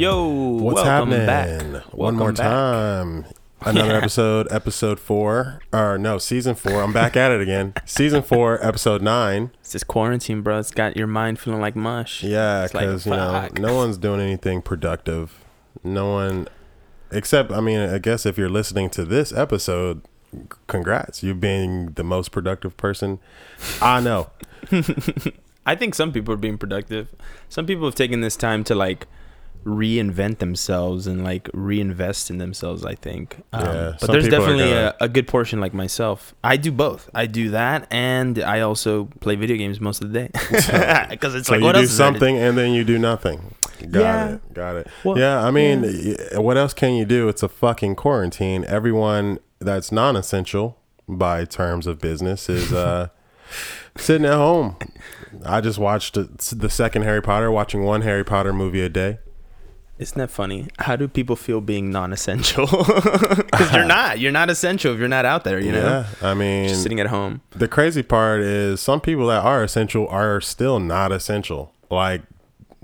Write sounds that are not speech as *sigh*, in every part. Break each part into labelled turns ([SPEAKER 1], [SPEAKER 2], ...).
[SPEAKER 1] Yo,
[SPEAKER 2] What's
[SPEAKER 1] welcome
[SPEAKER 2] happening?
[SPEAKER 1] back.
[SPEAKER 2] One
[SPEAKER 1] Welcome
[SPEAKER 2] more
[SPEAKER 1] back.
[SPEAKER 2] time. Another
[SPEAKER 1] Yeah.
[SPEAKER 2] episode, episode four, or no, season four. I'm back at it again. Season four, *laughs* episode nine.
[SPEAKER 1] It's this quarantine, bro. It's got your mind feeling like mush.
[SPEAKER 2] Yeah,
[SPEAKER 1] It's like,
[SPEAKER 2] because you know, no one's doing anything productive. No one, except I mean, I guess if you're listening to this episode, congrats, you being the most productive person I know. *laughs*
[SPEAKER 1] I think some people are being productive. Some people have taken this time to like reinvent themselves and like reinvest in themselves. I think. Um,
[SPEAKER 2] Yeah,
[SPEAKER 1] but there's definitely
[SPEAKER 2] gonna-
[SPEAKER 1] a, a good portion like myself. I do both. I do that, and I also play video games most of the day *laughs* because *laughs* it's
[SPEAKER 2] So
[SPEAKER 1] like
[SPEAKER 2] you
[SPEAKER 1] what
[SPEAKER 2] do
[SPEAKER 1] there to-
[SPEAKER 2] something and then you do nothing. Got
[SPEAKER 1] Yeah.
[SPEAKER 2] it. Got it.
[SPEAKER 1] Well,
[SPEAKER 2] yeah, I mean, y- what else can you do? It's a fucking quarantine. Everyone that's non-essential by terms of business is uh *laughs* sitting at home. I just watched the second Harry Potter, watching one Harry Potter movie a day.
[SPEAKER 1] Isn't that funny? How do people feel being non-essential? *laughs* Because you're *laughs* not. You're not essential if you're not out there. You know,
[SPEAKER 2] yeah, I mean,
[SPEAKER 1] just sitting at home.
[SPEAKER 2] the crazy part is some people that are essential are still not essential. Like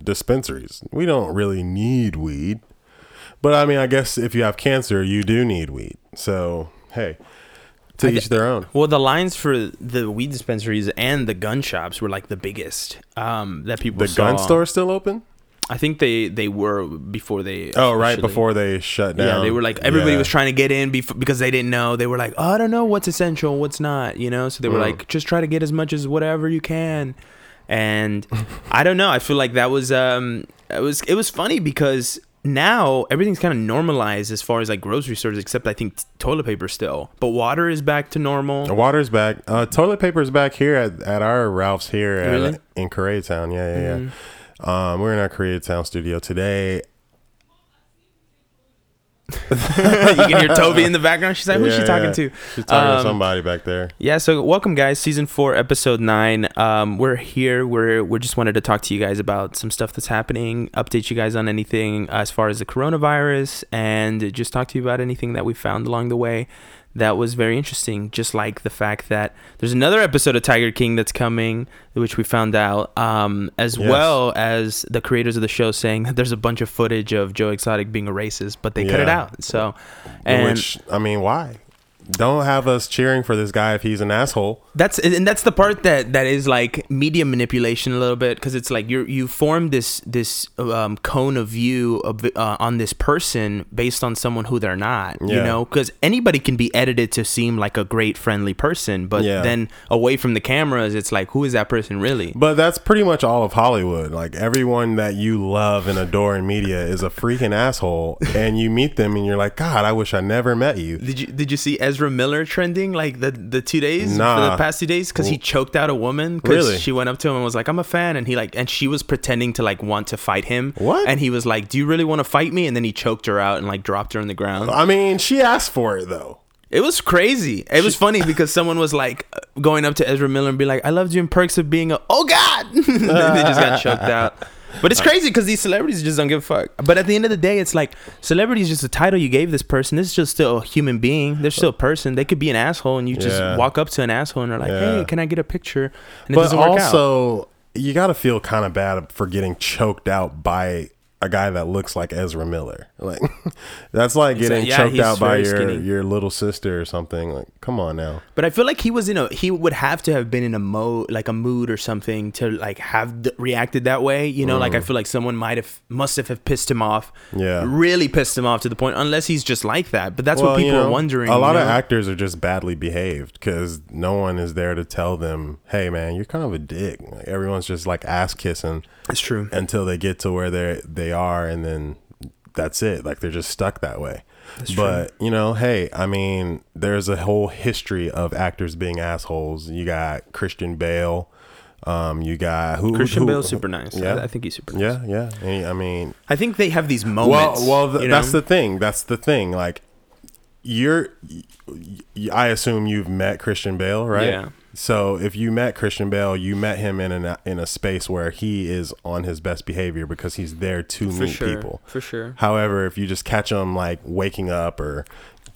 [SPEAKER 2] dispensaries, we don't really need weed, but I mean, I guess if you have cancer, you do need weed. So hey, to
[SPEAKER 1] I
[SPEAKER 2] each their own.
[SPEAKER 1] Well, the lines for the weed dispensaries and the gun shops were like the biggest um, that people
[SPEAKER 2] The
[SPEAKER 1] saw.
[SPEAKER 2] gun store still open?
[SPEAKER 1] I think they they were before they.
[SPEAKER 2] Oh, right before they shut down.
[SPEAKER 1] Yeah, they were like everybody
[SPEAKER 2] Yeah.
[SPEAKER 1] was trying to get in bef- because they didn't know. They were like, oh, I don't know what's essential, what's not, you know. So they were
[SPEAKER 2] Mm.
[SPEAKER 1] like, just try to get as much as whatever you can. And I don't know. I feel like that was um, it was it was funny because now everything's kind of normalized as far as like grocery stores, except I think t- toilet paper still, but water is back to normal.
[SPEAKER 2] The water's back. Uh, toilet is back here at, at our Ralph's here at, in Koreatown. Yeah, yeah, yeah. Um, we're in our Koreatown studio today. *laughs*
[SPEAKER 1] you can hear Toby in the background. She's like, who's she talking
[SPEAKER 2] yeah.
[SPEAKER 1] to?
[SPEAKER 2] She's talking
[SPEAKER 1] Um,
[SPEAKER 2] to somebody back there.
[SPEAKER 1] Yeah, so welcome guys, season four, episode nine. Um, we're here. We're we just wanted to talk to you guys about some stuff that's happening, update you guys on anything as far as the coronavirus, and just talk to you about anything that we found along the way that was very interesting. Just like the fact that there's another episode of Tiger King that's coming, which we found out, um, as
[SPEAKER 2] Yes.
[SPEAKER 1] well as the creators of the show saying that there's a bunch of footage of Joe Exotic being a racist, but they cut it out. So, and
[SPEAKER 2] Which I mean, why? Don't have us cheering for this guy if he's an asshole.
[SPEAKER 1] That's and that's the part that that is like media manipulation a little bit because it's like you you form this this um, cone of view of, uh, on this person based on someone who they're not.
[SPEAKER 2] Yeah.
[SPEAKER 1] You know, because anybody can be edited to seem like a great friendly person, but
[SPEAKER 2] Yeah.
[SPEAKER 1] then away from the cameras, it's like who is that person really?
[SPEAKER 2] But that's pretty much all of Hollywood. Like everyone that you love and adore in media is a freaking asshole, and you meet them and you're like, God, I wish I never met you.
[SPEAKER 1] Did you did you see Ezra Miller trending like the the two days for the past two days because he choked out a woman because
[SPEAKER 2] Really?
[SPEAKER 1] she went up to him and was like I'm a fan and he like and she was pretending to like want to fight him
[SPEAKER 2] What?
[SPEAKER 1] and he was like Do you really want to fight me and then he choked her out and like dropped her on the ground.
[SPEAKER 2] I mean, she asked for it though.
[SPEAKER 1] It was crazy. It was funny *laughs* because someone was like going up to Ezra Miller and be like I loved you in perks of being a oh god *laughs* and then they just got choked out. But it's uh, crazy because these celebrities just don't give a fuck. But at the end of the day, it's like celebrity is just a title you gave this person. This is just still a human being. They're still a person. They could be an asshole, and you just
[SPEAKER 2] Yeah.
[SPEAKER 1] walk up to an asshole and they're like,
[SPEAKER 2] Yeah.
[SPEAKER 1] "Hey, can I get a picture?" And it
[SPEAKER 2] but
[SPEAKER 1] doesn't work out.
[SPEAKER 2] also you got to feel kind of bad for getting choked out by a guy that looks like Ezra Miller. Like *laughs* that's like getting
[SPEAKER 1] like- yeah,
[SPEAKER 2] choked out by your
[SPEAKER 1] skinny.
[SPEAKER 2] your little sister or something. Like, come on now.
[SPEAKER 1] But I feel like he was in a he would have to have been in a mode like a mood or something to like have th- reacted that way. You know, like I feel like someone might have must have have pissed him off.
[SPEAKER 2] Mm. Yeah.
[SPEAKER 1] really pissed him off to the point. Unless he's just like that. But that's what people
[SPEAKER 2] you know,
[SPEAKER 1] are wondering.
[SPEAKER 2] A lot
[SPEAKER 1] you
[SPEAKER 2] of actors are just badly behaved because no one is there to tell them, "Hey, man, you're kind of a dick." Like, everyone's just like ass kissing
[SPEAKER 1] It's true.
[SPEAKER 2] until they get to where they they are, and then that's it. Like they're just stuck that way. but you know, hey, I mean, there's a whole history of actors being assholes. You got Christian Bale. Um, you got who?
[SPEAKER 1] Christian
[SPEAKER 2] who-
[SPEAKER 1] Bale's super nice.
[SPEAKER 2] Yeah.
[SPEAKER 1] I, I think he's super nice.
[SPEAKER 2] Yeah, yeah. I mean,
[SPEAKER 1] I think they have these moments.
[SPEAKER 2] well, well, th-
[SPEAKER 1] you know?
[SPEAKER 2] that's the thing. That's the thing. Like, you're. I assume you've met Christian Bale, right?
[SPEAKER 1] Yeah.
[SPEAKER 2] So if you met Christian Bale, you met him in an in a space where he is on his best behavior because he's there to
[SPEAKER 1] for
[SPEAKER 2] meet
[SPEAKER 1] sure.
[SPEAKER 2] people.
[SPEAKER 1] For sure.
[SPEAKER 2] However, if you just catch him like waking up or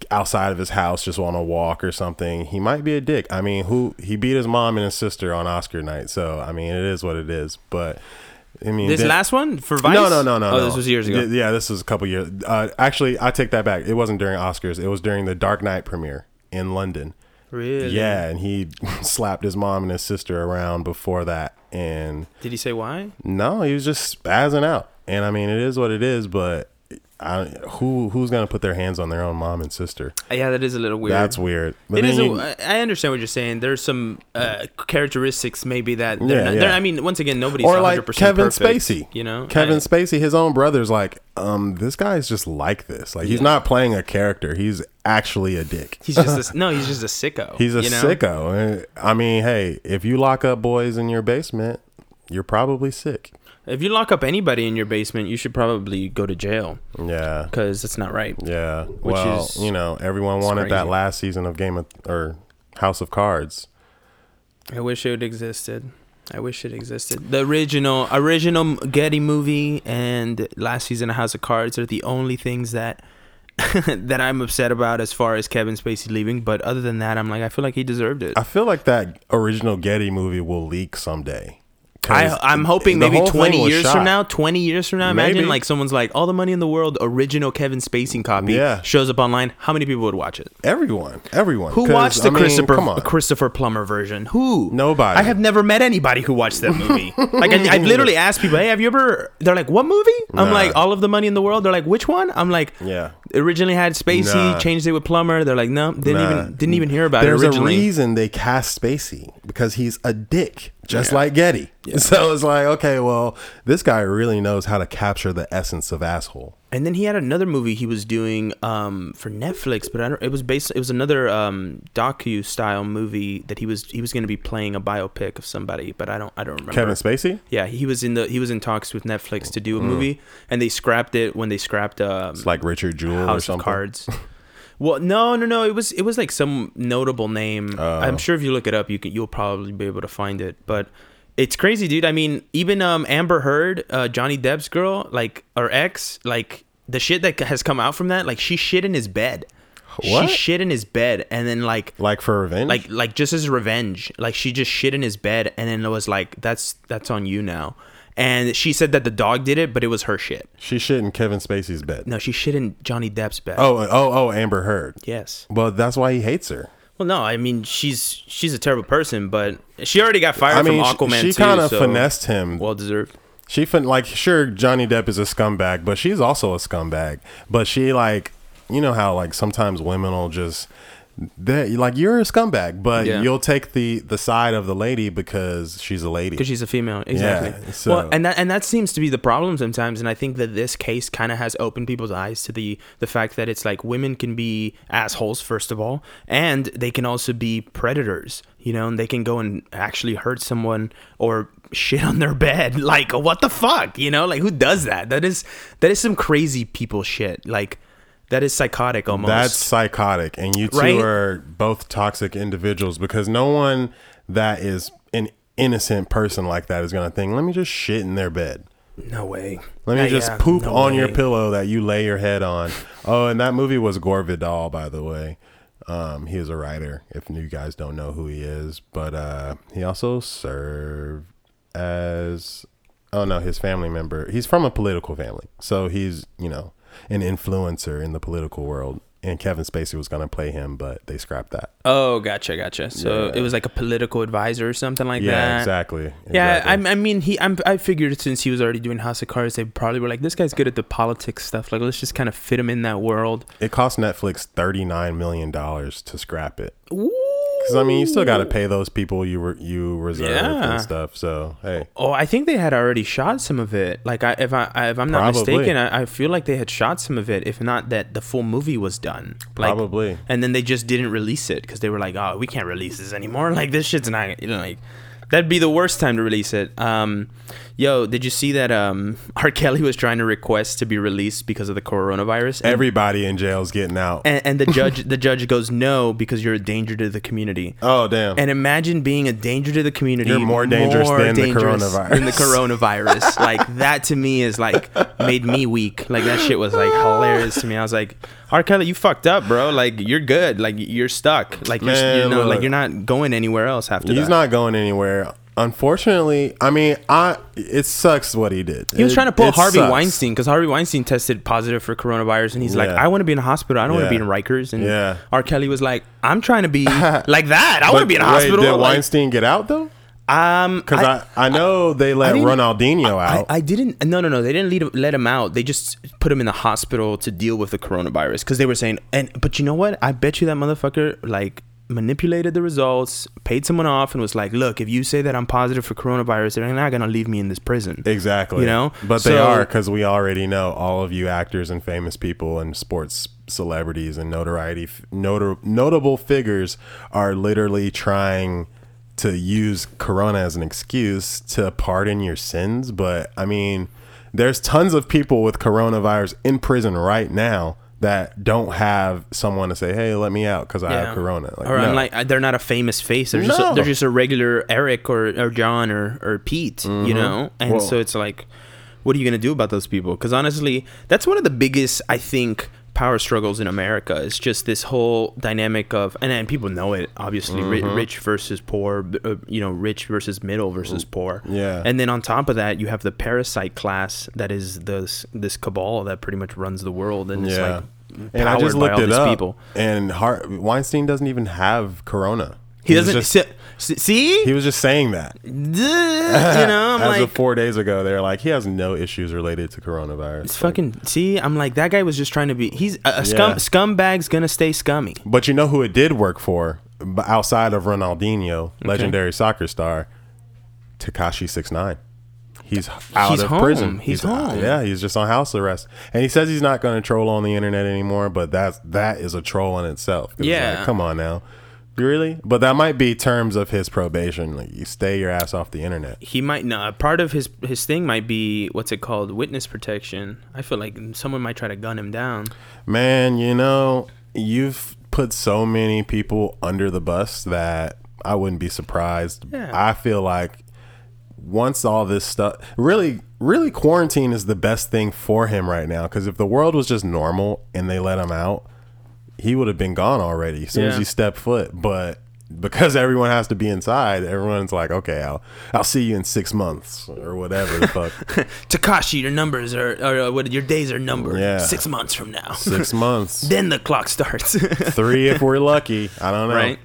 [SPEAKER 2] outside of his house just on a walk or something, he might be a dick. I mean, who he beat his mom and his sister on Oscar night, so I mean, it is what it is. But I mean,
[SPEAKER 1] This
[SPEAKER 2] then-
[SPEAKER 1] last one for Vice?
[SPEAKER 2] No, no, no, no.
[SPEAKER 1] Oh,
[SPEAKER 2] no.
[SPEAKER 1] this was years ago.
[SPEAKER 2] Yeah, this was a couple years. Uh, actually, I take that back. It wasn't during Oscars. It was during the Dark Knight premiere in London.
[SPEAKER 1] Really?
[SPEAKER 2] Yeah, and he *laughs* slapped his mom and his sister around before that. And
[SPEAKER 1] Did he say why?
[SPEAKER 2] no, he was just spazzing out. And I mean, it is what it is. But I, who who's gonna put their hands on their own mom and sister?
[SPEAKER 1] Yeah, that is a little weird.
[SPEAKER 2] That's weird. But
[SPEAKER 1] It is.
[SPEAKER 2] you-
[SPEAKER 1] A, I understand what you're saying. There's some uh, characteristics maybe that they're
[SPEAKER 2] Yeah,
[SPEAKER 1] not,
[SPEAKER 2] yeah.
[SPEAKER 1] they're- I mean, once again, nobody's
[SPEAKER 2] or
[SPEAKER 1] 100%
[SPEAKER 2] like Kevin
[SPEAKER 1] perfect,
[SPEAKER 2] Spacey.
[SPEAKER 1] You know,
[SPEAKER 2] Kevin
[SPEAKER 1] I-
[SPEAKER 2] Spacey, his own brother's like, um, this guy's just like this. Like he's
[SPEAKER 1] Yeah.
[SPEAKER 2] not playing a character. He's actually a dick.
[SPEAKER 1] He's just a, *laughs* no. He's just a sicko.
[SPEAKER 2] He's a
[SPEAKER 1] you know?
[SPEAKER 2] sicko. I mean, hey, if you lock up boys in your basement, you're probably sick.
[SPEAKER 1] If you lock up anybody in your basement, you should probably go to jail
[SPEAKER 2] Yeah.
[SPEAKER 1] because that's not right.
[SPEAKER 2] Yeah. well,
[SPEAKER 1] is-
[SPEAKER 2] you know, everyone wanted that last season of Game of or House of Cards.
[SPEAKER 1] I wish it existed. I wish it existed. The original original Getty movie and last season of House of Cards are the only things that *laughs* that I'm upset about as far as Kevin Spacey leaving. But other than that, I'm like, I feel like he deserved it.
[SPEAKER 2] I feel like that original Getty movie will leak someday.
[SPEAKER 1] I, I'm hoping maybe 20 years
[SPEAKER 2] shot.
[SPEAKER 1] from now, 20 years from now, imagine like someone's like, all the money in the world, original Kevin Spacey copy
[SPEAKER 2] Yeah.
[SPEAKER 1] shows up online. How many people would watch it?
[SPEAKER 2] Everyone, everyone.
[SPEAKER 1] Who watched the
[SPEAKER 2] I mean,
[SPEAKER 1] Christopher. Christopher Plummer version? Who?
[SPEAKER 2] Nobody.
[SPEAKER 1] I have never met anybody who watched that movie. *laughs* like I, I've literally asked people, "Hey, have you ever?" They're like, "What movie?" I'm
[SPEAKER 2] Nah.
[SPEAKER 1] like, "All of the money in the world." They're like, "Which one?" I'm like,
[SPEAKER 2] Yeah.
[SPEAKER 1] Originally had Spacey,
[SPEAKER 2] Nah.
[SPEAKER 1] changed it with Plummer. They're like, "No, didn't
[SPEAKER 2] Nah.
[SPEAKER 1] even didn't even hear about it.
[SPEAKER 2] There's
[SPEAKER 1] a
[SPEAKER 2] reason they cast Spacey because he's a dick, just like Getty. *laughs* So it's like, okay, well, this guy really knows how to capture the essence of asshole.
[SPEAKER 1] And then he had another movie he was doing um, for Netflix, but I don't, it was based. It was another um, docu style movie that he was he was going to be playing a biopic of somebody, but I don't I don't remember.
[SPEAKER 2] Kevin Spacey.
[SPEAKER 1] Yeah, he was in the he was in talks with Netflix to do a movie, and they scrapped it when they scrapped um,
[SPEAKER 2] It's like Richard Jewell or
[SPEAKER 1] House of
[SPEAKER 2] something.
[SPEAKER 1] Cards. *laughs* well, no, no, no. It was it was like some notable name.
[SPEAKER 2] Oh.
[SPEAKER 1] I'm sure if you look it up, you can you'll probably be able to find it. But it's crazy, dude. I mean, even um Amber Heard, uh, Johnny Depp's girl, like or ex, like the shit that has come out from that, like she shit in his bed.
[SPEAKER 2] What?
[SPEAKER 1] She shit in his bed, and then like
[SPEAKER 2] Like for revenge.
[SPEAKER 1] like like just as revenge like she just shit in his bed and then it was like that's that's on you now and she said that the dog did it but it was her shit
[SPEAKER 2] she shit in Kevin Spacey's bed.
[SPEAKER 1] no she shit in johnny depp's bed
[SPEAKER 2] Oh, oh, oh, Amber Heard.
[SPEAKER 1] yes
[SPEAKER 2] Well, that's why he hates her.
[SPEAKER 1] well no i mean she's she's a terrible person but she already got fired
[SPEAKER 2] I mean,
[SPEAKER 1] from aquaman
[SPEAKER 2] she, she kind of
[SPEAKER 1] so
[SPEAKER 2] finessed him.
[SPEAKER 1] well deserved
[SPEAKER 2] She fin like sure Johnny Depp is a scumbag, but she's also a scumbag. But she like you know how like sometimes women will just they like you're a scumbag, but
[SPEAKER 1] Yeah.
[SPEAKER 2] you'll take the the side of the lady because she's a lady.
[SPEAKER 1] because she's a female. Exactly.
[SPEAKER 2] So-
[SPEAKER 1] well and that and that seems to be the problem sometimes and i think that this case kind of has opened people's eyes to the the fact that it's like women can be assholes first of all and they can also be predators you know and they can go and actually hurt someone or shit on their bed. *laughs* Like what the fuck you know? Like who does that? That is that is some crazy people shit. Like that is psychotic almost
[SPEAKER 2] That's psychotic, and you two
[SPEAKER 1] Right?
[SPEAKER 2] are both toxic individuals because no one that is an innocent person like that is gonna think, let me just shit in their bed.
[SPEAKER 1] no way
[SPEAKER 2] Let me
[SPEAKER 1] Uh,
[SPEAKER 2] just
[SPEAKER 1] yeah,
[SPEAKER 2] poop
[SPEAKER 1] no
[SPEAKER 2] on your pillow that you lay your head on. Oh, and that movie was Gore Vidal, by the way. Um, he is a writer. If you guys don't know who he is, but uh, he also served as oh no, his family member. He's from a political family, so he's you know an influencer in the political world. And Kevin Spacey was gonna play him, but they scrapped that.
[SPEAKER 1] oh gotcha gotcha so
[SPEAKER 2] Yeah.
[SPEAKER 1] it was like a political advisor or something like
[SPEAKER 2] yeah,
[SPEAKER 1] that
[SPEAKER 2] exactly.
[SPEAKER 1] Yeah,
[SPEAKER 2] exactly.
[SPEAKER 1] I, I mean, he. I'm, I figured since he was already doing House of Cards, they probably were like, "This guy's good at the politics stuff. Like, let's just kind of fit him in that world."
[SPEAKER 2] it cost Netflix thirty nine million dollars to scrap it. Because I mean, you still got to pay those people you were you reserved
[SPEAKER 1] Yeah.
[SPEAKER 2] and stuff. So hey,
[SPEAKER 1] Oh, I think they had already shot some of it. Like, I, if I, I if I'm not
[SPEAKER 2] Probably.
[SPEAKER 1] mistaken, I, I feel like they had shot some of it. If not, that the full movie was done. Like,
[SPEAKER 2] Probably.
[SPEAKER 1] And then they just didn't release it because they were like, "Oh, we can't release this anymore. *laughs* Like, this shit's not you know, like." That'd be the worst time to release it. Um, yo, did you see that um, *laughs* R. Kelly was trying to request to be released because of the coronavirus? And
[SPEAKER 2] everybody in jail is getting out.
[SPEAKER 1] and, and the judge *laughs* the judge goes no because you're a danger to the community
[SPEAKER 2] oh damn!
[SPEAKER 1] and imagine being a danger to the community
[SPEAKER 2] You're more dangerous than the coronavirus.
[SPEAKER 1] than the coronavirus *laughs* like that to me is like made me weak like that shit was like hilarious to me i was like R. Kelly, you fucked up, bro. Like you're good. Like you're stuck. Like you're, you know, like you're not going anywhere else after
[SPEAKER 2] He's
[SPEAKER 1] that.
[SPEAKER 2] He's not going anywhere unfortunately, I mean, I it sucks what he did.
[SPEAKER 1] He was
[SPEAKER 2] It-
[SPEAKER 1] trying to pull Harvey
[SPEAKER 2] sucks.
[SPEAKER 1] Weinstein because Harvey Weinstein tested positive for coronavirus, and he's like, "I want to be in a hospital. I don't want to be in Rikers." And
[SPEAKER 2] Yeah.
[SPEAKER 1] R. Kelly was like, "I'm trying to be *laughs* like that. I want to be in a
[SPEAKER 2] wait,
[SPEAKER 1] hospital."
[SPEAKER 2] Did
[SPEAKER 1] Like,
[SPEAKER 2] Weinstein get out though?
[SPEAKER 1] um,
[SPEAKER 2] Because I, I, know they let Ronaldinho
[SPEAKER 1] I,
[SPEAKER 2] out.
[SPEAKER 1] I didn't. No, no, no. They didn't lead, let him out. They just put him in the hospital to deal with the coronavirus because they were saying. And but you know what? I bet you that motherfucker like manipulated the results, paid someone off, and was like, "Look, if you say that I'm positive for coronavirus, they're not gonna leave me in this prison."
[SPEAKER 2] Exactly.
[SPEAKER 1] You know?
[SPEAKER 2] But they are because we already know all of you actors and famous people and sports celebrities and notoriety, notor, notable figures are literally trying to use Corona as an excuse to pardon your sins. But I mean, there's tons of people with coronavirus in prison right now that don't have someone to say, "Hey, let me out because I have Corona." Like,
[SPEAKER 1] or
[SPEAKER 2] no.
[SPEAKER 1] I'm like, they're not a famous face. They're just a,
[SPEAKER 2] No.
[SPEAKER 1] they're just a regular Eric or, or John or or Pete, you mm-hmm. know. And
[SPEAKER 2] Well-
[SPEAKER 1] so it's like, what are you gonna do about those people? Because honestly, that's one of the biggest I think power struggles in America. It's just this whole dynamic of and, and people know it obviously, ri- rich versus poor, uh, you know, rich versus middle versus poor.
[SPEAKER 2] Yeah.
[SPEAKER 1] And then on top of that, you have the parasite class that is this this cabal that pretty much runs the world and it's
[SPEAKER 2] Yeah.
[SPEAKER 1] like
[SPEAKER 2] and I just looked it
[SPEAKER 1] these
[SPEAKER 2] up,
[SPEAKER 1] people.
[SPEAKER 2] and Weinstein doesn't even have Corona.
[SPEAKER 1] He
[SPEAKER 2] was
[SPEAKER 1] doesn't
[SPEAKER 2] Just,
[SPEAKER 1] see, see?
[SPEAKER 2] he was just saying that. *laughs*
[SPEAKER 1] You know, I'm *laughs*
[SPEAKER 2] As
[SPEAKER 1] like,
[SPEAKER 2] of four days ago, they're like, he has no issues related to coronavirus.
[SPEAKER 1] it's fucking. See, I'm like, that guy was just trying to be. He's a, a scum.
[SPEAKER 2] Yeah.
[SPEAKER 1] Scumbag's gonna stay scummy.
[SPEAKER 2] But you know who it did work for, outside of Ronaldinho, legendary soccer star, Tekashi Six Nine. He's out
[SPEAKER 1] He's
[SPEAKER 2] of
[SPEAKER 1] home.
[SPEAKER 2] prison.
[SPEAKER 1] He's
[SPEAKER 2] out-
[SPEAKER 1] home.
[SPEAKER 2] Yeah, he's just on house arrest, and he says he's not going to troll on the internet anymore. But that's that is a troll in itself.
[SPEAKER 1] Yeah.
[SPEAKER 2] like, come on now, really? But that might be terms of his probation. Like you stay your ass off the internet.
[SPEAKER 1] He might not. Part of his his thing might be what's it called, witness protection. I feel like someone might try to gun him down.
[SPEAKER 2] Man, you know, you've put so many people under the bus that I wouldn't be surprised.
[SPEAKER 1] Yeah.
[SPEAKER 2] I feel like once all this stuff really really quarantine is the best thing for him right now because if the world was just normal and they let him out he would have been gone already as soon as
[SPEAKER 1] Yeah.
[SPEAKER 2] he stepped foot but because everyone has to be inside everyone's like okay i'll i'll see you in six months or whatever the fuck *laughs*
[SPEAKER 1] Tekashi, your numbers are, or uh, what? Your days are numbered.
[SPEAKER 2] Yeah.
[SPEAKER 1] Six months from now.
[SPEAKER 2] six *laughs* months
[SPEAKER 1] then the clock starts.
[SPEAKER 2] three if we're lucky i don't know
[SPEAKER 1] right?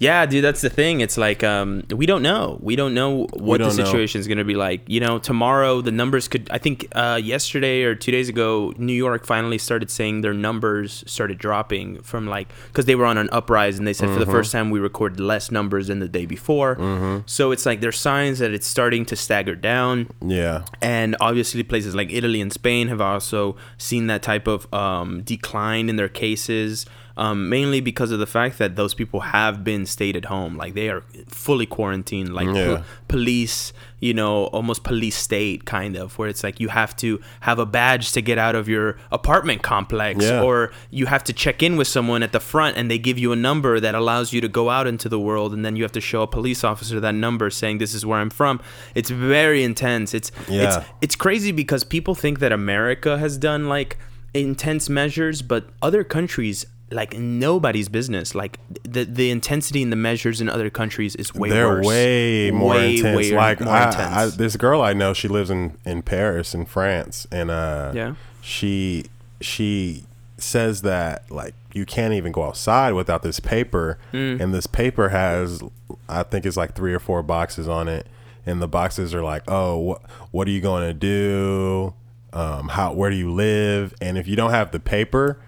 [SPEAKER 1] Yeah, dude, that's the thing. It's like um, we don't know. We don't know what the
[SPEAKER 2] don't know.
[SPEAKER 1] situation is going to be like. You know, tomorrow the numbers could. I think uh, yesterday or two days ago, New York finally started saying their numbers started dropping from like because they were on an uprise, and they said for
[SPEAKER 2] Mm-hmm.
[SPEAKER 1] the first time we recorded less numbers than the day before. So it's like there's signs that it's starting to stagger down
[SPEAKER 2] yeah
[SPEAKER 1] and obviously places like Italy and Spain have also seen that type of um, decline in their cases, um, mainly because of the fact that those people have been stayed at home, like they are fully quarantined, like
[SPEAKER 2] Yeah.
[SPEAKER 1] po- police, you know, almost police state kind of, where it's like you have to have a badge to get out of your apartment complex,
[SPEAKER 2] Yeah.
[SPEAKER 1] or you have to check in with someone at the front and they give you a number that allows you to go out into the world, and then you have to show a police officer that number saying this is where I'm from. It's very intense. It's it's it's crazy because people think that America has done like intense measures, but other countries like nobody's business. Like the the intensity and the measures in other countries is way
[SPEAKER 2] they're
[SPEAKER 1] worse.
[SPEAKER 2] way more
[SPEAKER 1] Way,
[SPEAKER 2] intense.
[SPEAKER 1] way
[SPEAKER 2] like
[SPEAKER 1] more
[SPEAKER 2] I,
[SPEAKER 1] intense.
[SPEAKER 2] I, this girl I know, she lives in in Paris, in France, and uh,
[SPEAKER 1] Yeah.
[SPEAKER 2] she she says that like you can't even go outside without this paper,
[SPEAKER 1] Mm.
[SPEAKER 2] and this paper has I think it's like three or four boxes on it, and the boxes are like, oh, what what are you going to do? Um, how where do you live? And if you don't have the paper,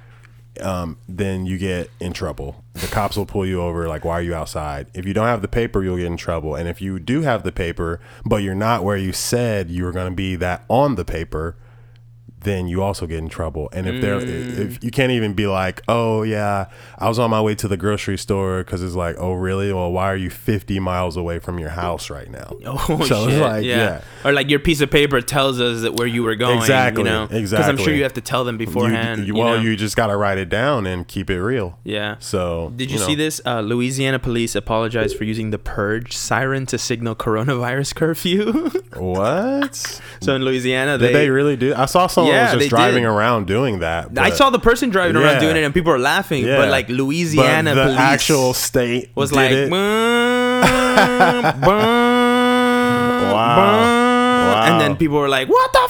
[SPEAKER 2] um, then you get in trouble. The cops will pull you over, like, why are you outside? If you don't have the paper, you'll get in trouble. And if you do have the paper, but you're not where you said you were going to be that on the paper, then you also get in trouble. And if they're, if you can't even be like, oh yeah, I was on my way to the grocery store because it's like, oh really? Well, why are you 50 miles away from your house right now? *laughs*
[SPEAKER 1] Oh
[SPEAKER 2] So it's
[SPEAKER 1] shit!
[SPEAKER 2] like,
[SPEAKER 1] yeah.
[SPEAKER 2] yeah.
[SPEAKER 1] or like your piece of paper tells us that where you were going.
[SPEAKER 2] Exactly,
[SPEAKER 1] You know, Because I'm sure you have to tell them
[SPEAKER 2] You-
[SPEAKER 1] beforehand.
[SPEAKER 2] you-
[SPEAKER 1] you
[SPEAKER 2] well,
[SPEAKER 1] know?
[SPEAKER 2] you just got to write it down and keep it real.
[SPEAKER 1] yeah.
[SPEAKER 2] So
[SPEAKER 1] Did you,
[SPEAKER 2] know.
[SPEAKER 1] see this? Uh, Louisiana police apologized for using the purge siren to signal coronavirus curfew. *laughs*
[SPEAKER 2] What?
[SPEAKER 1] so in Louisiana,
[SPEAKER 2] Did
[SPEAKER 1] they,
[SPEAKER 2] they really do? I saw someone
[SPEAKER 1] Yeah,
[SPEAKER 2] was
[SPEAKER 1] they
[SPEAKER 2] just driving
[SPEAKER 1] did.
[SPEAKER 2] around doing that.
[SPEAKER 1] I saw the person driving around doing it, and people were laughing.
[SPEAKER 2] Yeah.
[SPEAKER 1] But like Louisiana
[SPEAKER 2] but the
[SPEAKER 1] police
[SPEAKER 2] actual state
[SPEAKER 1] was like,
[SPEAKER 2] it.
[SPEAKER 1] "Boom, boom." *laughs*
[SPEAKER 2] Wow.
[SPEAKER 1] bah," and then people were like, "What the fuck?"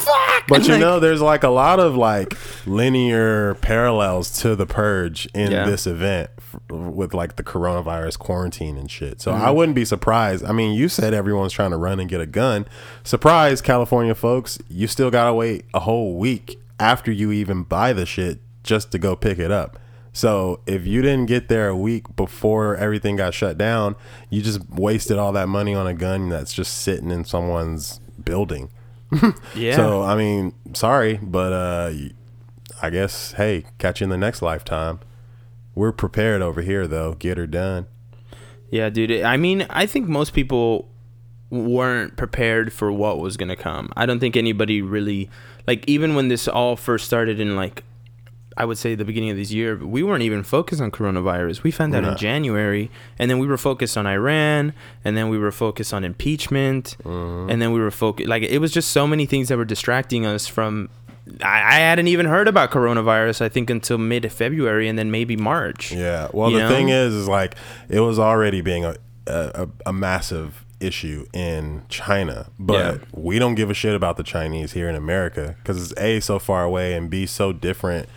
[SPEAKER 1] *laughs*
[SPEAKER 2] But you know, there's like a lot of like linear parallels to the purge in
[SPEAKER 1] Yeah.
[SPEAKER 2] this event f- with like the coronavirus quarantine and shit. So
[SPEAKER 1] Mm-hmm.
[SPEAKER 2] I wouldn't be surprised. I mean, you said everyone's trying to run and get a gun. Surprise, California folks, you still gotta wait a whole week after you even buy the shit just to go pick it up. So if you didn't get there a week before everything got shut down, you just wasted all that money on a gun that's just sitting in someone's building. *laughs*
[SPEAKER 1] yeah.
[SPEAKER 2] So I mean, sorry, but uh, I guess hey, catch you in the next lifetime. We're prepared over here, though. Get her done.
[SPEAKER 1] Yeah, dude. I mean, I think most people weren't prepared for what was going to come. I don't think anybody really like even when this all first started in like I would say the beginning of this year, we weren't even focused on coronavirus. We found out
[SPEAKER 2] No.
[SPEAKER 1] in January, and then we were focused on Iran, and then we were focused on impeachment,
[SPEAKER 2] Mm-hmm.
[SPEAKER 1] and then we were focused like it was just so many things that were distracting us from. I, I hadn't even heard about coronavirus. I think until mid February, and then maybe March.
[SPEAKER 2] Yeah. Well, the
[SPEAKER 1] know?
[SPEAKER 2] thing is, is like it was already being a a, a massive issue in China, but
[SPEAKER 1] Yeah.
[SPEAKER 2] we don't give a shit about the Chinese here in America because it's a so far away and b so different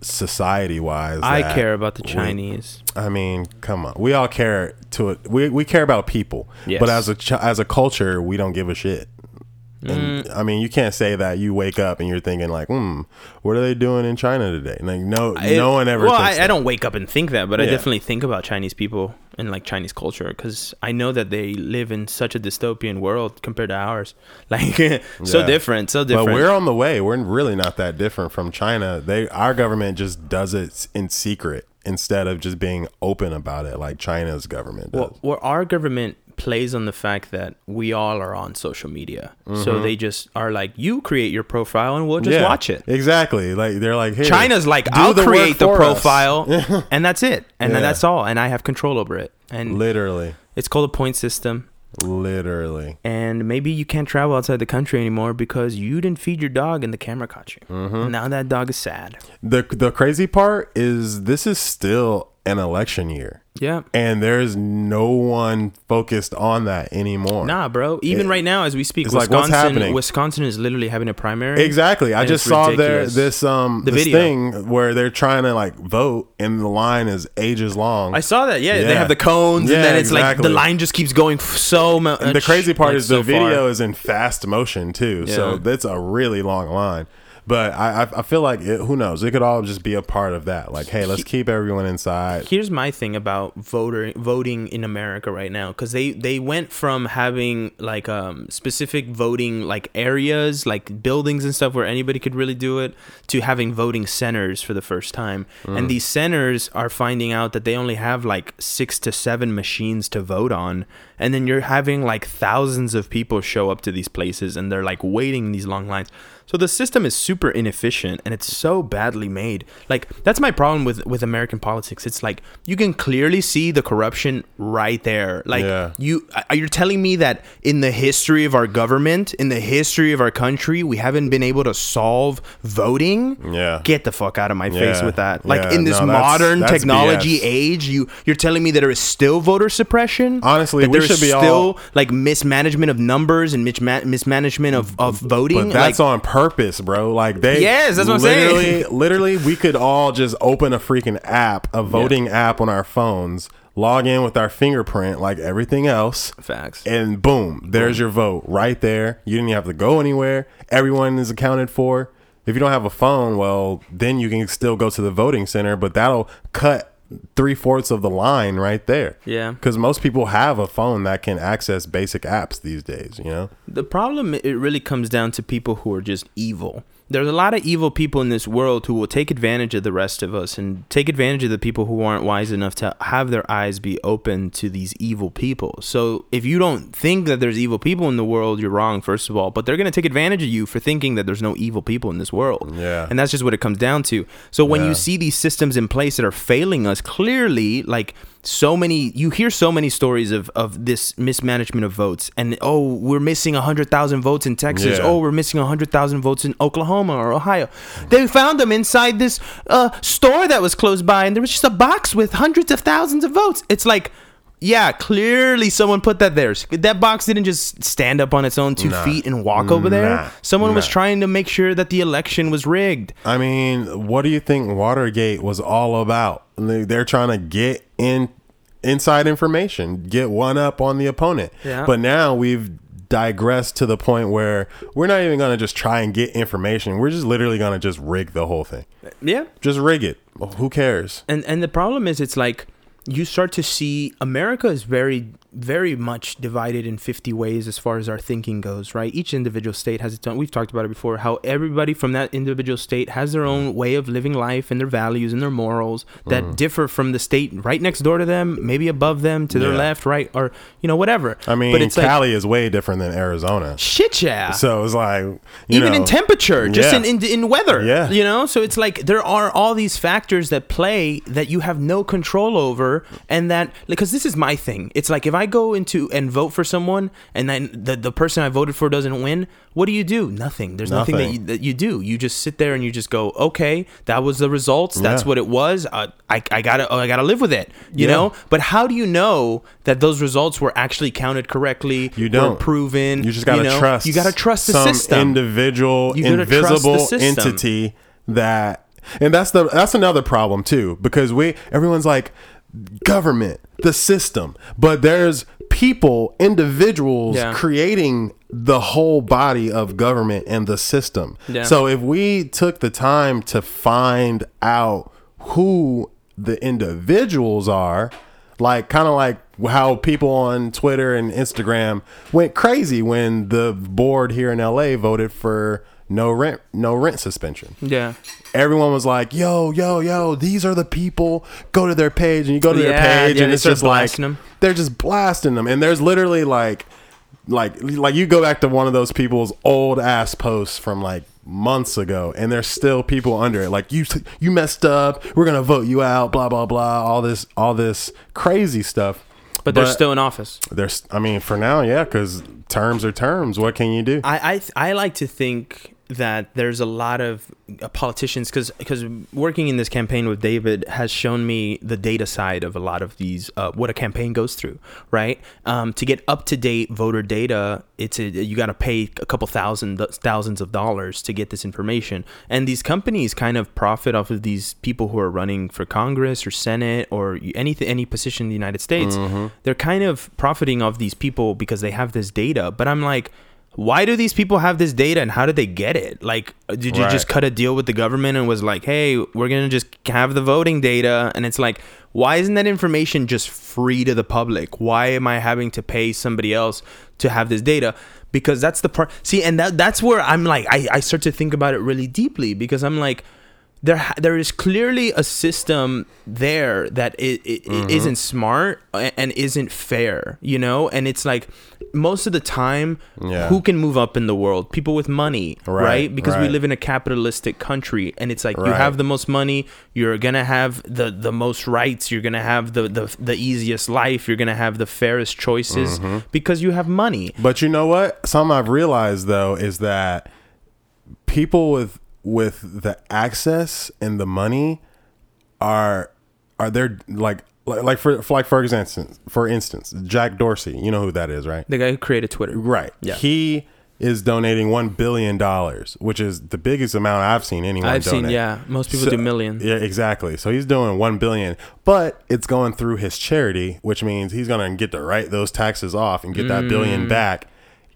[SPEAKER 2] society wise.
[SPEAKER 1] I care about the Chinese.
[SPEAKER 2] I mean, come on. We all care to it. We, we care about people,
[SPEAKER 1] Yes.
[SPEAKER 2] but as a as a culture, we don't give a shit. And
[SPEAKER 1] Mm.
[SPEAKER 2] I mean, you can't say that you wake up and you're thinking like, "Hmm, what are they doing in China today?" Like, no,
[SPEAKER 1] It-
[SPEAKER 2] no one ever.
[SPEAKER 1] Well, I, I don't wake up and think that, but I definitely think about Chinese people and like Chinese culture because I know that they live in such a dystopian world compared to ours. *laughs* Like *laughs* so
[SPEAKER 2] Yeah.
[SPEAKER 1] different, so different.
[SPEAKER 2] But we're on the way. We're really not that different from China. They, our government just does it in secret instead of just being open about it, like China's government does.
[SPEAKER 1] well, well, our government plays on the fact that we all are on social media, so they just are like, you create your profile and we'll just
[SPEAKER 2] Mm-hmm. Yeah,
[SPEAKER 1] watch it.
[SPEAKER 2] Exactly. Like they're like, Here,
[SPEAKER 1] China's like, I'll
[SPEAKER 2] the
[SPEAKER 1] create the profile, *laughs* and that's it, and then
[SPEAKER 2] Yeah.
[SPEAKER 1] that's all, and I have control over it, and
[SPEAKER 2] Literally,
[SPEAKER 1] it's called a point system.
[SPEAKER 2] literally.
[SPEAKER 1] and maybe you can't travel outside the country anymore because you didn't feed your dog and the camera caught you.
[SPEAKER 2] Mm-hmm.
[SPEAKER 1] Now that dog is sad.
[SPEAKER 2] The the crazy part is this is still an election year.
[SPEAKER 1] Yeah.
[SPEAKER 2] And there's no one focused on that anymore.
[SPEAKER 1] Nah, bro. Even
[SPEAKER 2] It-
[SPEAKER 1] right now, as we speak,
[SPEAKER 2] it's like,
[SPEAKER 1] Wisconsin,
[SPEAKER 2] happening?
[SPEAKER 1] Wisconsin is literally having a primary.
[SPEAKER 2] Exactly. I just saw there
[SPEAKER 1] ridiculous.
[SPEAKER 2] this um
[SPEAKER 1] The
[SPEAKER 2] this
[SPEAKER 1] video.
[SPEAKER 2] thing where they're trying to like vote and the line is ages long.
[SPEAKER 1] I saw that. Yeah, they have the cones,
[SPEAKER 2] Yeah,
[SPEAKER 1] and then it's like the line just keeps going so much.
[SPEAKER 2] And the crazy part
[SPEAKER 1] like,
[SPEAKER 2] is the
[SPEAKER 1] so
[SPEAKER 2] video
[SPEAKER 1] far.
[SPEAKER 2] is in fast motion too, so
[SPEAKER 1] Yeah.
[SPEAKER 2] that's a really long line. But I I, I feel like it, who knows? It could all just be a part of that. Like, hey, let's keep everyone inside.
[SPEAKER 1] Here's my thing about voter voting in America right now because they they went from having like um specific voting like areas like buildings and stuff where anybody could really do it to having voting centers for the first time
[SPEAKER 2] Mm.
[SPEAKER 1] and these centers are finding out that they only have like six to seven machines to vote on and then you're having like thousands of people show up to these places and they're like waiting in these long lines so the system is super inefficient and it's so badly made. Like that's my problem with with American politics. It's like you can clearly see the corruption right there. Like
[SPEAKER 2] Yeah.
[SPEAKER 1] you are you telling me that in the history of our government, in the history of our country, we haven't been able to solve voting?
[SPEAKER 2] Yeah.
[SPEAKER 1] Get the fuck out of my face
[SPEAKER 2] Yeah.
[SPEAKER 1] with that. Like
[SPEAKER 2] Yeah,
[SPEAKER 1] in this
[SPEAKER 2] no, that's-
[SPEAKER 1] modern
[SPEAKER 2] that's
[SPEAKER 1] technology
[SPEAKER 2] BS.
[SPEAKER 1] age, you you're telling me that there is still voter suppression?
[SPEAKER 2] Honestly,
[SPEAKER 1] that
[SPEAKER 2] we should be
[SPEAKER 1] still
[SPEAKER 2] all-
[SPEAKER 1] like mismanagement of numbers and misma- mismanagement of, of voting.
[SPEAKER 2] But that's
[SPEAKER 1] like,
[SPEAKER 2] on purpose, bro. Like they
[SPEAKER 1] Yes, that's what I'm saying.
[SPEAKER 2] literally, Literally, we could all just open a freaking app, a voting app on our phones, log in with our fingerprint like everything else,
[SPEAKER 1] facts.
[SPEAKER 2] and boom, there's your vote right there. You didn't have to go anywhere. Everyone is accounted for. If you don't have a phone, well, then you can still go to the voting center, but that'll cut three fourths of the line right there.
[SPEAKER 1] Yeah.
[SPEAKER 2] Because most people have a phone that can access basic apps these days, you know?
[SPEAKER 1] The problem it really comes down to people who are just evil. There's a lot of evil people in this world who will take advantage of the rest of us and take advantage of the people who aren't wise enough to have their eyes be open to these evil people. So if you don't think that there's evil people in the world, you're wrong, first of all. But they're going to take advantage of you for thinking that there's no evil people in this world.
[SPEAKER 2] Yeah.
[SPEAKER 1] And that's just what it comes down to. So when
[SPEAKER 2] Yeah.
[SPEAKER 1] you see these systems in place that are failing us, clearly, like so many, you hear so many stories of, of this mismanagement of votes. And oh, we're missing 100,000 votes in Texas.
[SPEAKER 2] Yeah.
[SPEAKER 1] Oh, we're missing 100,000 votes in Oklahoma or Ohio. They found them inside this uh, store that was close by, and there was just a box with hundreds of thousands of votes. It's like, Yeah, clearly someone put that there. That box didn't just stand up on its own two
[SPEAKER 2] Nah.
[SPEAKER 1] feet and walk over there.
[SPEAKER 2] Nah.
[SPEAKER 1] Someone was trying to make sure that the election was rigged.
[SPEAKER 2] I mean, what do you think Watergate was all about? They're trying to get in inside information, get one up on the opponent.
[SPEAKER 1] Yeah.
[SPEAKER 2] But now we've digressed to the point where we're not even going to just try and get information. We're just literally going to just rig the whole thing.
[SPEAKER 1] Yeah.
[SPEAKER 2] Just rig it. Who cares?
[SPEAKER 1] And and the problem is it's like you start to see America is very very much divided in 50 ways as far as our thinking goes, right? Each individual state has its own we've talked about it before how everybody from that individual state has their own way of living life and their values and their morals that
[SPEAKER 2] Mm.
[SPEAKER 1] differ from the state right next door to them, maybe above them, to their
[SPEAKER 2] Yeah.
[SPEAKER 1] left, right, or you know whatever.
[SPEAKER 2] I mean,
[SPEAKER 1] but it's like
[SPEAKER 2] Cali is way different than Arizona.
[SPEAKER 1] shit yeah.
[SPEAKER 2] So it's like, you
[SPEAKER 1] even in temperature, just
[SPEAKER 2] Yeah.
[SPEAKER 1] in, in in weather.
[SPEAKER 2] Yeah.
[SPEAKER 1] You know, so it's like there are all these factors that play that you have no control over, and that because this is my thing. It's like if I go into and vote for someone, and then the the person I voted for doesn't win, what do you do? Nothing. There's nothing, that, you, that you do. You just sit there and you just go, okay, that was the results. That's
[SPEAKER 2] Yeah.
[SPEAKER 1] what it was. Uh, I I gotta I gotta live with it. You
[SPEAKER 2] Yeah.
[SPEAKER 1] know. But how do you know that those results were actually counted correctly?
[SPEAKER 2] You don't.
[SPEAKER 1] proven.
[SPEAKER 2] You just gotta
[SPEAKER 1] know?
[SPEAKER 2] trust.
[SPEAKER 1] You gotta trust the
[SPEAKER 2] some
[SPEAKER 1] system.
[SPEAKER 2] individual,
[SPEAKER 1] You gotta trust the
[SPEAKER 2] invisible
[SPEAKER 1] system.
[SPEAKER 2] entity that, and that's the that's another problem too because we everyone's like government, the system, but there's people, individuals
[SPEAKER 1] Yeah.
[SPEAKER 2] creating the whole body of government and the system.
[SPEAKER 1] Yeah.
[SPEAKER 2] So if we took the time to find out who the individuals are, like kind of like how people on Twitter and Instagram went crazy when the board here in LA voted for no rent no rent suspension.
[SPEAKER 1] Yeah.
[SPEAKER 2] Everyone was like, "Yo, yo, yo, these are the people. Go to their page and you go to their
[SPEAKER 1] Yeah,
[SPEAKER 2] page
[SPEAKER 1] yeah,
[SPEAKER 2] and it's just like
[SPEAKER 1] blasting 'em.
[SPEAKER 2] they're just blasting them and there's literally like like like you go back to one of those people's old ass posts from like months ago and there's still people under it like you you messed up we're gonna vote you out blah blah blah all this all this crazy stuff
[SPEAKER 1] But they're still in office.
[SPEAKER 2] there's i mean for now yeah because terms are terms what can you do
[SPEAKER 1] I I, I like to think that there's a lot of uh, politicians because because working in this campaign with David has shown me the data side of a lot of these uh, what a campaign goes through right? Um, to get up to date voter data it's a, you got to pay a couple thousand thousands of dollars to get this information. And these companies kind of profit off of these people who are running for Congress or Senate or anything any position in the United States. They're kind of profiting off these people because they have this data. But I'm like why do these people have this data and how did they get it? Like, did you
[SPEAKER 2] Right.
[SPEAKER 1] just cut a deal with the government and was like, hey, we're going to just have the voting data? And it's like, why isn't that information just free to the public? Why am I having to pay somebody else to have this data? Because that's the part. See, and that, that's where I'm like, I, I start to think about it really deeply because I'm like, there, ha- there is clearly a system there that it, it,
[SPEAKER 2] Mm-hmm.
[SPEAKER 1] isn't smart and isn't fair, you know. And it's like most of the time,
[SPEAKER 2] Yeah.
[SPEAKER 1] who can move up in the world? People with money, right?
[SPEAKER 2] Right,
[SPEAKER 1] Because we live in a capitalistic country, and it's like you have the most money, you're gonna have the the most rights, you're gonna have the the, the easiest life, you're gonna have the fairest choices
[SPEAKER 2] Mm-hmm.
[SPEAKER 1] because you have money.
[SPEAKER 2] But you know what? Something I've realized though is that people with with the access and the money are are there like like like for, for like for instance for instance Jack Dorsey you know who that is right
[SPEAKER 1] The guy who created Twitter,
[SPEAKER 2] right
[SPEAKER 1] Yeah.
[SPEAKER 2] he is donating one billion dollars which is the biggest amount I've seen anyone
[SPEAKER 1] I've seen. Yeah, most people
[SPEAKER 2] So-
[SPEAKER 1] do million.
[SPEAKER 2] Yeah, exactly. So he's doing one billion, but it's going through his charity, which means he's gonna get to write those taxes off and get that
[SPEAKER 1] Mm.
[SPEAKER 2] billion back.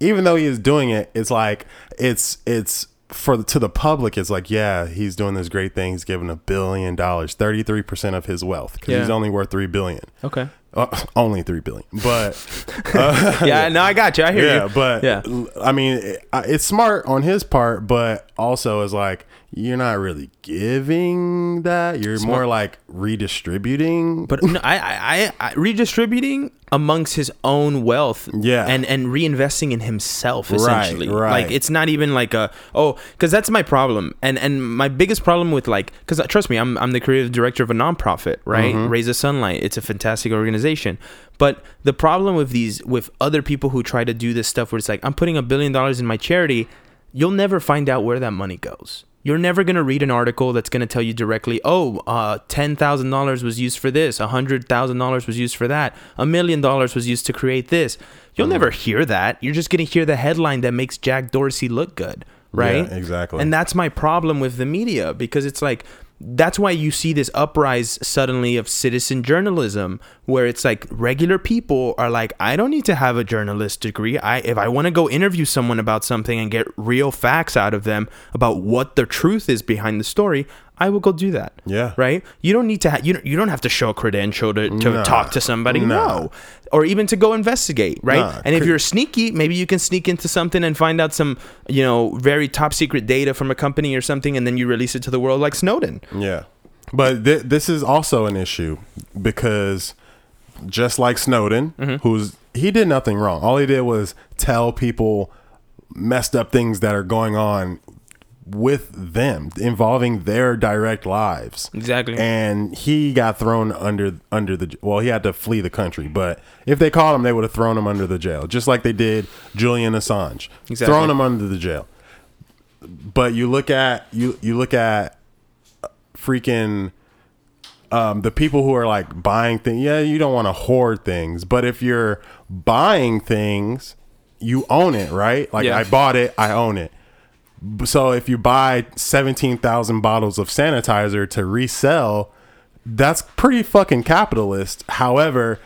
[SPEAKER 2] Even though he is doing it, it's like it's it's for the, to the public. It's like yeah, he's doing this great thing. He's giving a billion dollars, thirty three percent of his wealth, because he's only worth three billion.
[SPEAKER 1] Okay.
[SPEAKER 2] Uh, *laughs* only three billion, but *laughs* uh,
[SPEAKER 1] Yeah, no, I got you. I hear
[SPEAKER 2] yeah,
[SPEAKER 1] you.
[SPEAKER 2] but
[SPEAKER 1] Yeah.
[SPEAKER 2] I mean, it, it's smart on his part, but also is like you're not really giving that. You're more like redistributing.
[SPEAKER 1] But no, I, I, I, I redistributing amongst his own wealth,
[SPEAKER 2] Yeah.
[SPEAKER 1] and and reinvesting in himself
[SPEAKER 2] Right,
[SPEAKER 1] essentially.
[SPEAKER 2] right.
[SPEAKER 1] Like it's not even like a oh, because that's my problem, and and my biggest problem with like because trust me, I'm I'm the creative director of a nonprofit, right?
[SPEAKER 2] Mm-hmm.
[SPEAKER 1] Raise the Sunlight. It's a fantastic organization, but the problem with these with other people who try to do this stuff where it's like I'm putting a billion dollars in my charity, you'll never find out where that money goes. You're never going to read an article that's going to tell you directly, oh, uh, $10,000 was used for this, $100,000 was used for that, a million dollars was used to create this. You'll never hear that. You're just going to hear the headline that makes Jack Dorsey look good, right?
[SPEAKER 2] Yeah, exactly.
[SPEAKER 1] And that's my problem with the media because it's like, that's why you see this uprise suddenly of citizen journalism where it's like regular people are like i don't need to have a journalist degree. I if i want to go interview someone about something and get real facts out of them about what the truth is behind the story i will go do that
[SPEAKER 2] Yeah.
[SPEAKER 1] right you don't need to ha- you, don't, you don't have to show a credential to, to
[SPEAKER 2] Nah.
[SPEAKER 1] talk to somebody
[SPEAKER 2] Nah.
[SPEAKER 1] no or even to go investigate right
[SPEAKER 2] Nah.
[SPEAKER 1] and if you're sneaky maybe you can sneak into something and find out some you know very top secret data from a company or something and then you release it to the world like snowden
[SPEAKER 2] Yeah. But th- this is also an issue because just like Snowden,
[SPEAKER 1] Mm-hmm.
[SPEAKER 2] who's he did nothing wrong. All he did was tell people messed up things that are going on with them involving their direct lives.
[SPEAKER 1] Exactly.
[SPEAKER 2] And he got thrown under under the well, he had to flee the country, but if they caught him, they would have thrown him under the jail, just like they did Julian Assange.
[SPEAKER 1] Exactly.
[SPEAKER 2] Thrown him under the jail. But you look at you you look at freaking um, the people who are like buying things. Yeah, you don't want to hoard things, but if you're buying things, you own it, right? Like
[SPEAKER 1] Yeah.
[SPEAKER 2] I bought it, I own it. So if you buy seventeen thousand bottles of sanitizer to resell, that's pretty fucking capitalist. However,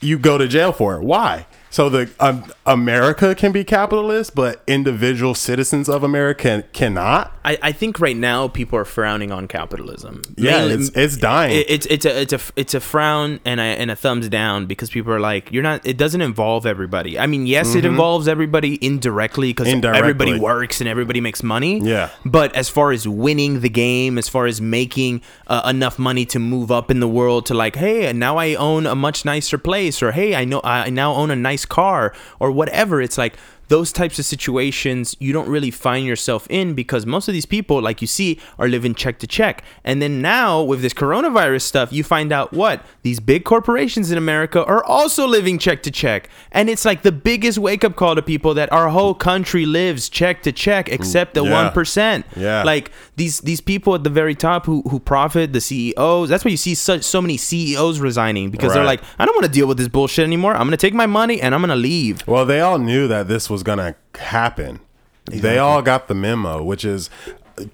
[SPEAKER 2] you go to jail for it. Why? So the um, America can be capitalist, but individual citizens of America cannot.
[SPEAKER 1] I, I think right now people are frowning on capitalism.
[SPEAKER 2] Yeah,
[SPEAKER 1] Mainly-
[SPEAKER 2] it's it's dying.
[SPEAKER 1] it- it's it's a it's a it's a frown and a and a thumbs down because people are like you're not it doesn't involve everybody. I mean, yes, it involves everybody indirectly because
[SPEAKER 2] Mm-hmm.
[SPEAKER 1] Everybody works and everybody makes money.
[SPEAKER 2] Yeah.
[SPEAKER 1] But as far as winning the game, as far as making uh, enough money to move up in the world to like, hey, now I own a much nicer place, or hey, I know I now own a nice car, or whatever. It's like those types of situations you don't really find yourself in because most of these people, like you see, are living check to check. And then now with this coronavirus stuff, you find out what these big corporations in America are also living check to check, and it's like the biggest wake up call to people that our whole country lives check to check, except the
[SPEAKER 2] Yeah.
[SPEAKER 1] one percent.
[SPEAKER 2] Yeah.
[SPEAKER 1] Like these these people at the very top who who profit, the CEOs. That's why you see such so many CEOs resigning because they're like, I don't want to deal with this bullshit anymore. I'm gonna take my money and I'm gonna leave.
[SPEAKER 2] Well, they all knew that this was going to happen. They all got the memo, which is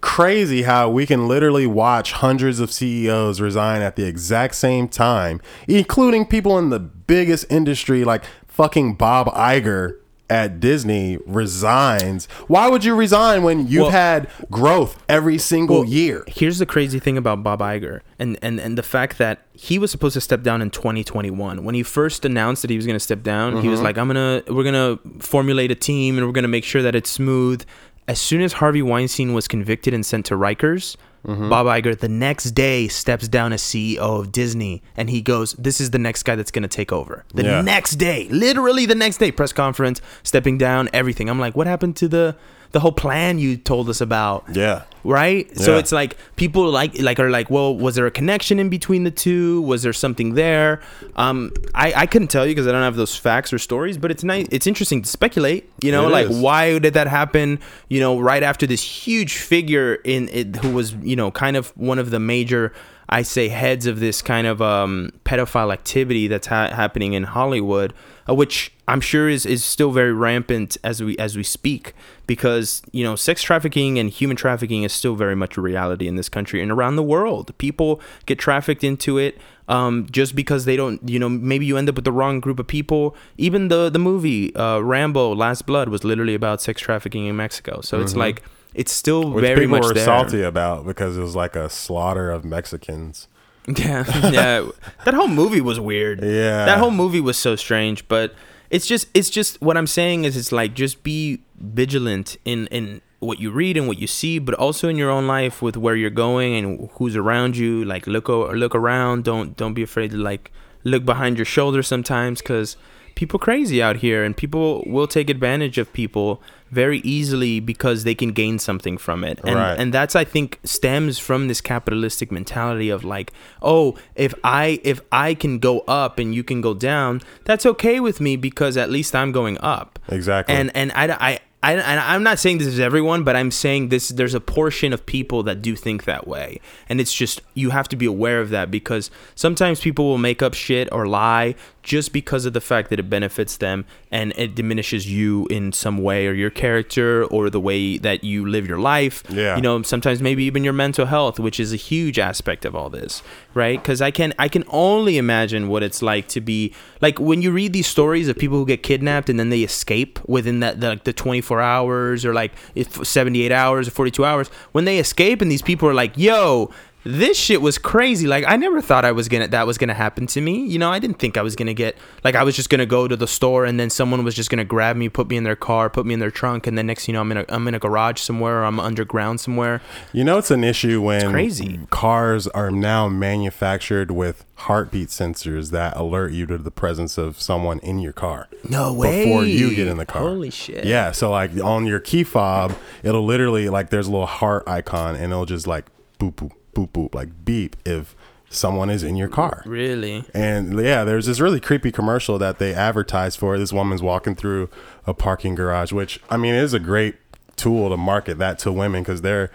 [SPEAKER 2] crazy how we can literally watch hundreds of CEOs resign at the exact same time, including people in the biggest industry like fucking Bob Iger at Disney resigns. Why would you resign when you've
[SPEAKER 1] Well-
[SPEAKER 2] had growth every single year?
[SPEAKER 1] Here's the crazy thing about Bob Iger and, and, and the fact that he was supposed to step down in 2021. When he first announced that he was going to step down, he was mm-hmm. like, I'm going to, we're going to formulate a team and we're going to make sure that it's smooth. As soon as Harvey Weinstein was convicted and sent to Rikers, Mm-hmm. Bob Iger the next day steps down as CEO of Disney and he goes, This is the next guy that's going to take over. The
[SPEAKER 2] Yeah.
[SPEAKER 1] next day, literally the next day, press conference, stepping down, everything. I'm like, What happened to the, the whole plan you told us about?
[SPEAKER 2] Yeah.
[SPEAKER 1] right so it's like people like like are like well was there a connection in between the two was there something there um i i couldn't tell you because i don't have those facts or stories but it's nice it's interesting to speculate you know
[SPEAKER 2] It
[SPEAKER 1] like
[SPEAKER 2] is.
[SPEAKER 1] why did that happen you know right after this huge figure in it who was you know kind of one of the major I say heads of this kind of um, pedophile activity that's ha- happening in Hollywood, uh, which I'm sure is, is still very rampant as we as we speak, because you know sex trafficking and human trafficking is still very much a reality in this country and around the world. People get trafficked into it um, just because they don't, you know, maybe you end up with the wrong group of people. Even the the movie uh, Rambo: Last Blood was literally about sex trafficking in Mexico, so it's like it's still.
[SPEAKER 2] Which
[SPEAKER 1] very
[SPEAKER 2] people
[SPEAKER 1] much
[SPEAKER 2] were
[SPEAKER 1] there.
[SPEAKER 2] salty about because it was like a slaughter of Mexicans. *laughs*
[SPEAKER 1] Yeah, yeah. That whole movie was weird.
[SPEAKER 2] Yeah.
[SPEAKER 1] That whole movie was so strange, but it's just it's just what I'm saying is it's like just be vigilant in in what you read and what you see, but also in your own life with where you're going and who's around you. Like look o- look around. Don't don't be afraid to like look behind your shoulder sometimes cuz people crazy out here and people will take advantage of people very easily because they can gain something from it. And
[SPEAKER 2] Right.
[SPEAKER 1] and that's I think stems from this capitalistic mentality of like, oh, if I if I can go up and you can go down, that's okay with me because at least I'm going up.
[SPEAKER 2] Exactly.
[SPEAKER 1] And and I, I I, and I'm not saying this is everyone, but I'm saying this. There's a portion of people that do think that way, and it's just you have to be aware of that because sometimes people will make up shit or lie just because of the fact that it benefits them and it diminishes you in some way or your character or the way that you live your life.
[SPEAKER 2] Yeah.
[SPEAKER 1] You know, sometimes maybe even your mental health, which is a huge aspect of all this, right? Because I can I can only imagine what it's like to be like when you read these stories of people who get kidnapped and then they escape within that the, like the 24 hours or like 78 hours or 42 hours when they escape and these people are like yo this shit was crazy. Like I never thought I was gonna that was gonna happen to me. You know, I didn't think I was gonna get like I was just gonna go to the store and then someone was just gonna grab me, put me in their car, put me in their trunk, and then next you know I'm in a I'm in a garage somewhere or I'm underground somewhere.
[SPEAKER 2] You know, it's an issue when
[SPEAKER 1] crazy.
[SPEAKER 2] cars are now manufactured with heartbeat sensors that alert you to the presence of someone in your car.
[SPEAKER 1] No way.
[SPEAKER 2] Before you get in the car.
[SPEAKER 1] Holy shit.
[SPEAKER 2] Yeah. So, like on your key fob, it'll literally, like, there's a little heart icon and it'll just like boop, boop, boop, boop, like beep if someone is in your car.
[SPEAKER 1] Really?
[SPEAKER 2] And yeah, there's this really creepy commercial that they advertise for. This woman's walking through a parking garage, which I mean is a great tool to market that to women because they're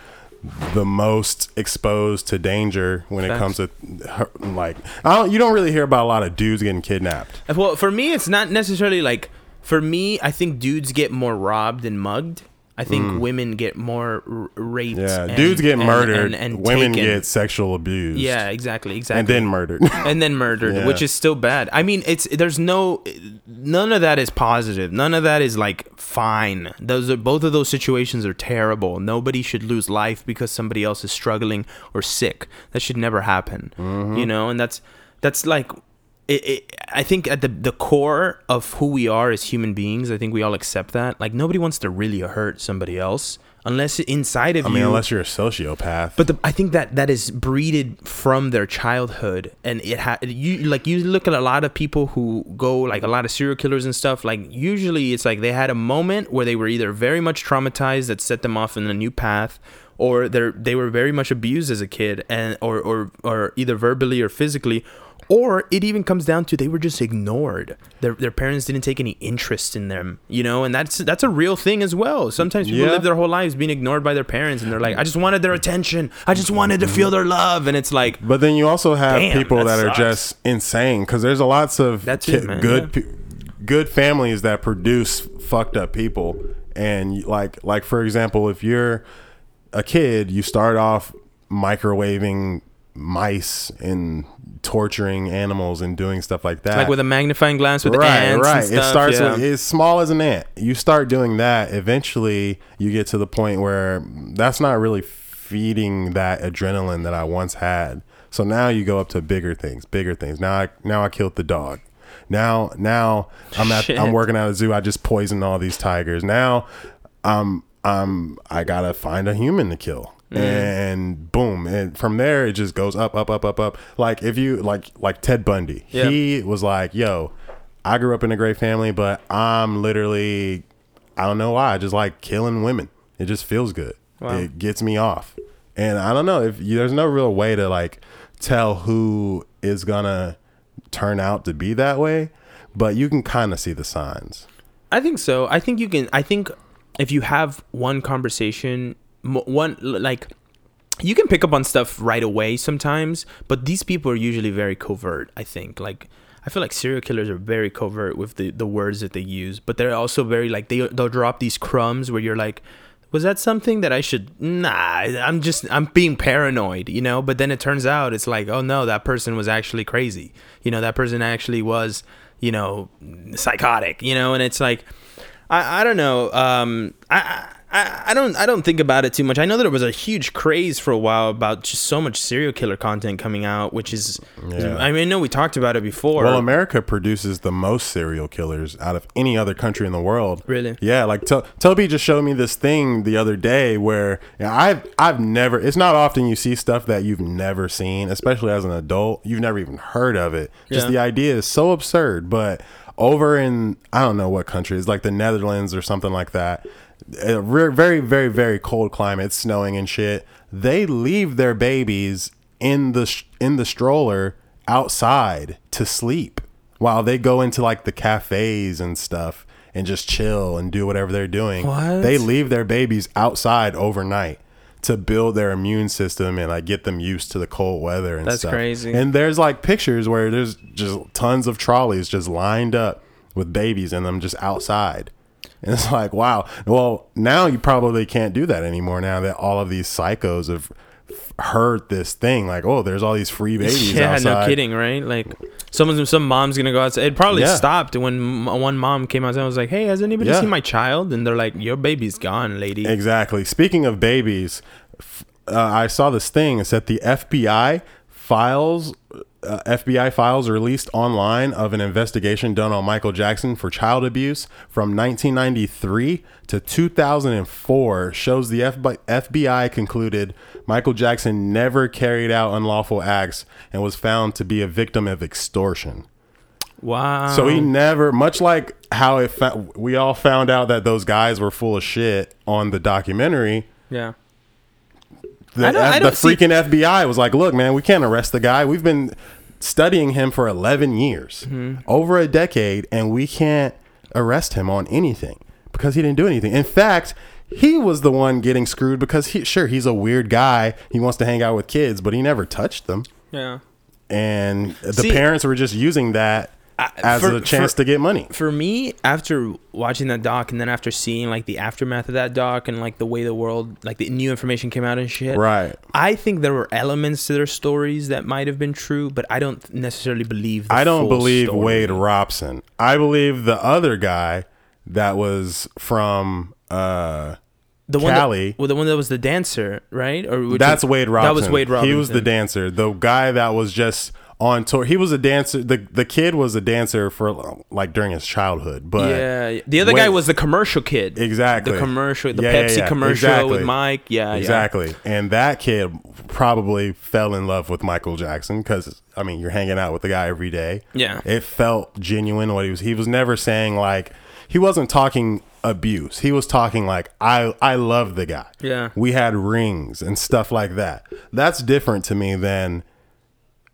[SPEAKER 2] the most exposed to danger when it comes to her- like I don't you don't really hear about a lot of dudes getting kidnapped.
[SPEAKER 1] Well, for me, it's not necessarily like. For me, I think dudes get more robbed and mugged. I think women get more r- raped.
[SPEAKER 2] Mm. Yeah,
[SPEAKER 1] and-
[SPEAKER 2] dudes get
[SPEAKER 1] and-
[SPEAKER 2] murdered,
[SPEAKER 1] and, and
[SPEAKER 2] women
[SPEAKER 1] taken.
[SPEAKER 2] get sexual abused.
[SPEAKER 1] Yeah, exactly, exactly. *laughs*
[SPEAKER 2] and then murdered.
[SPEAKER 1] and then murdered,
[SPEAKER 2] Yeah.
[SPEAKER 1] which is still bad. I mean, it's there's no none of that is positive. None of that is like fine. Those are both of those situations are terrible. Nobody should lose life because somebody else is struggling or sick. That should never happen.
[SPEAKER 2] Mm-hmm.
[SPEAKER 1] You know, and that's that's like it, it, I think at the the core of who we are as human beings, I think we all accept that. Like nobody wants to really hurt somebody else unless inside of
[SPEAKER 2] I
[SPEAKER 1] you
[SPEAKER 2] mean, unless you're a sociopath.
[SPEAKER 1] but the, I think that that is breeded from their childhood, and it ha- you like you look at a lot of people who go like a lot of serial killers and stuff. Like usually, it's like they had a moment where they were either very much traumatized that set them off in a new path, or they they were very much abused as a kid, and or or or either verbally or physically. Or it even comes down to they were just ignored. Their, their parents didn't take any interest in them, you know, and that's that's a real thing as well. Sometimes people
[SPEAKER 2] Yeah.
[SPEAKER 1] live their whole lives being ignored by their parents, and they're like, "I just wanted their attention. I just wanted to feel their love." And it's like,
[SPEAKER 2] But then you also have
[SPEAKER 1] Damn,
[SPEAKER 2] people
[SPEAKER 1] that
[SPEAKER 2] that, are just insane because there's a lots of
[SPEAKER 1] That's
[SPEAKER 2] ki-
[SPEAKER 1] it,
[SPEAKER 2] good
[SPEAKER 1] yeah.
[SPEAKER 2] pe- good families that produce fucked up people and like like for example if you're a kid you start off microwaving mice and torturing animals and doing stuff like that
[SPEAKER 1] like with a magnifying glass with
[SPEAKER 2] right,
[SPEAKER 1] ants
[SPEAKER 2] right.
[SPEAKER 1] stuff.
[SPEAKER 2] it starts
[SPEAKER 1] yeah.
[SPEAKER 2] with as small as an ant. You start doing that, eventually you get to the point where that's not really feeding that adrenaline that I once had. So now you go up to bigger things, bigger things. Now I now I killed the dog. Now now I'm at
[SPEAKER 1] Shit.
[SPEAKER 2] I'm working at a zoo. I just poisoned all these tigers. Now um um I gotta find a human to kill.
[SPEAKER 1] Mm.
[SPEAKER 2] And boom, and from there it just goes up, up, up, up, up. Like if you like, like Ted Bundy,
[SPEAKER 1] Yeah.
[SPEAKER 2] he was like, "Yo, I grew up in a great family, but I'm literally, I don't know why. I just like killing women. It just feels good.
[SPEAKER 1] Wow.
[SPEAKER 2] It gets me off. And I don't know if you, there's no real way to like tell who is gonna turn out to be that way, but you can kind of see the signs.
[SPEAKER 1] I think so. I think you can. I think if you have one conversation, one like you can pick up on stuff right away sometimes, but these people are usually very covert. I think like. I feel like serial killers are very covert with the, the words that they use, but they're also very like they they'll drop these crumbs where you're like, was that something that I should? Nah, I'm just I'm being paranoid, you know. But then it turns out it's like, oh no, that person was actually crazy. You know, that person actually was, you know, psychotic. You know, and it's like, I I don't know. Um, I. I, I don't I don't think about it too much. I know that there was a huge craze for a while about just so much serial killer content coming out, which is
[SPEAKER 2] Yeah.
[SPEAKER 1] I mean I know we talked about it before.
[SPEAKER 2] Well, America produces the most serial killers out of any other country in the world.
[SPEAKER 1] Really?
[SPEAKER 2] Yeah, like to- Toby just showed me this thing the other day where you know, I've I've never. It's not often you see stuff that you've never seen, especially as an adult. You've never even heard of it. Just
[SPEAKER 1] Yeah.
[SPEAKER 2] the idea is so absurd. But over in I don't know what country, it's like the Netherlands or something like that. A very very very cold climate, it's snowing and shit. They leave their babies in the sh- in the stroller outside to sleep while they go into like the cafes and stuff and just chill and do whatever they're doing.
[SPEAKER 1] What?
[SPEAKER 2] They leave their babies outside overnight to build their immune system and like get them used to the cold weather and
[SPEAKER 1] That's
[SPEAKER 2] stuff.
[SPEAKER 1] crazy.
[SPEAKER 2] And there's like pictures where there's just tons of trolleys just lined up with babies in them just outside. And it's like, wow. Well, now you probably can't do that anymore now that all of these psychos have heard this thing like, oh, there's all these free *laughs* babies
[SPEAKER 1] yeah,
[SPEAKER 2] outside.
[SPEAKER 1] no kidding, right? Like, someone's some mom's gonna go outside. It probably
[SPEAKER 2] Yeah.
[SPEAKER 1] stopped when one mom came outside and was like, "Hey, has anybody
[SPEAKER 2] Yeah.
[SPEAKER 1] seen my child?" And they're like, "Your baby's gone, lady."
[SPEAKER 2] Exactly. Speaking of babies, uh, I saw this thing. It said the FBI files, uh, FBI files released online of an investigation done on Michael Jackson for child abuse from 1993 to 2004 shows the FBI concluded Michael Jackson never carried out unlawful acts and was found to be a victim of extortion.
[SPEAKER 1] Wow.
[SPEAKER 2] So he never, much like how it fa- we all found out that those guys were full of shit on the documentary.
[SPEAKER 1] yeah.
[SPEAKER 2] The,
[SPEAKER 1] I don't- I
[SPEAKER 2] the
[SPEAKER 1] don't see-
[SPEAKER 2] freaking FBI was like, "Look, man, we can't arrest the guy. We've been studying him for 11 years,
[SPEAKER 1] Mm-hmm.
[SPEAKER 2] over a decade, and we can't arrest him on anything because he didn't do anything. In fact." He was the one getting screwed because he sure he's a weird guy. He wants to hang out with kids, but he never touched them.
[SPEAKER 1] Yeah.
[SPEAKER 2] And the
[SPEAKER 1] See-
[SPEAKER 2] parents were just using that
[SPEAKER 1] I-
[SPEAKER 2] as
[SPEAKER 1] for-
[SPEAKER 2] a chance
[SPEAKER 1] for-
[SPEAKER 2] to get money.
[SPEAKER 1] For me, after watching that doc and then after seeing like the aftermath of that doc and like the way the world, like the new information came out and shit,
[SPEAKER 2] Right.
[SPEAKER 1] I think there were elements to their stories that might have been true, but I don't necessarily believe. The
[SPEAKER 2] I don't believe
[SPEAKER 1] story.
[SPEAKER 2] Wade Robson. I believe the other guy that was from uh
[SPEAKER 1] the one
[SPEAKER 2] Cali.
[SPEAKER 1] That, well, the one that was the dancer, right? Or
[SPEAKER 2] that's
[SPEAKER 1] one-
[SPEAKER 2] Wade Robson.
[SPEAKER 1] That was Wade Robson.
[SPEAKER 2] He was the dancer. The guy that was just on tour. He was a dancer. The the kid was a dancer for like during his childhood. But
[SPEAKER 1] yeah, the other guy was the commercial kid.
[SPEAKER 2] Exactly.
[SPEAKER 1] The commercial, the
[SPEAKER 2] Yeah, yeah,
[SPEAKER 1] Pepsi
[SPEAKER 2] yeah.
[SPEAKER 1] commercial
[SPEAKER 2] Exactly.
[SPEAKER 1] with Mike. Yeah,
[SPEAKER 2] Exactly. And that kid probably fell in love with Michael Jackson because I mean you're hanging out with the guy every day.
[SPEAKER 1] Yeah.
[SPEAKER 2] It felt genuine what he was he was never saying like he wasn't talking abuse. He was talking like I I love the guy.
[SPEAKER 1] Yeah.
[SPEAKER 2] We had rings and stuff like that. That's different to me than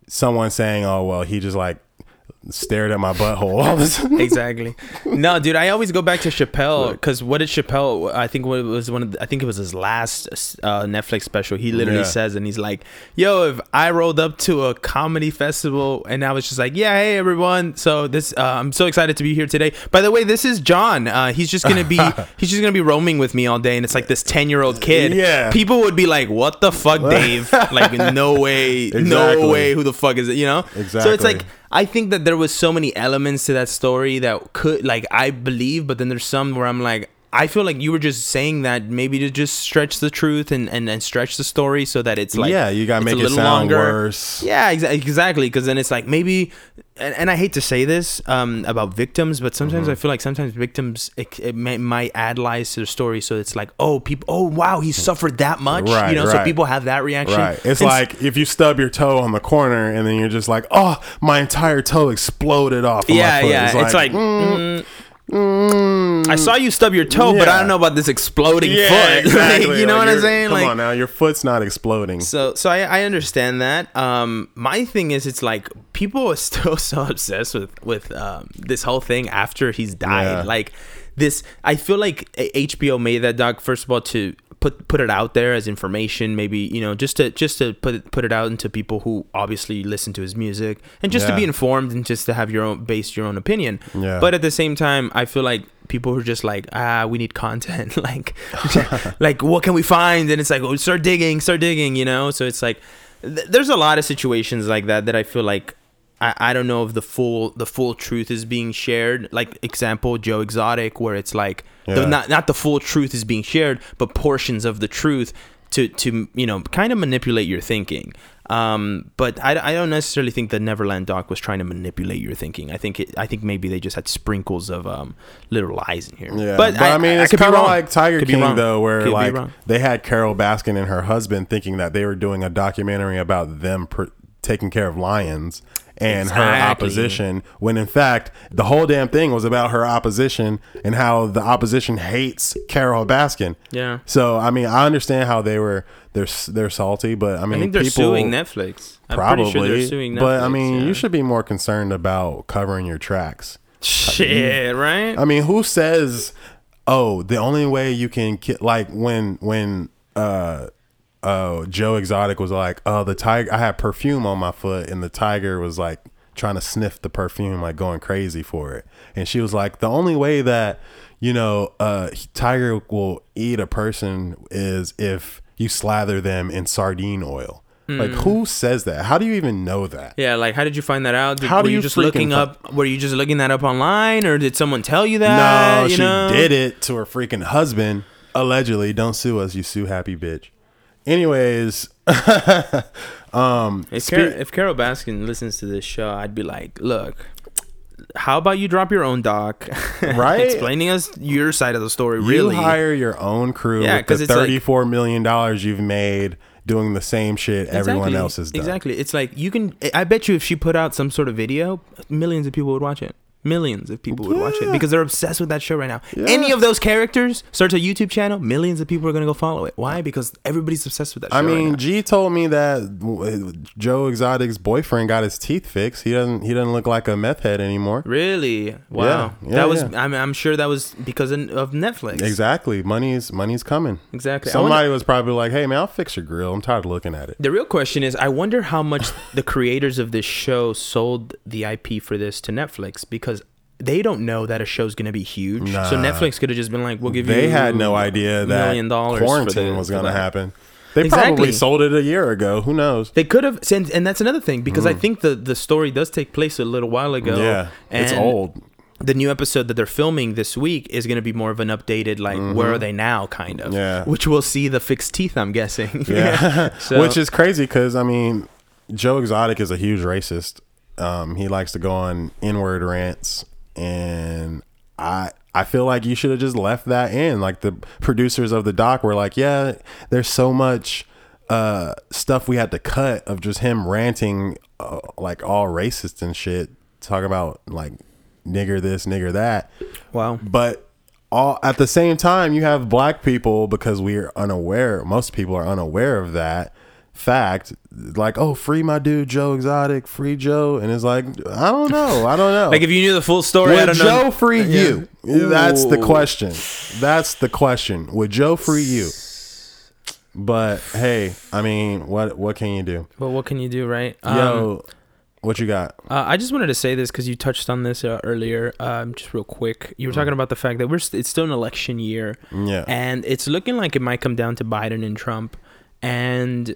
[SPEAKER 2] someone saying, "Oh, well, he just like stared at my butthole all the time."
[SPEAKER 1] Exactly. No, dude, I always go back to Chappelle because what did Chappelle? I think what it was one of the, I think it was his last uh, Netflix special. He literally
[SPEAKER 2] Yeah.
[SPEAKER 1] says, and he's like, "Yo, if I rolled up to a comedy festival and I was just like, yeah, hey everyone, so this uh, I'm so excited to be here today. By the way, this is John. Uh, he's just gonna be *laughs* he's just gonna be roaming with me all day, and it's like this ten year old kid.
[SPEAKER 2] Yeah.
[SPEAKER 1] people would be like, what the fuck, Dave? like, no way,
[SPEAKER 2] Exactly.
[SPEAKER 1] no way. Who the fuck is it? You know? Exactly. So it's like. I think that there was so many elements to that story that could like I believe, but then there's some where I'm like I feel like you were just saying that maybe to just stretch the truth and and, and stretch the story so that it's like
[SPEAKER 2] yeah, you gotta
[SPEAKER 1] it's a
[SPEAKER 2] make it sound
[SPEAKER 1] longer.
[SPEAKER 2] worse.
[SPEAKER 1] Yeah, exa- exactly. Because then it's like maybe, and, and I hate to say this um, about victims, but sometimes
[SPEAKER 2] Mm-hmm.
[SPEAKER 1] I feel like sometimes victims it, it may, might add lies to the story. So it's like, oh, people, oh wow, he suffered that much,
[SPEAKER 2] Right,
[SPEAKER 1] you know. So people have that reaction.
[SPEAKER 2] Right. It's
[SPEAKER 1] And
[SPEAKER 2] like if you stub your toe on the corner and then you're just like, oh, my entire toe exploded off. Of
[SPEAKER 1] yeah,
[SPEAKER 2] my foot.
[SPEAKER 1] yeah. It's like,
[SPEAKER 2] mm,
[SPEAKER 1] mm, I saw you stub your toe, but I don't know about this exploding
[SPEAKER 2] yeah,
[SPEAKER 1] foot. *laughs*
[SPEAKER 2] exactly.
[SPEAKER 1] Like, you know
[SPEAKER 2] Like,
[SPEAKER 1] what I'm saying?
[SPEAKER 2] Come
[SPEAKER 1] like,
[SPEAKER 2] on now, your foot's not exploding.
[SPEAKER 1] So, so I, I understand that. Um, my thing is, it's like people are *laughs* still so obsessed with with um, this whole thing after he's died.
[SPEAKER 2] Yeah.
[SPEAKER 1] Like this, I feel like HBO made that doc first of all to put put it out there as information, maybe you know, just to just to put it, put it out into people who obviously listen to his music, and just to be informed and just to have your own base your own opinion.
[SPEAKER 2] Yeah.
[SPEAKER 1] But at the same time, I feel like people who are just like, ah, we need content. *laughs* like, *laughs* like what can we find? And it's like, oh, start digging, start digging. You know. So it's like, th- there's a lot of situations like that that I feel like. I, I don't know if the full the full truth is being shared. Like example, Joe Exotic, where it's like the, not not the full truth is being shared, but portions of the truth to to you know kind of manipulate your thinking. Um, but I, I don't necessarily think the Neverland doc was trying to manipulate your thinking. I think it, I think maybe they just had sprinkles of um little lies in here.
[SPEAKER 2] Yeah,
[SPEAKER 1] but, I,
[SPEAKER 2] mean,
[SPEAKER 1] I
[SPEAKER 2] it's
[SPEAKER 1] could be
[SPEAKER 2] kind of like Tiger
[SPEAKER 1] Could
[SPEAKER 2] King though, where
[SPEAKER 1] Could
[SPEAKER 2] like they had Carole Baskin and her husband thinking that they were doing a documentary about them pr- taking care of lions and her opposition, when in fact the whole damn thing was about her opposition and how the opposition hates Carole Baskin.
[SPEAKER 1] Yeah.
[SPEAKER 2] So I mean, I understand how they were they're they're salty, but I mean,
[SPEAKER 1] I think they're
[SPEAKER 2] people,
[SPEAKER 1] suing Netflix. I'm
[SPEAKER 2] Probably,
[SPEAKER 1] sure they're suing Netflix.
[SPEAKER 2] but I mean,
[SPEAKER 1] yeah.
[SPEAKER 2] you should be more concerned about covering your tracks
[SPEAKER 1] Shit, right?
[SPEAKER 2] I mean, who says, "Oh, the only way you can ki-, like when when uh uh Joe Exotic was like, "Oh, the tiger I had perfume on my foot and the tiger was like trying to sniff the perfume like going crazy for it." And she was like, "The only way that, you know, uh tiger will eat a person is if you slather them in sardine oil." Like who says that? How do you even know that?
[SPEAKER 1] yeah, like how did you find that out? Did,
[SPEAKER 2] How do
[SPEAKER 1] were you
[SPEAKER 2] you
[SPEAKER 1] just looking
[SPEAKER 2] fi-
[SPEAKER 1] up? Were you just looking that up online, or did someone tell you that?
[SPEAKER 2] No,
[SPEAKER 1] you
[SPEAKER 2] she
[SPEAKER 1] know?
[SPEAKER 2] did it to her freaking husband. Allegedly, don't sue us, you sue happy bitch. Anyways, *laughs* um,
[SPEAKER 1] If,
[SPEAKER 2] spe-
[SPEAKER 1] Car- if Carole Baskin listens to this show, I'd be like, look, how about you drop your own doc, *laughs*
[SPEAKER 2] Right?
[SPEAKER 1] explaining us your side of the story.
[SPEAKER 2] you
[SPEAKER 1] Really,
[SPEAKER 2] hire your own crew
[SPEAKER 1] Yeah,
[SPEAKER 2] with
[SPEAKER 1] 'cause
[SPEAKER 2] the
[SPEAKER 1] it's like-
[SPEAKER 2] thirty-four million dollars you've made doing the same shit everyone else has done.
[SPEAKER 1] Exactly. It's like you can. I bet you if she put out some sort of video, millions of people would watch it. Millions of people would watch it because they're obsessed with that show right now.
[SPEAKER 2] Yeah.
[SPEAKER 1] Any of those characters starts a YouTube channel, millions of people are gonna go follow it. Why? Because everybody's obsessed with that. Show
[SPEAKER 2] I
[SPEAKER 1] right
[SPEAKER 2] mean,
[SPEAKER 1] now.
[SPEAKER 2] G told me that uh, Joe Exotic's boyfriend got his teeth fixed. He doesn't. He doesn't look like a meth head anymore.
[SPEAKER 1] really? Wow.
[SPEAKER 2] Yeah, yeah,
[SPEAKER 1] that was.
[SPEAKER 2] yeah.
[SPEAKER 1] I'm, I'm sure that was because of of Netflix.
[SPEAKER 2] Exactly. Money's money's coming.
[SPEAKER 1] Exactly.
[SPEAKER 2] Somebody
[SPEAKER 1] wonder-
[SPEAKER 2] was probably like, "Hey man, I'll fix your grill. I'm tired of looking at it."
[SPEAKER 1] The real question is, I wonder how much the *laughs* creators of this show sold the IP for this to Netflix because they don't know that a show's going to be huge. So Netflix could have just been like, "We'll give you."
[SPEAKER 2] They had no idea that
[SPEAKER 1] million dollars
[SPEAKER 2] quarantine
[SPEAKER 1] the-
[SPEAKER 2] was going to happen. They
[SPEAKER 1] Exactly.
[SPEAKER 2] probably sold it a year ago. Who knows?
[SPEAKER 1] They could have, and, and that's another thing because I think the the story does take place a little while ago.
[SPEAKER 2] Mm. Yeah, it's old.
[SPEAKER 1] The new episode that they're filming this week is going to be more of an updated, like, where are they now, kind of.
[SPEAKER 2] Mm-hmm. Yeah.
[SPEAKER 1] Which we'll see the fixed teeth. I'm guessing. *laughs*
[SPEAKER 2] Yeah, *laughs*
[SPEAKER 1] So-
[SPEAKER 2] which is crazy because I mean, Joe Exotic is a huge racist. Um, he likes to go on inward rants, and I I feel like you should have just left that in. Like the producers of the doc were like, yeah, there's so much uh stuff we had to cut of just him ranting uh, like all racist and shit, talk about like nigger this, nigger that.
[SPEAKER 1] Wow.
[SPEAKER 2] but all at the same time you have black people because we're unaware most people are unaware of that fact like oh free my dude joe exotic free joe. And it's like i don't know. I don't know. *laughs*
[SPEAKER 1] Like, if you knew the full story, I
[SPEAKER 2] would
[SPEAKER 1] don't
[SPEAKER 2] joe
[SPEAKER 1] know.
[SPEAKER 2] free
[SPEAKER 1] Yeah.
[SPEAKER 2] you? That's the question. That's the question. Would joe free you? But hey i mean what what can you do?
[SPEAKER 1] Well, what can you do, right? Um,
[SPEAKER 2] yo what you got?
[SPEAKER 1] Uh, I just wanted to say this because you touched on this uh, earlier. Um, just real quick, you were talking about the fact that we're st- it's still an election year,
[SPEAKER 2] yeah.
[SPEAKER 1] And it's looking like it might come down to Biden and Trump, and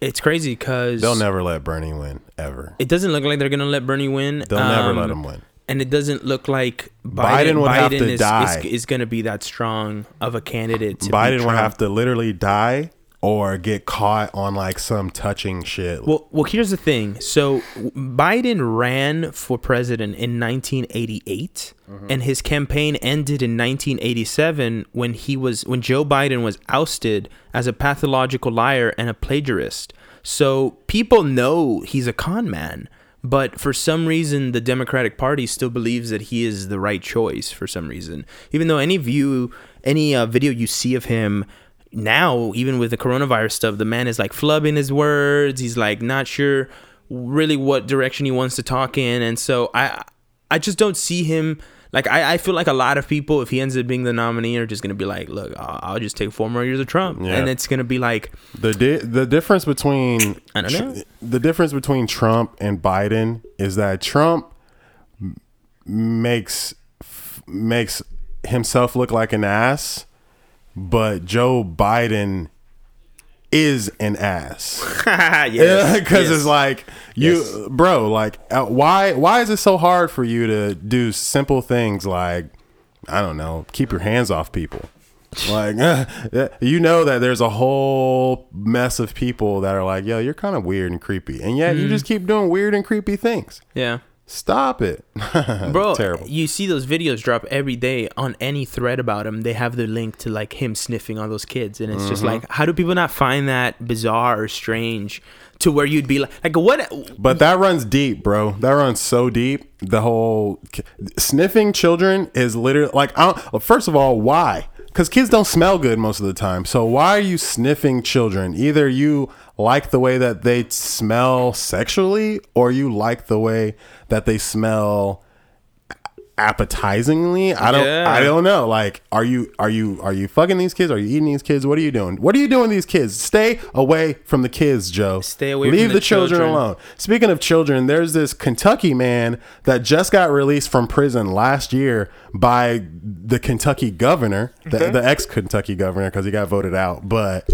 [SPEAKER 1] it's crazy because
[SPEAKER 2] they'll never let bernie win ever
[SPEAKER 1] It doesn't look like they're gonna let Bernie win.
[SPEAKER 2] they'll never
[SPEAKER 1] um,
[SPEAKER 2] let him win
[SPEAKER 1] and it doesn't look like Biden,
[SPEAKER 2] Biden would have to
[SPEAKER 1] is,
[SPEAKER 2] die.
[SPEAKER 1] is, is going to be that strong of a candidate. To
[SPEAKER 2] Biden would have to literally die or get caught on like some touching shit.
[SPEAKER 1] Well, well, here's the thing. So Biden ran for president in 1988,
[SPEAKER 2] Mm-hmm.
[SPEAKER 1] and his campaign ended in 1987 when he was when Joe Biden was ousted as a pathological liar and a plagiarist. So people know he's a con man, but for some reason the Democratic Party still believes that he is the right choice. For some reason, even though any view, any uh, video you see of him now, even with the coronavirus stuff, the man is like flubbing his words. He's like not sure really what direction he wants to talk in, and so I, I just don't see him. Like I, I feel like a lot of people, if he ends up being the nominee, are just gonna be like, "Look, I'll, I'll just take four more years of Trump,"
[SPEAKER 2] Yeah.
[SPEAKER 1] and it's gonna be like,
[SPEAKER 2] the di- the difference between *coughs*
[SPEAKER 1] I don't know.
[SPEAKER 2] the difference between Trump and Biden is that Trump makes f- makes himself look like an ass, but Joe Biden is an ass. *laughs*
[SPEAKER 1] yes, *laughs*
[SPEAKER 2] because
[SPEAKER 1] yes.
[SPEAKER 2] it's like you
[SPEAKER 1] Yes.
[SPEAKER 2] bro like uh, why why is it so hard for you to do simple things like i don't know keep your hands off people like *laughs* you know that there's a whole mess of people that are like yo you're kind of weird and creepy and yet you
[SPEAKER 1] Mm-hmm.
[SPEAKER 2] just keep doing weird and creepy things
[SPEAKER 1] yeah.
[SPEAKER 2] Stop it *laughs*
[SPEAKER 1] bro
[SPEAKER 2] terrible
[SPEAKER 1] you see those videos drop every day on any thread about him they have the link to like him sniffing on those kids and it's just
[SPEAKER 2] Mm-hmm.
[SPEAKER 1] like how do people not find that bizarre or strange to where you'd be like like what
[SPEAKER 2] But that runs deep, bro. That runs so deep. The whole sniffing children is literally like, I don't, well, first of all, why? Because kids don't smell good most of the time. So why are you sniffing children? Either you like the way that they smell sexually, or you like the way that they smell appetizingly. I don't
[SPEAKER 1] Yeah.
[SPEAKER 2] I don't know. Like are you are you are you fucking these kids? Are you eating these kids? What are you doing? What are you doing these kids? Stay away from the kids, Joe.
[SPEAKER 1] Stay away
[SPEAKER 2] Leave
[SPEAKER 1] from
[SPEAKER 2] the,
[SPEAKER 1] the
[SPEAKER 2] children,
[SPEAKER 1] children.
[SPEAKER 2] alone. Speaking of children, there's this Kentucky man that just got released from prison last year by the Kentucky governor, the, the ex Kentucky governor because he got voted out, but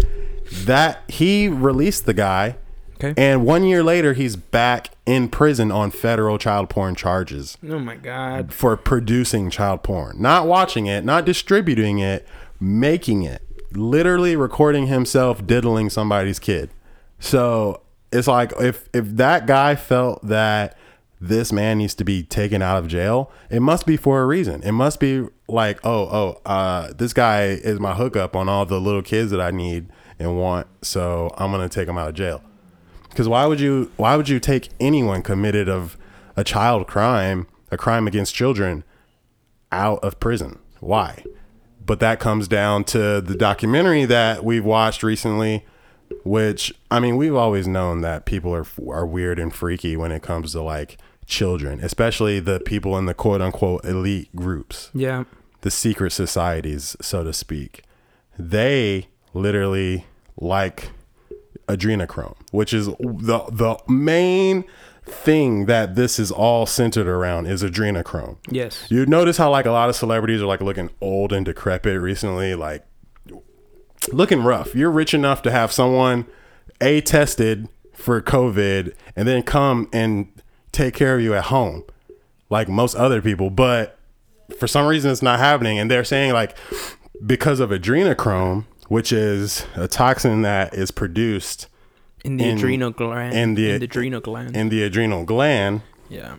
[SPEAKER 2] that he released the guy
[SPEAKER 1] Okay.
[SPEAKER 2] and one year later, he's back in prison on federal child porn charges
[SPEAKER 1] Oh my god.
[SPEAKER 2] for producing child porn, not watching it, not distributing it, making it, literally recording himself diddling somebody's kid. So it's like if if that guy felt that this man needs to be taken out of jail, it must be for a reason. It must be like, oh, oh, uh, this guy is my hookup on all the little kids that I need and want, so I'm gonna take him out of jail. Because why would you why would you take anyone committed of a child crime, a crime against children, out of prison? Why? But that comes down to the documentary that we've watched recently, which I mean we've always known that people are are weird and freaky when it comes to like children, especially the people in the quote unquote elite groups
[SPEAKER 1] Yeah.
[SPEAKER 2] the secret societies, so to speak, they literally like adrenochrome, which is the the main thing that this is all centered around is adrenochrome.
[SPEAKER 1] Yes.
[SPEAKER 2] You notice how like a lot of celebrities are like looking old and decrepit recently, like looking rough. You're rich enough to have someone a tested for COVID and then come and take care of you at home, like most other people. But for some reason, it's not happening, and they're saying like because of adrenochrome, which is a toxin that is produced
[SPEAKER 1] In the
[SPEAKER 2] In-
[SPEAKER 1] adrenal gland.
[SPEAKER 2] in the-
[SPEAKER 1] in the adrenal gland.
[SPEAKER 2] in the adrenal gland,
[SPEAKER 1] yeah.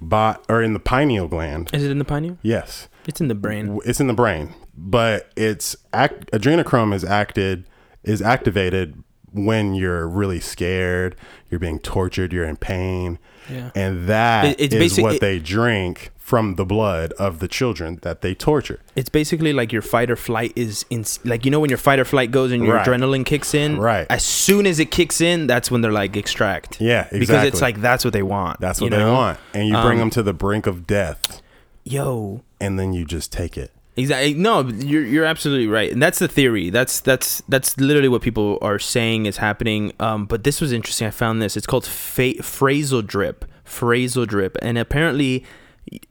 [SPEAKER 2] by or in the pineal gland.
[SPEAKER 1] Is it in the pineal?
[SPEAKER 2] Yes.
[SPEAKER 1] It's in the brain.
[SPEAKER 2] it's in the brain, but it's act, adrenochrome is acted is activated when you're really scared, you're being tortured, you're in pain,
[SPEAKER 1] Yeah.
[SPEAKER 2] and that
[SPEAKER 1] It-
[SPEAKER 2] is what
[SPEAKER 1] it-
[SPEAKER 2] they drink from the blood of the children that they torture.
[SPEAKER 1] It's basically like your fight or flight is in like you know when your fight or flight goes and your
[SPEAKER 2] Right.
[SPEAKER 1] adrenaline kicks in.
[SPEAKER 2] Right.
[SPEAKER 1] As soon as it kicks in, that's when they're like extract.
[SPEAKER 2] Yeah, exactly.
[SPEAKER 1] Because it's like that's what they want.
[SPEAKER 2] That's what they
[SPEAKER 1] know?
[SPEAKER 2] want, and you bring
[SPEAKER 1] Um,
[SPEAKER 2] them to the brink of death,
[SPEAKER 1] Yo.
[SPEAKER 2] and then you just take it.
[SPEAKER 1] Exactly. No, you're you're absolutely right, and that's the theory. That's that's that's literally what people are saying is happening. Um, but this was interesting. I found this. It's called fa- frazzledrip. Phrasal drip, and apparently,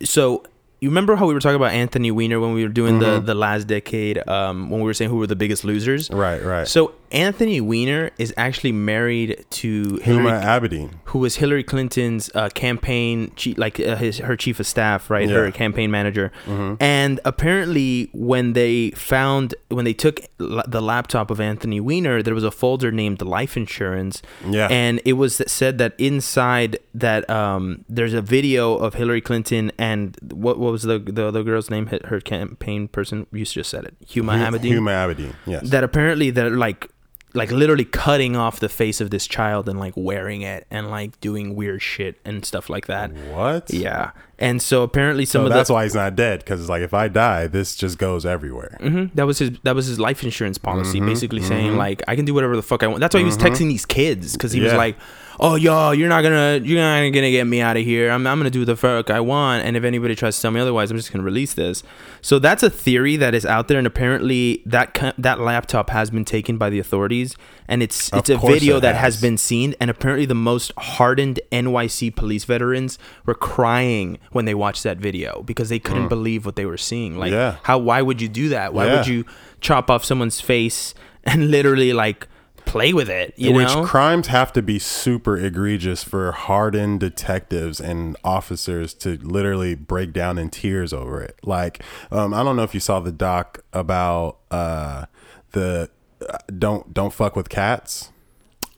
[SPEAKER 1] so you remember how we were talking about Anthony Weiner when we were doing the the last decade, um, when we were saying who were the biggest losers.
[SPEAKER 2] Right, right.
[SPEAKER 1] So Anthony Weiner is actually married to
[SPEAKER 2] Huma
[SPEAKER 1] Hillary,
[SPEAKER 2] Abedin.
[SPEAKER 1] who was Hillary Clinton's uh, campaign chief, like uh, his her chief of staff, right?
[SPEAKER 2] Yeah.
[SPEAKER 1] Her campaign manager.
[SPEAKER 2] Mm-hmm.
[SPEAKER 1] And apparently, when they found when they took la- the laptop of Anthony Weiner, there was a folder named life insurance.
[SPEAKER 2] Yeah.
[SPEAKER 1] And it was said that inside that um, there's a video of Hillary Clinton and what what was the the other girl's name? Her campaign person. You just said it. Huma Abedin
[SPEAKER 2] Huma Abedin. Yes.
[SPEAKER 1] that apparently they're like like literally cutting off the face of this child and like wearing it and like doing weird shit and stuff like that.
[SPEAKER 2] what?
[SPEAKER 1] Yeah. And so apparently some
[SPEAKER 2] So
[SPEAKER 1] of
[SPEAKER 2] that's
[SPEAKER 1] the
[SPEAKER 2] why he's not dead because it's like if I die, this just goes everywhere.
[SPEAKER 1] Mhm. that was his that was his life insurance policy
[SPEAKER 2] Mm-hmm.
[SPEAKER 1] basically saying like I can do whatever the fuck I want. That's why he was texting these kids cuz he was like, "Oh, yo, you're not to you're not to get me out of here. I'm I'm to do the fuck I want and if anybody tries to tell me otherwise, I'm just to release this." So that's a theory that is out there and apparently that co- that laptop has been taken by the authorities and it's
[SPEAKER 2] Of
[SPEAKER 1] it's a video that has
[SPEAKER 2] has.
[SPEAKER 1] been seen and apparently the most hardened NYC police veterans were crying when they watched that video because they couldn't believe what they were seeing like
[SPEAKER 2] Mm. Yeah.
[SPEAKER 1] how why would you do that why
[SPEAKER 2] Yeah.
[SPEAKER 1] would you chop off someone's face and literally like play with it you
[SPEAKER 2] Which
[SPEAKER 1] know
[SPEAKER 2] crimes have to be super egregious for hardened detectives and officers to literally break down in tears over it. Like, um, I don't know if you saw the doc about uh, the uh, don't don't fuck with cats.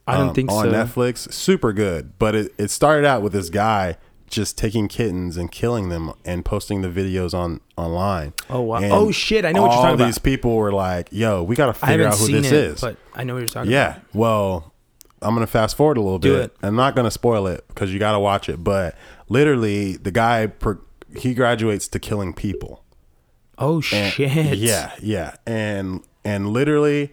[SPEAKER 1] I don't
[SPEAKER 2] um,
[SPEAKER 1] think
[SPEAKER 2] on
[SPEAKER 1] so
[SPEAKER 2] Netflix. Super good, but it, it started out with this guy just taking kittens and killing them and posting the videos on online.
[SPEAKER 1] Oh, wow.
[SPEAKER 2] And
[SPEAKER 1] Oh, shit, I know what you're talking about.
[SPEAKER 2] All these people were like, "Yo, we got to figure out who this
[SPEAKER 1] it
[SPEAKER 2] is."
[SPEAKER 1] but I know what you're talking about.
[SPEAKER 2] Yeah. Well, I'm gonna fast forward a little
[SPEAKER 1] Do
[SPEAKER 2] bit.
[SPEAKER 1] it.
[SPEAKER 2] I'm not gonna spoil it because you gotta watch it. But literally, the guy per, he graduates to killing people.
[SPEAKER 1] oh
[SPEAKER 2] And-
[SPEAKER 1] shit
[SPEAKER 2] Yeah, yeah, and and literally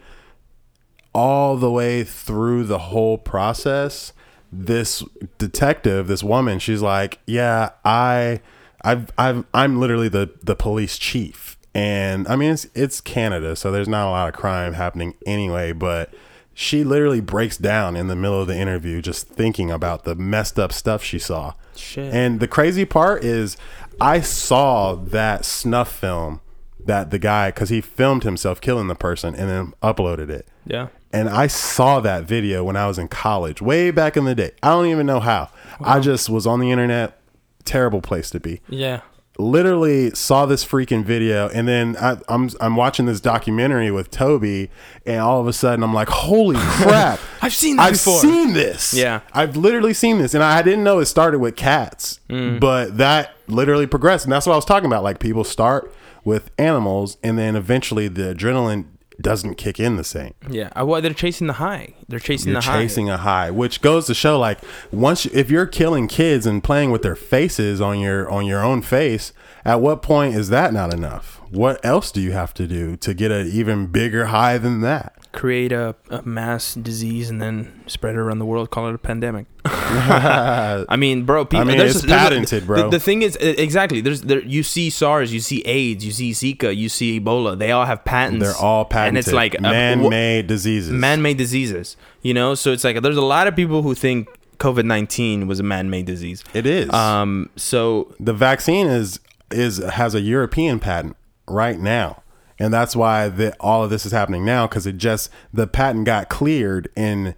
[SPEAKER 2] all the way through the whole process, this detective, this woman, she's like, "Yeah, I I've I've I'm literally the the police chief, and I mean it's it's Canada, so there's not a lot of crime happening anyway, but. She literally breaks down in the middle of the interview just thinking about the messed up stuff she saw.
[SPEAKER 1] Shit.
[SPEAKER 2] And the crazy part is, I saw that snuff film that the guy, because he filmed himself killing the person and then uploaded it.
[SPEAKER 1] Yeah.
[SPEAKER 2] And I saw that video when I was in college, way back in the day. I don't even know how. I just was on the internet. Terrible place to be.
[SPEAKER 1] Yeah.
[SPEAKER 2] Literally saw this freaking video, and then I, I'm I'm watching this documentary with Toby, and all of a sudden I'm like, "Holy *laughs* crap!
[SPEAKER 1] I've seen this
[SPEAKER 2] I've
[SPEAKER 1] before.
[SPEAKER 2] seen this.
[SPEAKER 1] Yeah.
[SPEAKER 2] I've literally seen this, and I didn't know it started with cats,
[SPEAKER 1] Mm.
[SPEAKER 2] but that literally progressed, and that's what I was talking about. Like people start with animals, and then eventually the adrenaline doesn't kick in the same.
[SPEAKER 1] Yeah. I, well, they're chasing the high. They're chasing
[SPEAKER 2] You're
[SPEAKER 1] the high.
[SPEAKER 2] chasing a high, which goes to show like once you, if you're killing kids and playing with their faces on your on your own face, at what point is that not enough? What else do you have to do to get an even bigger high than that?
[SPEAKER 1] Create a, a mass disease and then spread it around the world. Call it a pandemic. *laughs* *laughs* I mean, bro. People,
[SPEAKER 2] I mean,
[SPEAKER 1] there's
[SPEAKER 2] it's
[SPEAKER 1] there's
[SPEAKER 2] patented, bro.
[SPEAKER 1] The, the thing is, exactly. There's there. You see SARS, you see AIDS, you see Zika, you see Ebola. They all have patents.
[SPEAKER 2] They're all patented.
[SPEAKER 1] and it's like
[SPEAKER 2] man-made diseases.
[SPEAKER 1] man-made diseases. You know, so it's like there's a lot of people who think COVID nineteen was a man-made disease.
[SPEAKER 2] it is.
[SPEAKER 1] Um. So
[SPEAKER 2] the vaccine is is has a European patent right now. And that's why the, all of this is happening now because it just the patent got cleared in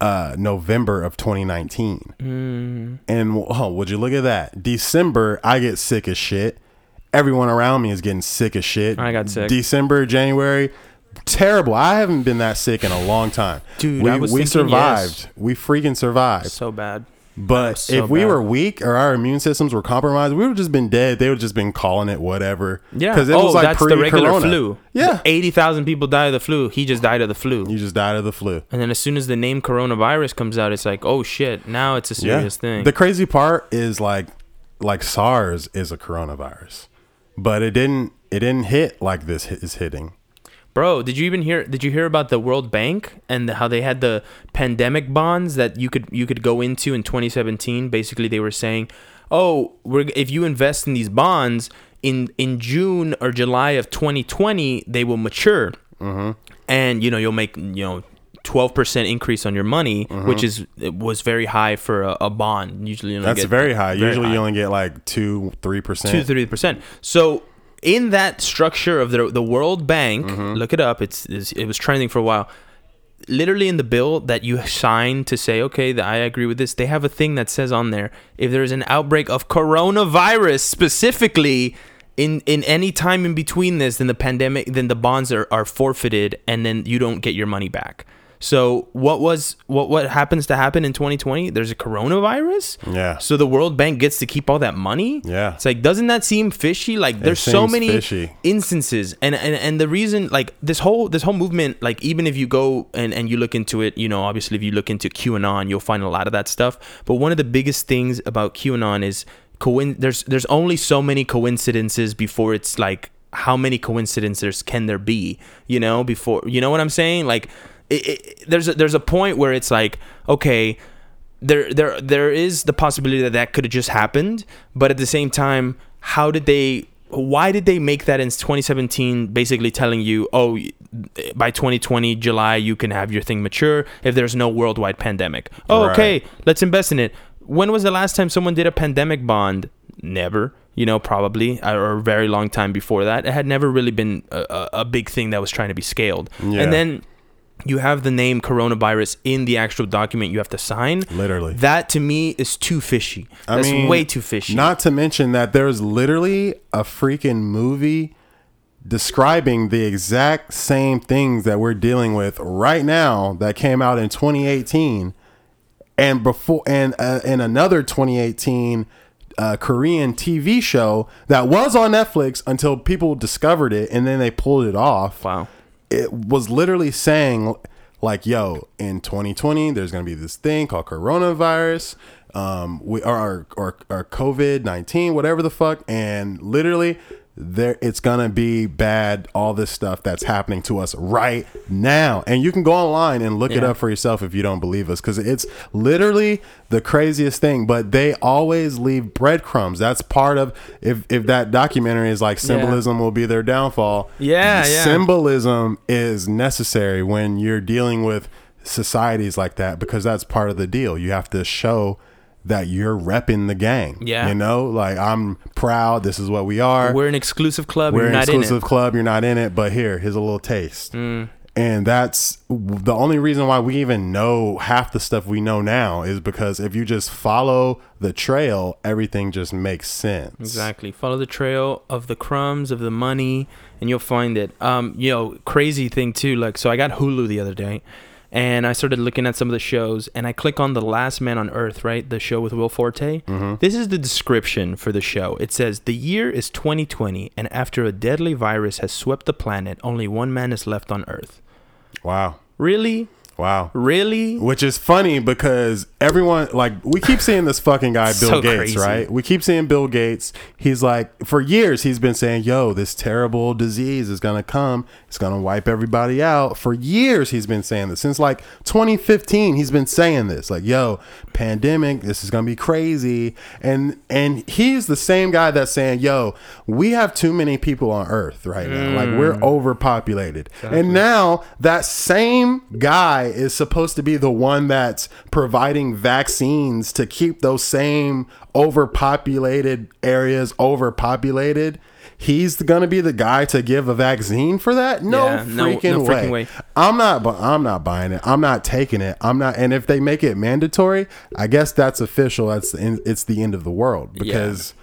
[SPEAKER 2] uh, November of 2019.
[SPEAKER 1] Mm.
[SPEAKER 2] And oh, would you look at that? December, I get sick as shit. Everyone around me is getting sick as shit.
[SPEAKER 1] I got sick.
[SPEAKER 2] December, January, terrible. I haven't been that sick in a long time.
[SPEAKER 1] Dude,
[SPEAKER 2] we, we survived.
[SPEAKER 1] yes.
[SPEAKER 2] We freaking survived.
[SPEAKER 1] so bad.
[SPEAKER 2] But
[SPEAKER 1] so
[SPEAKER 2] if we
[SPEAKER 1] bad.
[SPEAKER 2] were weak or our immune systems were compromised, we would have just been dead. They would have just been calling it whatever.
[SPEAKER 1] Yeah.
[SPEAKER 2] because it
[SPEAKER 1] oh,
[SPEAKER 2] was like
[SPEAKER 1] that's the regular
[SPEAKER 2] pre-corona.
[SPEAKER 1] flu.
[SPEAKER 2] Yeah,
[SPEAKER 1] Eighty thousand people die of the flu. He just died of the flu.
[SPEAKER 2] you just died of the flu.
[SPEAKER 1] And then as soon as the name coronavirus comes out, it's like, oh shit, now it's a serious
[SPEAKER 2] yeah.
[SPEAKER 1] thing.
[SPEAKER 2] The crazy part is like, like SARS is a coronavirus, but it didn't. It didn't hit like this is hitting.
[SPEAKER 1] Bro, did you even hear did you hear about the World Bank and how they had the pandemic bonds that you could you could go into in 2017? Basically, they were saying, "Oh, we're if you invest in these bonds in in June or July of 2020, they will mature."
[SPEAKER 2] Mm-hmm.
[SPEAKER 1] And you know, you'll make, you know, 12% increase on your money,
[SPEAKER 2] Mm-hmm.
[SPEAKER 1] which is it was very high for a, a bond. Usually you
[SPEAKER 2] That's
[SPEAKER 1] get
[SPEAKER 2] very high.
[SPEAKER 1] very
[SPEAKER 2] Usually,
[SPEAKER 1] high.
[SPEAKER 2] you only get like two, three percent.
[SPEAKER 1] Two, three percent. So in that structure of the the World Bank,
[SPEAKER 2] Mm-hmm.
[SPEAKER 1] look it up. It's, it's it was trending for a while. Literally in the bill that you sign to say, okay, that I agree with this. They have a thing that says on there, if there is an outbreak of coronavirus specifically. In, in any time in between this, then the pandemic, then the bonds are, are forfeited, and then you don't get your money back. So what was what what happens to happen in 2020? There's a coronavirus.
[SPEAKER 2] Yeah.
[SPEAKER 1] So the World Bank gets to keep all that money.
[SPEAKER 2] Yeah.
[SPEAKER 1] It's like, doesn't that seem fishy? Like, there's so many
[SPEAKER 2] fishy.
[SPEAKER 1] instances, and, and and the reason, like, this whole this whole movement, like, even if you go and and you look into it, you know, obviously, if you look into QAnon, you'll find a lot of that stuff. But one of the biggest things about QAnon is coin. There's there's only so many coincidences before it's like, how many coincidences can there be? You know, before you know what I'm saying? Like, it, it, there's a, there's a point where it's like, okay there there there is the possibility that that could have just happened but at the same time how did they why did they make that in 2017 basically telling you oh by 2020 july you can have your thing mature if there's no worldwide pandemic? Oh
[SPEAKER 2] Right.
[SPEAKER 1] okay let's invest in it. When was the last time someone did a pandemic bond? Never you know probably uh, or a very long time before that. It had never really been a, a, a big thing that was trying to be scaled.
[SPEAKER 2] Yeah.
[SPEAKER 1] and then you have the name coronavirus in the actual document you have to sign.
[SPEAKER 2] Literally.
[SPEAKER 1] That to me is too fishy.
[SPEAKER 2] I
[SPEAKER 1] That's
[SPEAKER 2] mean,
[SPEAKER 1] way too fishy.
[SPEAKER 2] Not to mention that there's literally a freaking movie describing the exact same things that we're dealing with right now that came out in 2018 and before and uh, in another 2018 uh, Korean TV show that was on Netflix until people discovered it and then they pulled it off
[SPEAKER 1] wow.
[SPEAKER 2] It was literally saying like yo in 2020 there's going to be this thing called coronavirus. Um we or or, or covid-19 whatever the fuck. And literally there it's gonna be bad all this stuff that's happening to us right now. And you can go online and look it up for yourself if you don't believe us because it's literally the craziest thing. But they always leave breadcrumbs. That's part of if if that documentary is like symbolism will be their downfall
[SPEAKER 1] Yeah, yeah.
[SPEAKER 2] symbolism is necessary when you're dealing with societies like that because that's part of the deal. You have to show that you're repping the gang
[SPEAKER 1] Yeah.
[SPEAKER 2] you know like i'm proud this is what we are
[SPEAKER 1] We're an exclusive club.
[SPEAKER 2] we're
[SPEAKER 1] You're
[SPEAKER 2] an
[SPEAKER 1] not
[SPEAKER 2] exclusive
[SPEAKER 1] in it.
[SPEAKER 2] club. You're not in it, but here, here's a little taste.
[SPEAKER 1] Mm.
[SPEAKER 2] And that's the only reason why we even know half the stuff we know now is because if you just follow the trail, everything just makes sense.
[SPEAKER 1] Exactly. Follow the trail of the crumbs of the money, and you'll find it. Um, you know, crazy thing too. Like, so I got Hulu the other day, and I started looking at some of the shows, and I click on the Last Man on Earth, right? The show with Will Forte.
[SPEAKER 2] Mm-hmm.
[SPEAKER 1] This is the description for the show. It says the year is 2020, and after a deadly virus has swept the planet, only one man is left on Earth.
[SPEAKER 2] Wow.
[SPEAKER 1] Really?
[SPEAKER 2] Wow.
[SPEAKER 1] Really?
[SPEAKER 2] Which is funny because everyone like we keep seeing this fucking guy *laughs* Bill
[SPEAKER 1] So
[SPEAKER 2] Gates,
[SPEAKER 1] crazy.
[SPEAKER 2] right? We keep seeing Bill Gates. He's like for years he's been saying, "Yo, this terrible disease is going to come. It's going to wipe everybody out." For years he's been saying this. Since like 2015 he's been saying this. Like, "Yo, pandemic, this is going to be crazy." And and he's the same guy that's saying, "Yo, we have too many people on earth right now. Like we're mm. overpopulated." And now that same guy is supposed to be the one that's providing vaccines to keep those same overpopulated areas overpopulated. He's gonna be the guy to give a vaccine for that? No,
[SPEAKER 1] Yeah,
[SPEAKER 2] freaking,
[SPEAKER 1] no
[SPEAKER 2] way.
[SPEAKER 1] freaking way.
[SPEAKER 2] I'm not. I'm not buying it. I'm not taking it. I'm not. And if they make it mandatory, I guess that's official. That's the it's the end of the world because,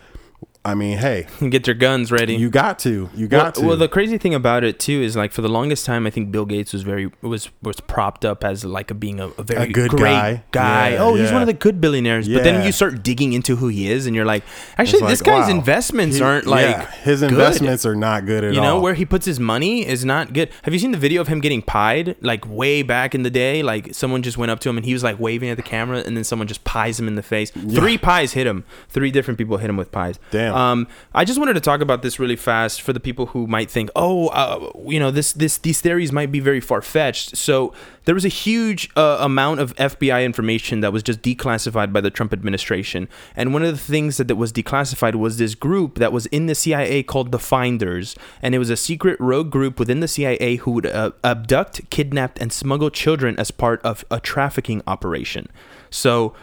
[SPEAKER 2] I mean, hey, *laughs*
[SPEAKER 1] Get your guns ready.
[SPEAKER 2] you got to. You
[SPEAKER 1] well,
[SPEAKER 2] got to.
[SPEAKER 1] well, the crazy thing about it too is like for the longest time, I think Bill Gates was very was was propped up as like a being a, a very
[SPEAKER 2] A good
[SPEAKER 1] great
[SPEAKER 2] guy.
[SPEAKER 1] guy.
[SPEAKER 2] Yeah,
[SPEAKER 1] oh, he's one of the good billionaires. But then you start digging into who he is, and you're like, actually,
[SPEAKER 2] It's
[SPEAKER 1] this guy's
[SPEAKER 2] wow.
[SPEAKER 1] investments
[SPEAKER 2] He-
[SPEAKER 1] aren't like
[SPEAKER 2] yeah, his
[SPEAKER 1] good.
[SPEAKER 2] investments are not good at
[SPEAKER 1] You
[SPEAKER 2] all.
[SPEAKER 1] You know where he puts his money is not good. Have you seen the video of him getting pied? Like way back in the day, like someone just went up to him and he was like waving at the camera, and then someone just pies him in the face. Three pies hit him. Three different people hit him with pies.
[SPEAKER 2] Damn.
[SPEAKER 1] Um, I just wanted to talk about this really fast for the people who might think, oh, uh, you know, this this these theories might be very far fetched. So there was a huge uh, amount of FBI information that was just declassified by the Trump administration, and one of the things that, that was declassified was this group that was in the CIA called the Finders, and it was a secret rogue group within the CIA who would uh, abduct, kidnap, and smuggle children as part of a trafficking operation. So.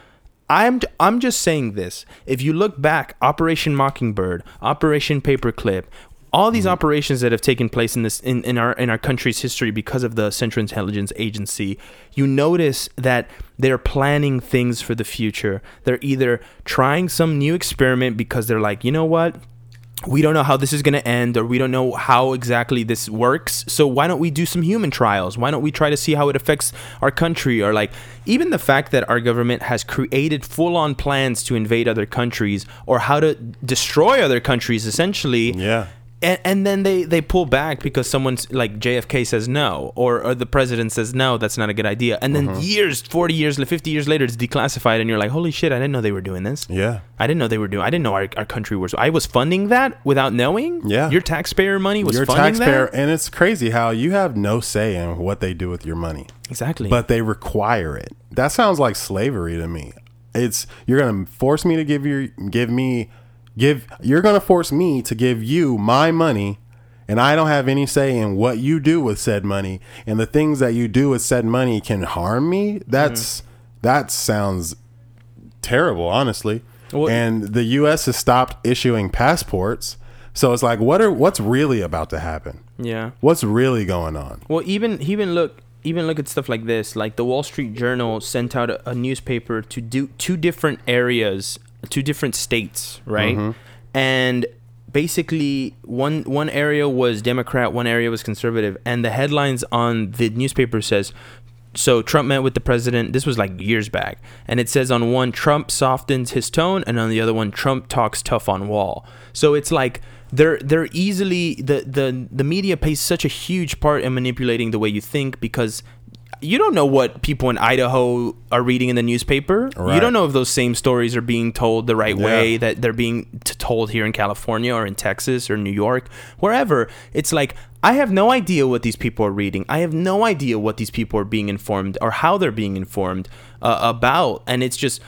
[SPEAKER 1] I'm I'm just saying this. If you look back, Operation Mockingbird, Operation Paperclip, all these mm-hmm. operations that have taken place in this in, in our in our country's history because of the Central Intelligence Agency, you notice that they're planning things for the future. They're either trying some new experiment because they're like, you know what? We don't know how this is going to end or we don't know how exactly this works. So why don't we do some human trials? Why don't we try to see how it affects our country? Or like even the fact that our government has created full-on plans to invade other countries or how to destroy other countries essentially
[SPEAKER 2] Yeah.
[SPEAKER 1] And, and then they, they pull back because someone's like JFK says no, or, or the president says no, that's not a good idea. And then mm-hmm. years, 40 years, 50 years later, it's declassified, and you're like, holy shit, I didn't know they were doing this.
[SPEAKER 2] yeah.
[SPEAKER 1] I didn't know they were doing. I didn't know our, our country was. I was funding that without knowing.
[SPEAKER 2] Yeah.
[SPEAKER 1] your taxpayer money was
[SPEAKER 2] Your taxpayer,
[SPEAKER 1] that.
[SPEAKER 2] and it's crazy how you have no say in what they do with your money.
[SPEAKER 1] Exactly.
[SPEAKER 2] but they require it. That sounds like slavery to me. It's you're gonna force me to give you give me give you're gonna force me to give you my money and I don't have any say in what you do with said money and the things that you do with said money can harm me. That's mm-hmm. that sounds terrible, honestly.
[SPEAKER 1] Well-
[SPEAKER 2] and the US has stopped issuing passports. So it's like what are what's really about to happen?
[SPEAKER 1] yeah.
[SPEAKER 2] What's really going on?
[SPEAKER 1] Well, even even look even look at stuff like this. Like the Wall Street Journal sent out a, a newspaper to do two different areas, two different states, right? Mm-hmm. And basically one one area was Democrat, one area was conservative, and the headlines on the newspaper says so Trump met with the president. This was like years back, and it says on one Trump softens his tone, and on the other one Trump talks tough on wall. So it's like they're they're easily the the the media plays such a huge part in manipulating the way you think because you don't know what people in Idaho are reading in the newspaper. You don't know if those same stories are being told the right
[SPEAKER 2] Yeah.
[SPEAKER 1] way that they're being t- told here in California or in Texas or New York, wherever. It's like I have no idea what these people are reading. I have no idea what these people are being informed or how they're being informed uh, about, and it's just.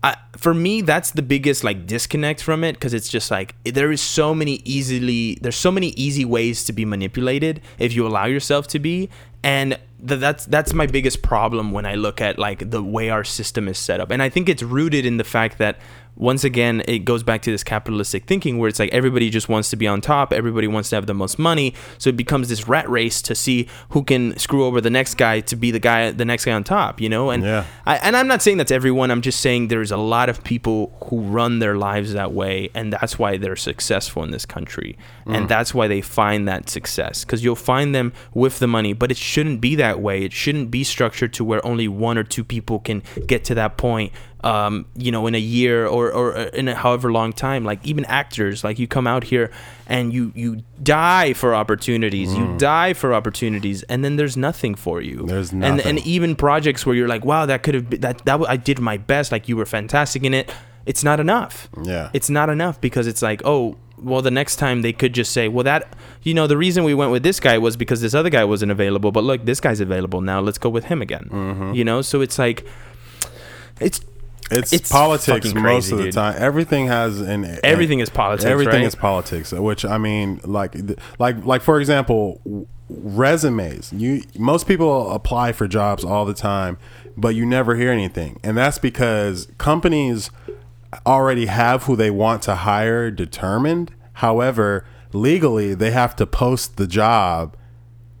[SPEAKER 1] I, for me, that's the biggest like disconnect from it because it's just like there is so many easily there's so many easy ways to be manipulated if you allow yourself to be, and th- that's that's my biggest problem when I look at like the way our system is set up, and I think it's rooted in the fact that once again it goes back to this capitalistic thinking where it's like everybody just wants to be on top, everybody wants to have the most money, so it becomes this rat race to see who can screw over the next guy to be the guy the next guy on top, you know, and
[SPEAKER 2] Yeah.
[SPEAKER 1] I, and I'm not saying that's everyone. I'm just saying there's a lot of people who run their lives that way, and that's why they're successful in this country, and mm. that's why they find that success. Because you'll find them with the money, but it shouldn't be that way. It shouldn't be structured to where only one or two people can get to that point. Um, you know, in a year or or in a however long time. Like even actors, like you come out here and you you die for opportunities. You die for opportunities, and then there's nothing for you.
[SPEAKER 2] There's
[SPEAKER 1] And and even projects where you're like, wow, that could have been that that I did my best, like you were fantastic in it. It's not enough.
[SPEAKER 2] Yeah.
[SPEAKER 1] It's not enough because it's like, oh, well, the next time they could just say, well, that you know, the reason we went with this guy was because this other guy wasn't available, but look, this guy's available now. Let's go with him again.
[SPEAKER 2] Mm-hmm.
[SPEAKER 1] You know, so it's like, it's
[SPEAKER 2] It's,
[SPEAKER 1] It's
[SPEAKER 2] politics
[SPEAKER 1] fucking
[SPEAKER 2] most
[SPEAKER 1] crazy,
[SPEAKER 2] of the
[SPEAKER 1] dude.
[SPEAKER 2] time. Everything has an
[SPEAKER 1] Everything is politics,
[SPEAKER 2] Everything
[SPEAKER 1] right?
[SPEAKER 2] is politics. Which I mean, like, like, like for example, resumes. You most people apply for jobs all the time, but you never hear anything, and that's because companies already have who they want to hire determined. However, legally, they have to post the job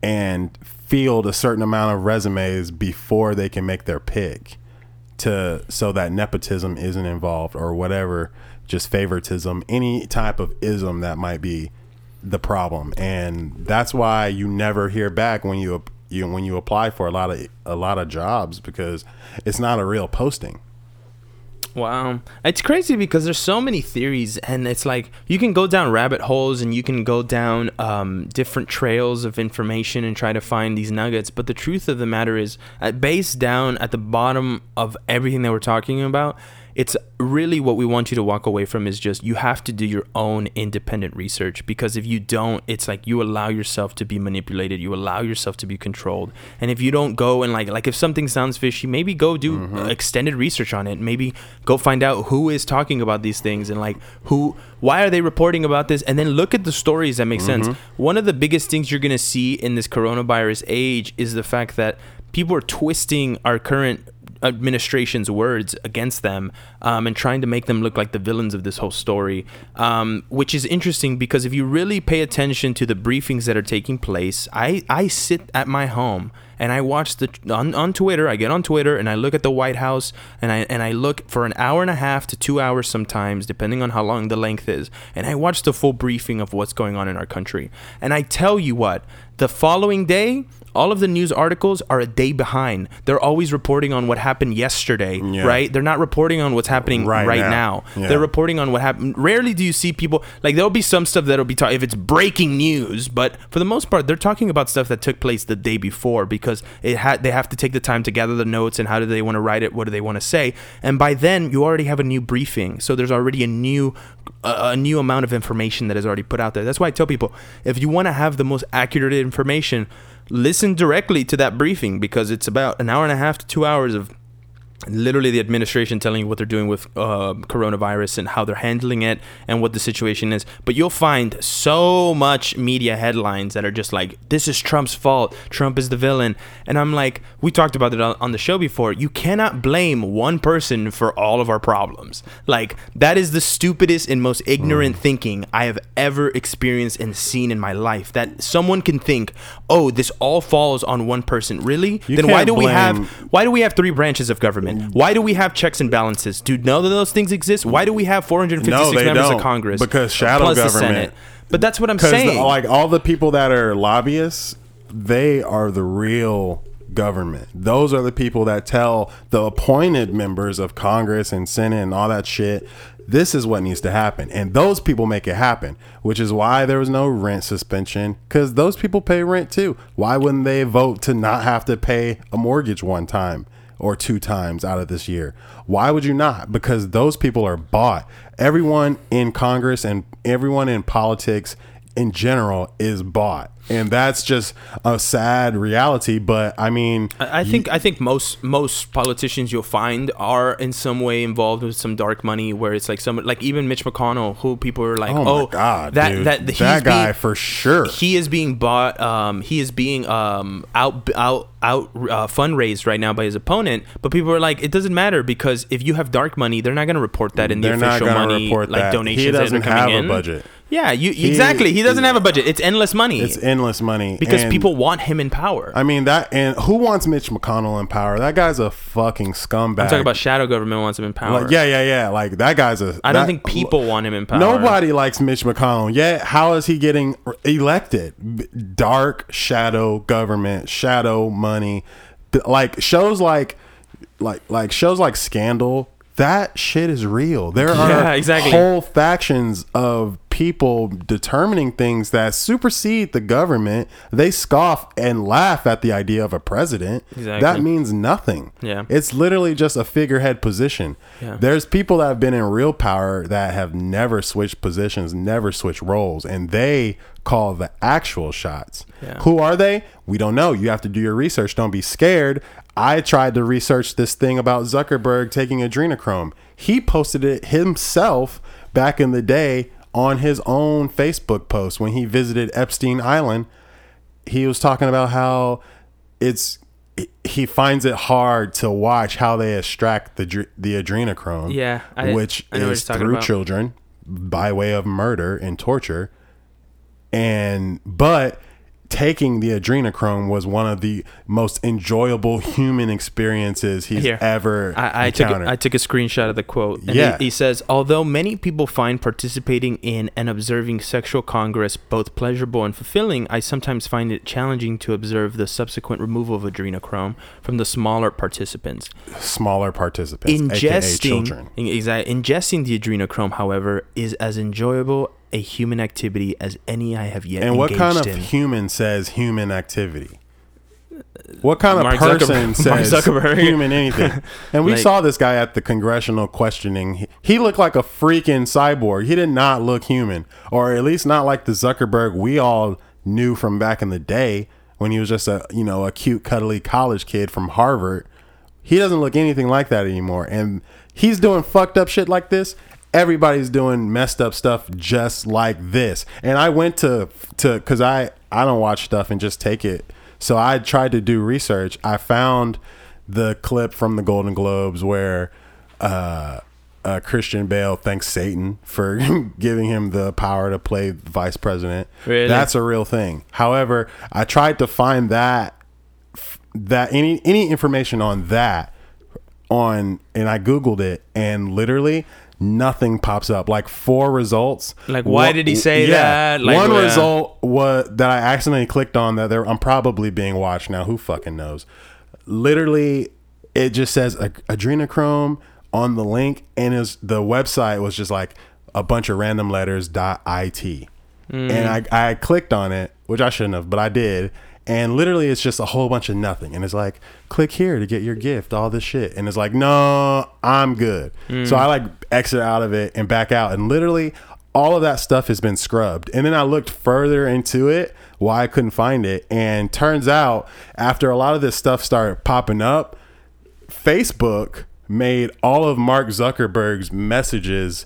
[SPEAKER 2] and field a certain amount of resumes before they can make their pick to so that nepotism isn't involved or whatever just favoritism any type of ism that might be the problem. And that's why you never hear back when you you when you apply for a lot of a lot of jobs because it's not a real posting
[SPEAKER 1] Wow. It's crazy because there's so many theories and it's like you can go down rabbit holes and you can go down um, different trails of information and try to find these nuggets. But the truth of the matter is, at base down at the bottom of everything that we're talking about, it's really what we want you to walk away from is just you have to do your own independent research because if you don't it's like you allow yourself to be manipulated you allow yourself to be controlled. And if you don't go and like like if something sounds fishy maybe go do uh, extended research on it. Maybe go find out who is talking about these things and like who why are they reporting about this? And then look at the stories that make sense. One of the biggest things you're going to see in this coronavirus age is the fact that people are twisting our current administration's words against them um, and trying to make them look like the villains of this whole story, um, which is interesting because if you really pay attention to the briefings that are taking place, I, I sit at my home and I watch the on, on Twitter. I get on Twitter and I look at the White House and I and I look for an hour and a half to two hours sometimes, depending on how long the length is, and I watch the full briefing of what's going on in our country. And I tell you what, the following day. All of the news articles are a day behind. They're always reporting on what happened yesterday,
[SPEAKER 2] Yeah.
[SPEAKER 1] right? They're not reporting on what's happening right,
[SPEAKER 2] Right
[SPEAKER 1] now.
[SPEAKER 2] now. Yeah.
[SPEAKER 1] They're reporting on what happened. Rarely do you see people like there'll be some stuff that'll be ta- if it's breaking news, but for the most part, they're talking about stuff that took place the day before because it had they have to take the time to gather the notes and how do they want to write it, what do they want to say, and by then you already have a new briefing, so there's already a new a, a new amount of information that is already put out there. That's why I tell people if you want to have the most accurate information, listen directly to that briefing because it's about an hour and a half to two hours of literally the administration telling you what they're doing with uh, coronavirus and how they're handling it and what the situation is. But you'll find so much media headlines that are just like, this is Trump's fault. Trump is the villain. And I'm like, we talked about it on, the show before. You cannot blame one person for all of our problems. Like, that is the stupidest and most ignorant thinking I have ever experienced and seen in my life. That someone can think, oh, this all falls on one person. Really?
[SPEAKER 2] You
[SPEAKER 1] then why do we have why do we have three branches of government? Why do we have checks and balances? Do none of those things exist? Why do we have 456
[SPEAKER 2] No, they
[SPEAKER 1] members
[SPEAKER 2] don't.
[SPEAKER 1] of Congress?
[SPEAKER 2] Because shadow
[SPEAKER 1] plus the
[SPEAKER 2] government-
[SPEAKER 1] Senate? But that's what I'm saying.
[SPEAKER 2] like all the people that are lobbyists they are the real government those are the people that tell the appointed members of congress and senate and all that shit This is what needs to happen. And those people make it happen, which is why there was no rent suspension because those people pay rent too. Why wouldn't they vote to not have to pay a mortgage one time or two times out of this year? Why would you not? Because those people are bought. Everyone in Congress and everyone in politics in general is bought and that's just a sad reality but i mean
[SPEAKER 1] I I think I think most most politicians you'll find are in some way involved with some dark money where it's like some like even Mitch McConnell who people are like
[SPEAKER 2] oh,
[SPEAKER 1] oh,
[SPEAKER 2] my god
[SPEAKER 1] that
[SPEAKER 2] dude.
[SPEAKER 1] that
[SPEAKER 2] that guy
[SPEAKER 1] being,
[SPEAKER 2] for sure.
[SPEAKER 1] he is being bought um he is being um out out out uh, fundraised right now by his opponent but people are like it doesn't matter because if you have dark money they're not going to report that in the
[SPEAKER 2] they're
[SPEAKER 1] official money
[SPEAKER 2] report
[SPEAKER 1] like
[SPEAKER 2] that.
[SPEAKER 1] Donations
[SPEAKER 2] he doesn't
[SPEAKER 1] are coming
[SPEAKER 2] have
[SPEAKER 1] in.
[SPEAKER 2] a budget
[SPEAKER 1] yeah you exactly he doesn't have a budget it's endless money
[SPEAKER 2] it's endless money
[SPEAKER 1] because
[SPEAKER 2] And-
[SPEAKER 1] people want him in power
[SPEAKER 2] I mean that, and who wants Mitch McConnell in power? That guy's a fucking scumbag.
[SPEAKER 1] I'm talking about shadow government wants him in power
[SPEAKER 2] Like, yeah, yeah, yeah. Like that guy's a.
[SPEAKER 1] I don't think people want him in power
[SPEAKER 2] Nobody likes Mitch McConnell. Yet, how is he getting elected? Dark shadow government, shadow money, like shows like, like like shows like Scandal. That shit is real. There *laughs* are
[SPEAKER 1] Yeah, exactly.
[SPEAKER 2] whole factions of people determining things that supersede the government. They scoff and laugh at the idea of a president.
[SPEAKER 1] Exactly.
[SPEAKER 2] That means nothing.
[SPEAKER 1] Yeah.
[SPEAKER 2] It's literally just a figurehead position.
[SPEAKER 1] Yeah.
[SPEAKER 2] There's people that have been in real power that have never switched positions, never switched roles, and they call the actual shots.
[SPEAKER 1] Yeah.
[SPEAKER 2] Who are they? We don't know. You have to do your research. Don't be scared. I tried to research this thing about Zuckerberg taking adrenochrome. He posted it himself back in the day on his own Facebook post when he visited Epstein Island he was talking about how it's he finds it hard to watch how they extract the the adrenochrome
[SPEAKER 1] Yeah, I-
[SPEAKER 2] which
[SPEAKER 1] I
[SPEAKER 2] is through
[SPEAKER 1] about.
[SPEAKER 2] children by way of murder and torture and but taking the adrenochrome was one of the most enjoyable human experiences he's
[SPEAKER 1] Here.
[SPEAKER 2] ever
[SPEAKER 1] I, I took a, I took a screenshot of the quote. And
[SPEAKER 2] Yeah.
[SPEAKER 1] he, he says, although many people find participating in and observing sexual congress both pleasurable and fulfilling, I sometimes find it challenging to observe the subsequent removal of adrenochrome from the smaller participants.
[SPEAKER 2] smaller participants
[SPEAKER 1] Ingesting,
[SPEAKER 2] children
[SPEAKER 1] exactly, ingesting the adrenochrome, however, is as enjoyable a human activity as any I have yet
[SPEAKER 2] And what kind of
[SPEAKER 1] in.
[SPEAKER 2] human says human activity? What kind of
[SPEAKER 1] Mark
[SPEAKER 2] person *laughs*
[SPEAKER 1] Zuckerberg-
[SPEAKER 2] says
[SPEAKER 1] Zuckerberg.
[SPEAKER 2] human anything? *laughs* And we
[SPEAKER 1] Like-
[SPEAKER 2] saw this guy at the congressional questioning. He, he looked like a freaking cyborg. He did not look human, or at least not like the Zuckerberg we all knew from back in the day when he was just a you know a cute, cuddly college kid from Harvard. He doesn't look anything like that anymore, and he's doing fucked up shit like this. Everybody's doing messed up stuff just like this. And I went to to because I I don't watch stuff and just take it. So I tried to do research. I found the clip from the Golden Globes where uh, uh, Christian Bale thanks Satan for *laughs* giving him the power to play vice president.
[SPEAKER 1] Really?
[SPEAKER 2] That's a real thing. However, I tried to find that that any any information on that on and I googled it and literally nothing pops up. Like four results.
[SPEAKER 1] Like, why
[SPEAKER 2] One-
[SPEAKER 1] did he say that? Like,
[SPEAKER 2] one
[SPEAKER 1] yeah.
[SPEAKER 2] result was that I accidentally clicked on that there I'm probably being watched now. Who fucking knows? Literally it just says adrenochrome on the link and is the website was just like a bunch of random letters dot it
[SPEAKER 1] Mm.
[SPEAKER 2] and I, I clicked on it which i shouldn't have but i did and literally it's just a whole bunch of nothing and it's like click here to get your gift all this shit and it's like no i'm good
[SPEAKER 1] Mm.
[SPEAKER 2] so i like exit out of it and back out and literally all of that stuff has been scrubbed and then i looked further into it why i couldn't find it and turns out after a lot of this stuff started popping up Facebook made all of Mark Zuckerberg's messages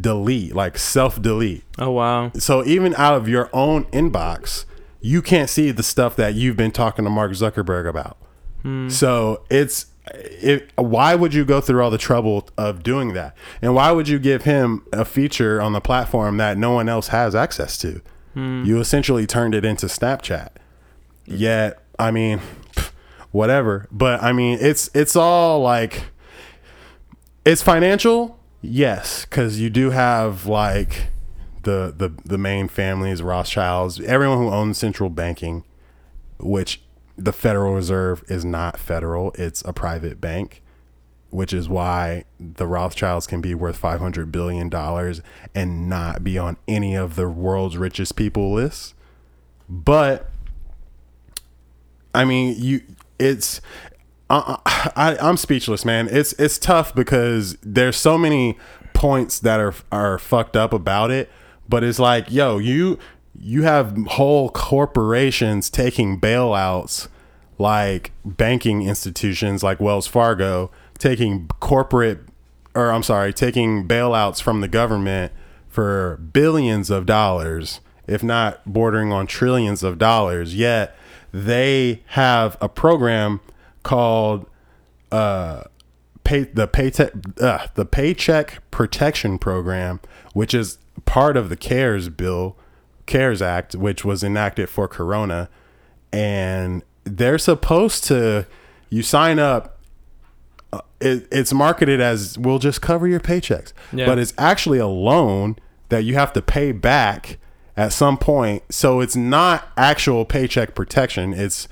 [SPEAKER 2] delete, like self delete.
[SPEAKER 1] oh wow.
[SPEAKER 2] So even out of your own inbox, you can't see the stuff that you've been talking to Mark Zuckerberg about. Hmm. So it's it, why would you go through all the trouble of doing that? And why would you give him a feature on the platform that no one else has access to? Hmm. You essentially turned it into Snapchat. Yet, I mean, *laughs* whatever. But I mean, it's it's all like it's financial, yes, because you do have like the the the main families, Rothschilds, everyone who owns central banking, which the Federal Reserve is not federal; it's a private bank. which is why the Rothschilds can be worth 500 billion dollars and not be on any of the world's richest people lists. But I mean, you it's I, I I'm speechless, man. It's it's tough because there's so many points that are are fucked up about it, but it's like, yo, you you have whole corporations taking bailouts like banking institutions like Wells Fargo taking corporate or I'm sorry, taking bailouts from the government for billions of dollars, if not bordering on trillions of dollars. Yet they have a program called uh, pay the paycheck uh, the Paycheck Protection Program, which is part of the CARES bill, CARES Act, which was enacted for Corona, and they're supposed to you sign up. Uh, it, it's marketed as we'll just cover your paychecks,
[SPEAKER 1] Yeah.
[SPEAKER 2] but it's actually a loan that you have to pay back at some point. So it's not actual paycheck protection. It's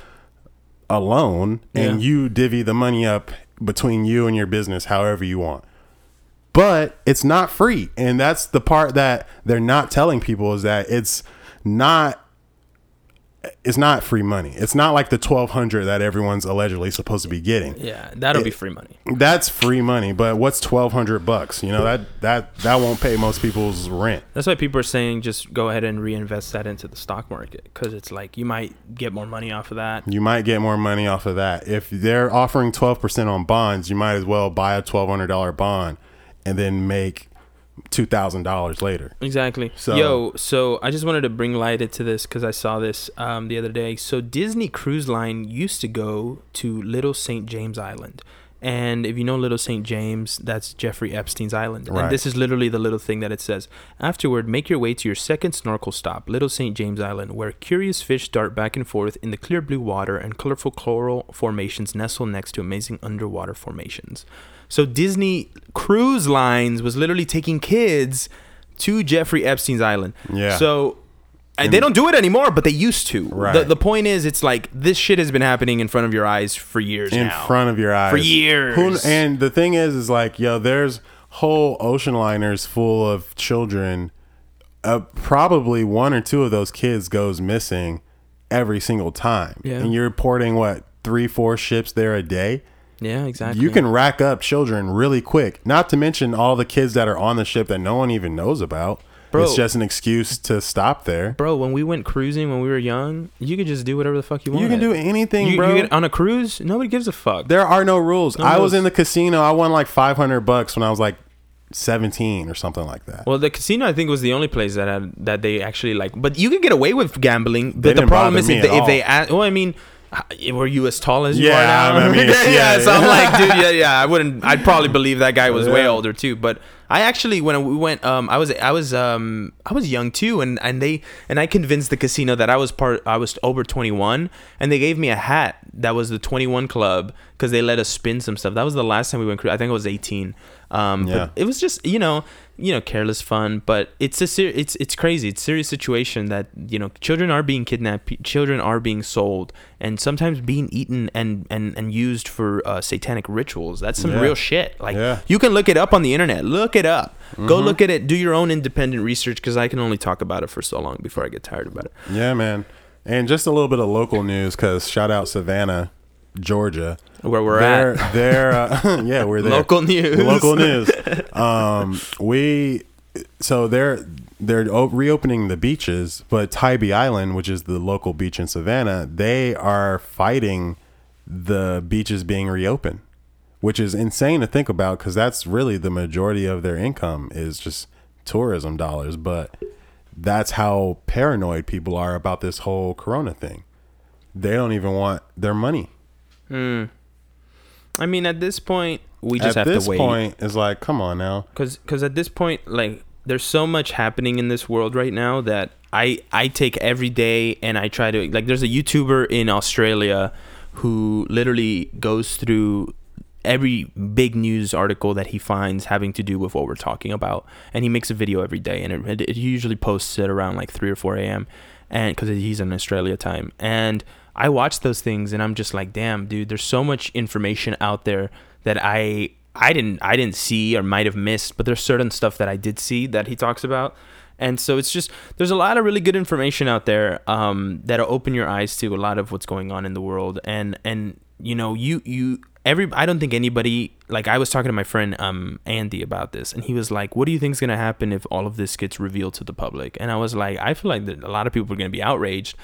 [SPEAKER 2] a loan and
[SPEAKER 1] Yeah.
[SPEAKER 2] you divvy the money up between you and your business however you want. But it's not free. And that's the part that they're not telling people is that it's not it's not free money. It's not like the 1200 that everyone's allegedly supposed to be getting.
[SPEAKER 1] Yeah, that'll be free money.
[SPEAKER 2] That's free money, but what's 1200 bucks? You know, that that that won't pay most people's rent.
[SPEAKER 1] That's why people are saying just go ahead and reinvest that into the stock market because it's like you might get more money off of that.
[SPEAKER 2] You might get more money off of that. If they're offering 12% on bonds, you might as well buy a $1200 bond and then make $2000 later.
[SPEAKER 1] Exactly.
[SPEAKER 2] So-
[SPEAKER 1] Yo, so I just wanted to bring light into this because I saw this um, the other day. So Disney Cruise Line used to go to Little St. James Island. And if you know Little St. James, that's Jeffrey Epstein's island.
[SPEAKER 2] Right.
[SPEAKER 1] And this is literally the little thing that it says. Afterward, make your way to your second snorkel stop, Little St. James Island, where curious fish dart back and forth in the clear blue water and colorful coral formations nestle next to amazing underwater formations. So Disney Cruise Lines was literally taking kids to Jeffrey Epstein's island.
[SPEAKER 2] Yeah.
[SPEAKER 1] So and they don't do it anymore, but they used to.
[SPEAKER 2] Right.
[SPEAKER 1] The, the point is, it's like this shit has been happening in front of your eyes for years
[SPEAKER 2] in
[SPEAKER 1] now.
[SPEAKER 2] front of your eyes
[SPEAKER 1] For years.
[SPEAKER 2] Who, and the thing is, is like, yo, there's whole ocean liners full of children. Uh, probably one or two of those kids goes missing every single time.
[SPEAKER 1] Yeah.
[SPEAKER 2] And you're porting what three, four ships there a day.
[SPEAKER 1] Yeah, exactly.
[SPEAKER 2] You can rack up children really quick. Not to mention all the kids that are on the ship that no one even knows about.
[SPEAKER 1] Bro.
[SPEAKER 2] It's just an excuse to stop there.
[SPEAKER 1] bro. When we went cruising when we were young, you could just do whatever the fuck you want.
[SPEAKER 2] You can do anything,
[SPEAKER 1] You,
[SPEAKER 2] bro.
[SPEAKER 1] you get on a cruise, nobody gives a fuck.
[SPEAKER 2] There are no rules.
[SPEAKER 1] No
[SPEAKER 2] I was in the casino. I won like 500 bucks when I was like 17 or something like that.
[SPEAKER 1] Well, the casino I think was the only place that had that they actually like. But you could get away with gambling. But the problem is if they, if they ask, well, I mean, were you as tall as you
[SPEAKER 2] Yeah,
[SPEAKER 1] are now?
[SPEAKER 2] I mean, *laughs*
[SPEAKER 1] yeah,
[SPEAKER 2] yeah,
[SPEAKER 1] So I'm like, dude, yeah, yeah. I wouldn't. I'd probably believe that guy was way older too. But I actually, when we went, um, I was, I was, um, I was young too, and and they and I convinced the casino that I was part, I was over 21, and they gave me a hat that was the 21 club because they let us spin some stuff. That was the last time we went. I think I was 18. Um,
[SPEAKER 2] Yeah.
[SPEAKER 1] but it was just you know you know careless fun but it's a ser- it's it's crazy. It's a serious situation that you know children are being kidnapped p- children are being sold and sometimes being eaten and and and used for uh, satanic rituals. That's some
[SPEAKER 2] Yeah.
[SPEAKER 1] real shit. Like
[SPEAKER 2] Yeah.
[SPEAKER 1] you can look it up on the internet. Look it up. Go look at it. Do your own independent research because i can only talk about it for so long before i get tired about it.
[SPEAKER 2] Yeah, man. And just a little bit of local news because shout out Savannah, Georgia.
[SPEAKER 1] where we're
[SPEAKER 2] they're,
[SPEAKER 1] at *laughs*
[SPEAKER 2] They're, uh, *laughs* yeah, we're there.
[SPEAKER 1] local news
[SPEAKER 2] local news. *laughs* Um, we so they're they're reopening the beaches, but Tybee Island, which is the local beach in Savannah, they are fighting the beaches being reopened, which is insane to think about because that's really the majority of their income is just tourism dollars. But that's how paranoid people are about this whole Corona thing. They don't even want their money.
[SPEAKER 1] Hmm. i mean at this point we just
[SPEAKER 2] At
[SPEAKER 1] have to wait At this
[SPEAKER 2] point, it's like, come on now.
[SPEAKER 1] because at this point like there's so much happening in this world right now that i i take every day and i try to like there's a youtuber in australia who literally goes through every big news article that he finds having to do with what we're talking about and he makes a video every day and it, it, it usually posts it around like 3 or 4 a.m and because he's in australia time and i watch those things and i'm just like damn dude there's so much information out there that i I didn't I didn't see or might have missed, but there's certain stuff that I did see that he talks about. And so it's just there's a lot of really good information out there um, that'll open your eyes to a lot of what's going on in the world. And and you know you you every I don't think anybody like I was talking to my friend um Andy about this, and he was like, "What do you think is gonna happen if all of this gets revealed to the public?" And I was like, "I feel like a lot of people are gonna be outraged."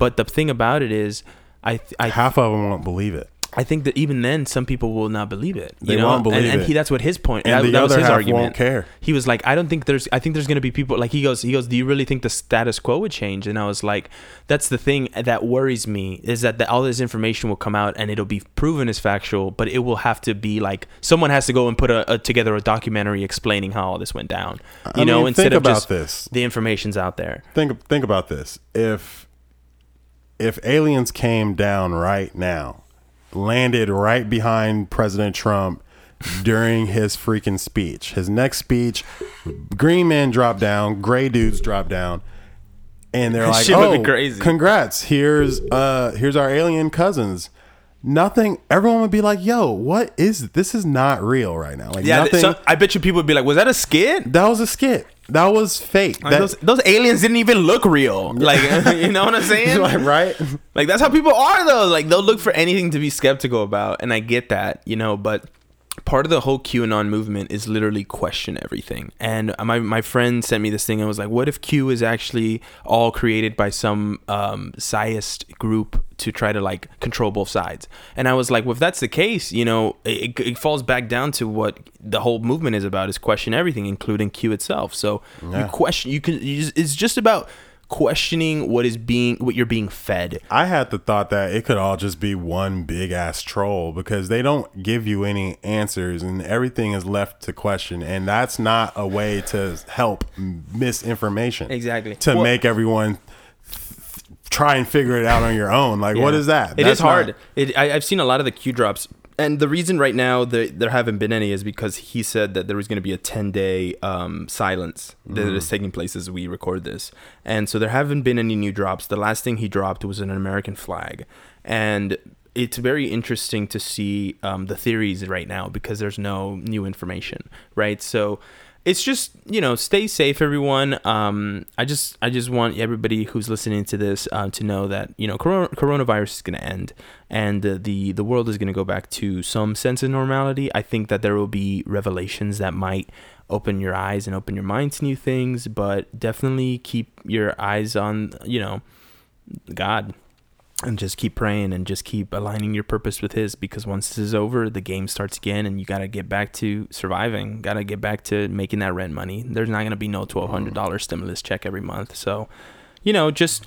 [SPEAKER 1] But the thing about it is, I th- I
[SPEAKER 2] Half of them won't believe it.
[SPEAKER 1] I think that even then, some people will not believe it. You
[SPEAKER 2] They
[SPEAKER 1] know?
[SPEAKER 2] won't believe
[SPEAKER 1] and, and he that's what his point.
[SPEAKER 2] And
[SPEAKER 1] that,
[SPEAKER 2] the
[SPEAKER 1] that was
[SPEAKER 2] other
[SPEAKER 1] his
[SPEAKER 2] half
[SPEAKER 1] argument.
[SPEAKER 2] won't care.
[SPEAKER 1] He was like, I don't think there's. I think there's going to be people like he goes. He goes. Do you really think the status quo would change? And I was like, that's the thing that worries me is that the, all this information will come out and it'll be proven as factual, but it will have to be like someone has to go and put a, a together a documentary explaining how all this went down. You
[SPEAKER 2] I
[SPEAKER 1] know,
[SPEAKER 2] mean,
[SPEAKER 1] instead of just
[SPEAKER 2] this.
[SPEAKER 1] the information's out there.
[SPEAKER 2] Think think about this. If if aliens came down right now, landed right behind President Trump during his freaking speech, his next speech, green men drop down, gray dudes drop down, and they're like,
[SPEAKER 1] Shit would be
[SPEAKER 2] "Oh,
[SPEAKER 1] crazy."
[SPEAKER 2] congrats! Here's uh here's our alien cousins." Nothing. Everyone would be like, "Yo, what is this? Is not real right now. Like
[SPEAKER 1] Yeah,
[SPEAKER 2] nothing."
[SPEAKER 1] so I bet you people would be like, "Was that a skit?"
[SPEAKER 2] that was a skit. That was fake.
[SPEAKER 1] Like,
[SPEAKER 2] That-
[SPEAKER 1] those, those aliens didn't even look real. Like, *laughs* you know what I'm saying? *laughs*
[SPEAKER 2] like, right?
[SPEAKER 1] Like that's how people are though. Like they'll look for anything to be skeptical about, and I get that, you know. But part of the whole QAnon movement is literally question everything. And my my friend sent me this thing and was like, "What if Q is actually all created by some um, sciist group to try to like control both sides?" And I was like, "Well, if that's the case, you know, it, it falls back down to what the whole movement is about: is question everything, including Q itself. So
[SPEAKER 2] Yeah.
[SPEAKER 1] you question, you can. You just, it's just about." Questioning what is being what you're being fed
[SPEAKER 2] I had the thought that it could all just be one big ass troll because they don't give you any answers and everything is left to question. And that's not a way to help misinformation.
[SPEAKER 1] Exactly.
[SPEAKER 2] To
[SPEAKER 1] Well-
[SPEAKER 2] make everyone try and figure it out on your own. Like, what
[SPEAKER 1] Yeah.
[SPEAKER 2] is that?
[SPEAKER 1] It
[SPEAKER 2] That's
[SPEAKER 1] is hard.
[SPEAKER 2] not-
[SPEAKER 1] it, I, I've seen a lot of the Q drops, and the reason right now there, there haven't been any is because he said that there was going to be a 10 day um, silence that is taking place as we record this. And so there haven't been any new drops. The last thing he dropped was an American flag. And it's very interesting to see um, the theories right now because there's no new information, right? So it's just you know stay safe everyone. Um i just i just want everybody who's listening to this uh, to know that you know corona, coronavirus is going to end and uh, the the world is going to go back to some sense of normality. I think that there will be revelations that might open your eyes and open your mind to new things but definitely keep your eyes on you know god and just keep praying and just keep aligning your purpose with his because once this is over the game starts again and you got to get back to surviving got to get back to making that rent money. There's not going to be no $1200 stimulus check every month. So you know just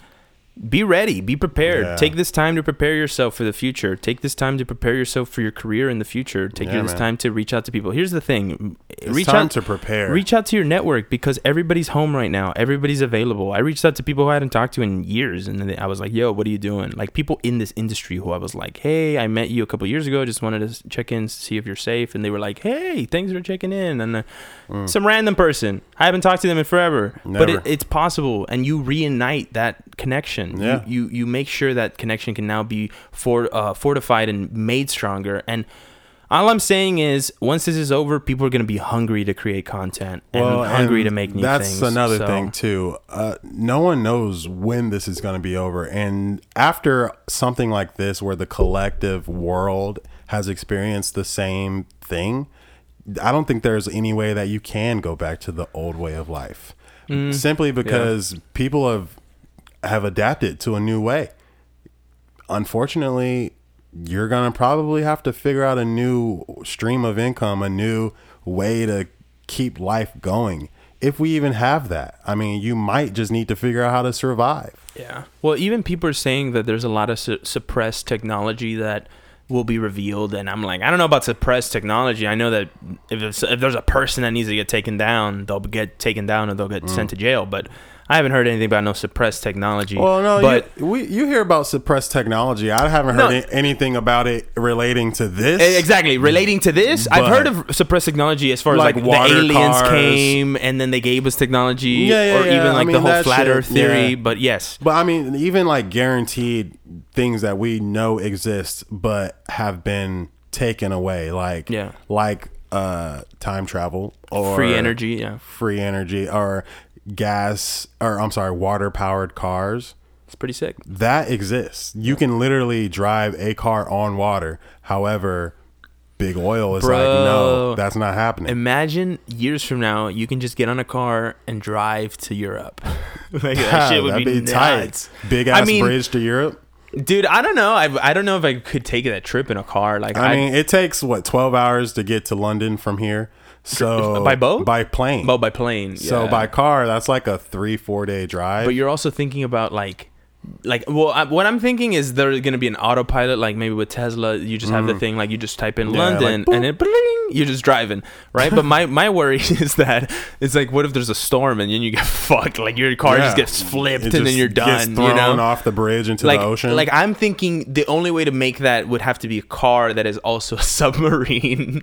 [SPEAKER 1] be ready be prepared
[SPEAKER 2] Yeah.
[SPEAKER 1] take this time to prepare yourself for the future take this time to prepare yourself for your career in the future take
[SPEAKER 2] Yeah,
[SPEAKER 1] this
[SPEAKER 2] man.
[SPEAKER 1] time to reach out to people here's the thing
[SPEAKER 2] It's
[SPEAKER 1] reach out
[SPEAKER 2] to prepare.
[SPEAKER 1] Reach out to your network because everybody's home right now. Everybody's available. I reached out to people who I hadn't talked to in years, and then I was like, "Yo, what are you doing?" Like people in this industry who I was like, "Hey, I met you a couple years ago. Just wanted to check in, see if you're safe." And they were like, "Hey, thanks for checking in." And uh, some random person I haven't talked to them in forever, but it, it's possible, and you reunite that connection. You-
[SPEAKER 2] Yeah.
[SPEAKER 1] You, you make sure that connection can now be for, uh, fortified and made stronger and. All I'm saying is, once this is over, people are going to be hungry to create content and hungry
[SPEAKER 2] and
[SPEAKER 1] to make new
[SPEAKER 2] that's
[SPEAKER 1] things.
[SPEAKER 2] another
[SPEAKER 1] So,
[SPEAKER 2] thing too. Uh, no one knows when this is going to be over, and after something like this, where the collective world has experienced the same thing, I don't think there's any way that you can go back to the old way of life.
[SPEAKER 1] Mm.
[SPEAKER 2] Simply because people have have adapted to a new way. Unfortunately, you're gonna probably have to figure out a new stream of income, a new way to keep life going. If we even have that, I mean, you might just need to figure out how to survive.
[SPEAKER 1] Yeah. Well, even people are saying that there's a lot of su- suppressed technology that will be revealed, and I'm like, I don't know about suppressed technology. I know that if it's, if there's a person that needs to get taken down, they'll get taken down and they'll get sent to mm. jail. But I haven't heard anything about no suppressed technology.
[SPEAKER 2] Well, no,
[SPEAKER 1] but
[SPEAKER 2] you, we, you hear about suppressed technology. I haven't heard
[SPEAKER 1] No.
[SPEAKER 2] anything about it relating to this.
[SPEAKER 1] Exactly. Relating to this, I've heard of suppressed technology as far as
[SPEAKER 2] Like
[SPEAKER 1] like, the aliens
[SPEAKER 2] cars.
[SPEAKER 1] came and then they gave us technology,
[SPEAKER 2] Yeah, yeah,
[SPEAKER 1] or
[SPEAKER 2] yeah.
[SPEAKER 1] even
[SPEAKER 2] I
[SPEAKER 1] like
[SPEAKER 2] mean,
[SPEAKER 1] the whole flat Earth theory.
[SPEAKER 2] yeah.
[SPEAKER 1] But yes,
[SPEAKER 2] But I mean, even like guaranteed things that we know exist but have been taken away, like
[SPEAKER 1] Yeah.
[SPEAKER 2] like uh, time travel or
[SPEAKER 1] Free energy, yeah.
[SPEAKER 2] free energy, or gas, or I'm sorry, water powered cars.
[SPEAKER 1] It's pretty sick.
[SPEAKER 2] That exists. You can literally drive a car on water. However, big oil is like, no, that's not happening.
[SPEAKER 1] Imagine years from now, you can just get on a car and drive to Europe. *laughs* like that shit would *laughs*
[SPEAKER 2] That'd
[SPEAKER 1] be, nuts.
[SPEAKER 2] Big
[SPEAKER 1] I
[SPEAKER 2] ass
[SPEAKER 1] mean-
[SPEAKER 2] bridge to Europe.
[SPEAKER 1] Dude, I don't know. I, I don't know if I could take that trip in a car. Like
[SPEAKER 2] I mean, it takes what twelve hours to get to London from here. So
[SPEAKER 1] By boat?
[SPEAKER 2] by plane.
[SPEAKER 1] well, by plane.
[SPEAKER 2] So
[SPEAKER 1] yeah.
[SPEAKER 2] by car, that's like a three four day drive.
[SPEAKER 1] But you're also thinking about like, like, well, I, what I'm thinking is there's gonna be an autopilot, like maybe with Tesla, you just have the thing, like you just type in
[SPEAKER 2] Mm. Yeah,
[SPEAKER 1] London
[SPEAKER 2] boop.
[SPEAKER 1] and it, bling, you're just driving, right? but my my worry *laughs* is that it's like, what if there's a storm and then you get *laughs* fucked, like your car
[SPEAKER 2] Yeah.
[SPEAKER 1] just gets flipped
[SPEAKER 2] It
[SPEAKER 1] and then you're done,
[SPEAKER 2] thrown
[SPEAKER 1] you know?
[SPEAKER 2] off the bridge into
[SPEAKER 1] like,
[SPEAKER 2] the ocean.
[SPEAKER 1] like I'm thinking the only way to make that would have to be a car that is also *laughs* a submarine.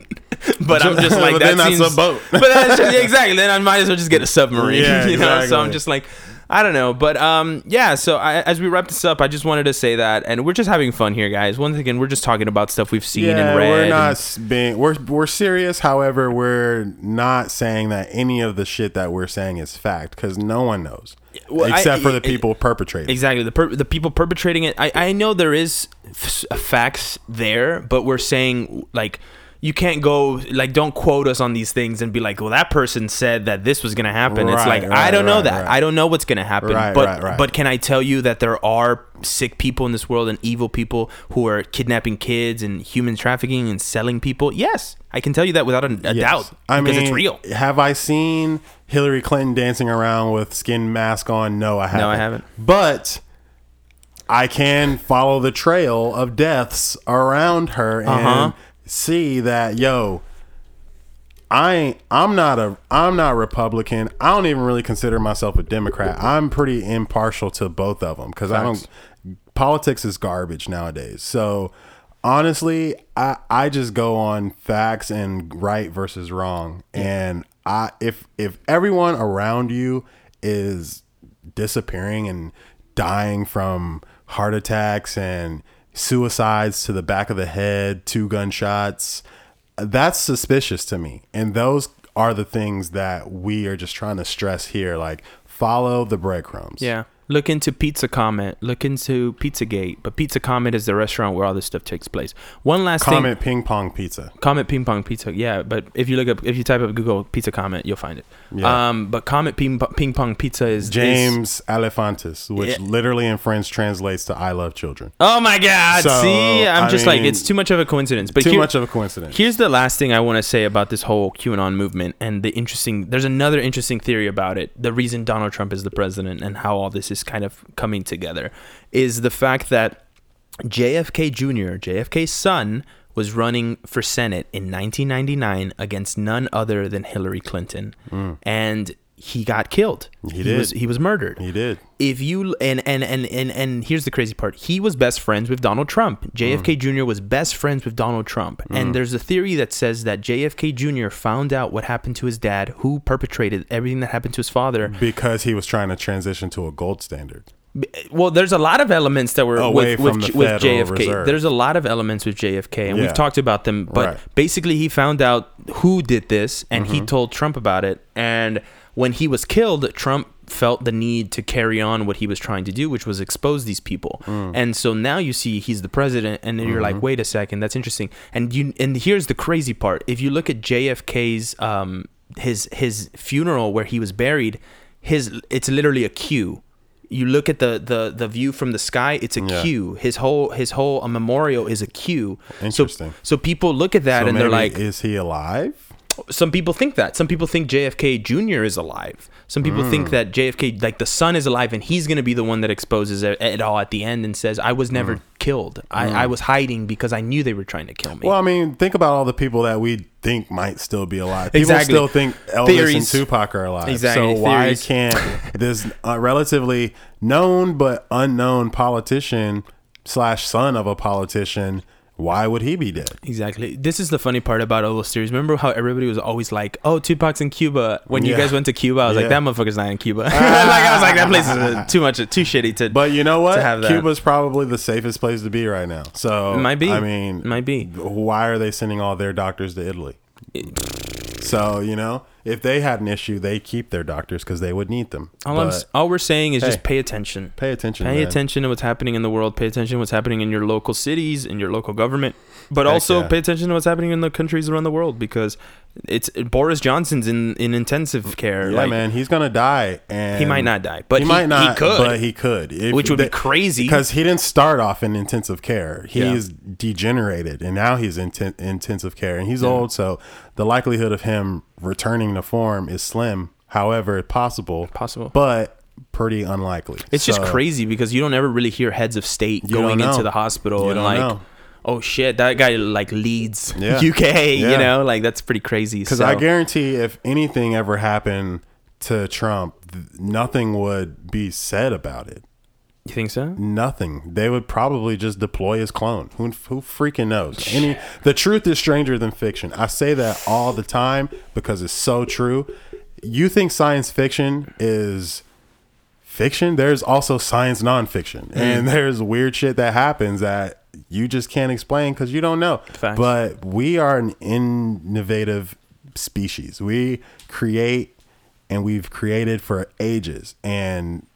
[SPEAKER 1] but I'm just like
[SPEAKER 2] But
[SPEAKER 1] that seems,
[SPEAKER 2] a boat.
[SPEAKER 1] but that's just, exactly. Then I might as well just get a submarine.
[SPEAKER 2] Yeah,
[SPEAKER 1] you know. So I'm
[SPEAKER 2] exactly.
[SPEAKER 1] just like, I don't know. But um, yeah. So I, as we wrap this up, I just wanted to say that, and we're just having fun here, guys. Once again, we're just talking about stuff we've seen
[SPEAKER 2] yeah,
[SPEAKER 1] and read.
[SPEAKER 2] we're not s- being we're we're serious. However, we're not saying that any of the shit that we're saying is fact because no one knows
[SPEAKER 1] Well, I-
[SPEAKER 2] except for the people perpetrating.
[SPEAKER 1] Exactly. The per- the people perpetrating it. I, I know there is f- facts there, but we're saying like you can't go like don't quote us on these things and be like, well, that person said that this was gonna happen. it's
[SPEAKER 2] Right,
[SPEAKER 1] like I don't know that.
[SPEAKER 2] right.
[SPEAKER 1] I don't know what's gonna happen.
[SPEAKER 2] Right,
[SPEAKER 1] but
[SPEAKER 2] right, right.
[SPEAKER 1] but can I tell you that there are sick people in this world and evil people who are kidnapping kids and human trafficking and selling people? Yes, I can tell you that without a, a
[SPEAKER 2] Yes.
[SPEAKER 1] doubt
[SPEAKER 2] I
[SPEAKER 1] because
[SPEAKER 2] mean,
[SPEAKER 1] it's real.
[SPEAKER 2] Have I seen Hillary Clinton dancing around with skin mask on? No, I haven't.
[SPEAKER 1] no I haven't.
[SPEAKER 2] But I can follow the trail of deaths around her and
[SPEAKER 1] Uh-huh.
[SPEAKER 2] See that yo. I ain't, I'm not a I'm not Republican. I don't even really consider myself a Democrat. I'm pretty impartial to both of them because I don't politics is garbage nowadays. So honestly, I I just go on facts and right versus wrong. And I if if everyone around you is disappearing and dying from heart attacks and suicides to the back of the head, two gunshots, that's suspicious to me. And those are the things that we are just trying to stress here like follow the breadcrumbs.
[SPEAKER 1] Yeah. Look into Pizza Comet. Look into Pizzagate. But Pizza Comet is the restaurant where all this stuff takes place. One last thing.
[SPEAKER 2] Comment ping pong pizza.
[SPEAKER 1] Comet Ping Pong Pizza. Yeah, but if you look up, if you type up Google Pizza Comet, you'll find it.
[SPEAKER 2] Yeah.
[SPEAKER 1] Um, but Comet Ping, Ping Pong Pizza is is-
[SPEAKER 2] James Alefantis, which
[SPEAKER 1] Yeah.
[SPEAKER 2] literally in French translates to "I love children."
[SPEAKER 1] oh my God!
[SPEAKER 2] So,
[SPEAKER 1] See, I'm
[SPEAKER 2] I
[SPEAKER 1] just like it's too much of a coincidence. But
[SPEAKER 2] Too
[SPEAKER 1] here-
[SPEAKER 2] much of a coincidence.
[SPEAKER 1] Here's the last thing I want to say about this whole QAnon movement and the interesting. There's another interesting theory about it. The reason Donald Trump is the president and how all this is kind of coming together is the fact that JFK Jr., JFK's son, was running for Senate in 1999 against none other than Hillary Clinton, and he got killed.
[SPEAKER 2] Mm. He did.
[SPEAKER 1] Was, he was murdered
[SPEAKER 2] he did.
[SPEAKER 1] if you and and and and and here's the crazy part he was best friends with donald trump jfk jr was best friends with donald trump and there's a theory that says that jfk jr found out what happened to his dad who perpetrated everything that happened to his father
[SPEAKER 2] Because he was trying to transition to a gold standard.
[SPEAKER 1] Well there's a lot of elements that were
[SPEAKER 2] Away
[SPEAKER 1] with, with,
[SPEAKER 2] the
[SPEAKER 1] with jfk
[SPEAKER 2] Reserve.
[SPEAKER 1] there's a lot of elements with jfk and
[SPEAKER 2] Yeah.
[SPEAKER 1] we've talked about them but
[SPEAKER 2] Right.
[SPEAKER 1] basically he found out who did this and
[SPEAKER 2] Mm-hmm.
[SPEAKER 1] he told trump about it and when he was killed trump felt the need to carry on what he was trying to do which was expose these people
[SPEAKER 2] Mm.
[SPEAKER 1] and so now you see he's the president and then you're
[SPEAKER 2] Mm-hmm.
[SPEAKER 1] like wait a second that's interesting and you and here's the crazy part if you look at jfk's um his his funeral where he was buried his it's literally a Q you look at the the the view from the sky it's a
[SPEAKER 2] Yeah.
[SPEAKER 1] Q his whole his whole memorial is a Q
[SPEAKER 2] Interesting.
[SPEAKER 1] so so people look at that
[SPEAKER 2] So
[SPEAKER 1] and they're like
[SPEAKER 2] is he alive?
[SPEAKER 1] some people think that some people think jfk jr is alive some people think
[SPEAKER 2] Hmm.
[SPEAKER 1] that jfk like the son is alive and he's going to be the one that exposes it, it all at the end and says i was never
[SPEAKER 2] Hmm.
[SPEAKER 1] killed I, I was hiding because i knew they were trying to kill me
[SPEAKER 2] Well, I mean, think about all the people that we think might still be alive. People
[SPEAKER 1] Exactly.
[SPEAKER 2] still think Elvis
[SPEAKER 1] Theories.
[SPEAKER 2] and Tupac are alive.
[SPEAKER 1] Exactly,
[SPEAKER 2] So why
[SPEAKER 1] theories.
[SPEAKER 2] can't *laughs* this uh, relatively known but unknown politician slash son of a politician? Why would he be dead?
[SPEAKER 1] Exactly. This is the funny part about all those theories. Remember how everybody was always like, "Oh, Tupac's in Cuba." When you guys went to Cuba, I was like, "That motherfucker's not in Cuba." *laughs* *laughs* like I was like, "That place is uh, too much, too shitty to."
[SPEAKER 2] But you know what?
[SPEAKER 1] To have that.
[SPEAKER 2] Cuba's probably the safest place to be right now. So
[SPEAKER 1] It might be.
[SPEAKER 2] I mean,
[SPEAKER 1] It might be.
[SPEAKER 2] Why are they sending all their doctors to Italy? So you know, if they had an issue, they keep their doctors because they would need them.
[SPEAKER 1] All, I'm,
[SPEAKER 2] But
[SPEAKER 1] all we're saying is just pay attention.
[SPEAKER 2] pay attention.
[SPEAKER 1] Pay
[SPEAKER 2] man.
[SPEAKER 1] attention to what's happening in the world. Pay attention to what's happening in your local cities, in your local government. But
[SPEAKER 2] Heck
[SPEAKER 1] also
[SPEAKER 2] yeah.
[SPEAKER 1] pay attention to what's happening in the countries around the world because it's Boris Johnson's in, in intensive mm, care.
[SPEAKER 2] Yeah,
[SPEAKER 1] like,
[SPEAKER 2] man, he's gonna die, and
[SPEAKER 1] He might not die, but
[SPEAKER 2] he,
[SPEAKER 1] he,
[SPEAKER 2] might not.
[SPEAKER 1] He could,
[SPEAKER 2] but he could, If
[SPEAKER 1] which would be crazy.
[SPEAKER 2] because he didn't start off in intensive care.
[SPEAKER 1] Yeah.
[SPEAKER 2] He's degenerated, and now he's in ten- intensive care, and he's old. So the likelihood of him returning to form is slim. However, possible,
[SPEAKER 1] Possible.
[SPEAKER 2] but pretty unlikely.
[SPEAKER 1] It's just crazy because you don't ever really hear heads of state going into the hospital
[SPEAKER 2] You
[SPEAKER 1] and like,
[SPEAKER 2] know.
[SPEAKER 1] oh shit, that guy like leads
[SPEAKER 2] Yeah. *laughs*
[SPEAKER 1] UK.
[SPEAKER 2] Yeah.
[SPEAKER 1] You know, like that's pretty crazy.
[SPEAKER 2] Because
[SPEAKER 1] so,
[SPEAKER 2] I guarantee, if anything ever happened to Trump, th- nothing would be said about it.
[SPEAKER 1] You think so?
[SPEAKER 2] Nothing. They would probably just deploy his clone. Who who freaking knows? Any the truth is stranger than fiction. I say that all the time because it's so true. You think science fiction is fiction? There's also science nonfiction,
[SPEAKER 1] Mm.
[SPEAKER 2] and *laughs* there's weird shit that happens that you just can't explain because you don't know.
[SPEAKER 1] Facts.
[SPEAKER 2] But we are an innovative species. We create, and we've created for ages, and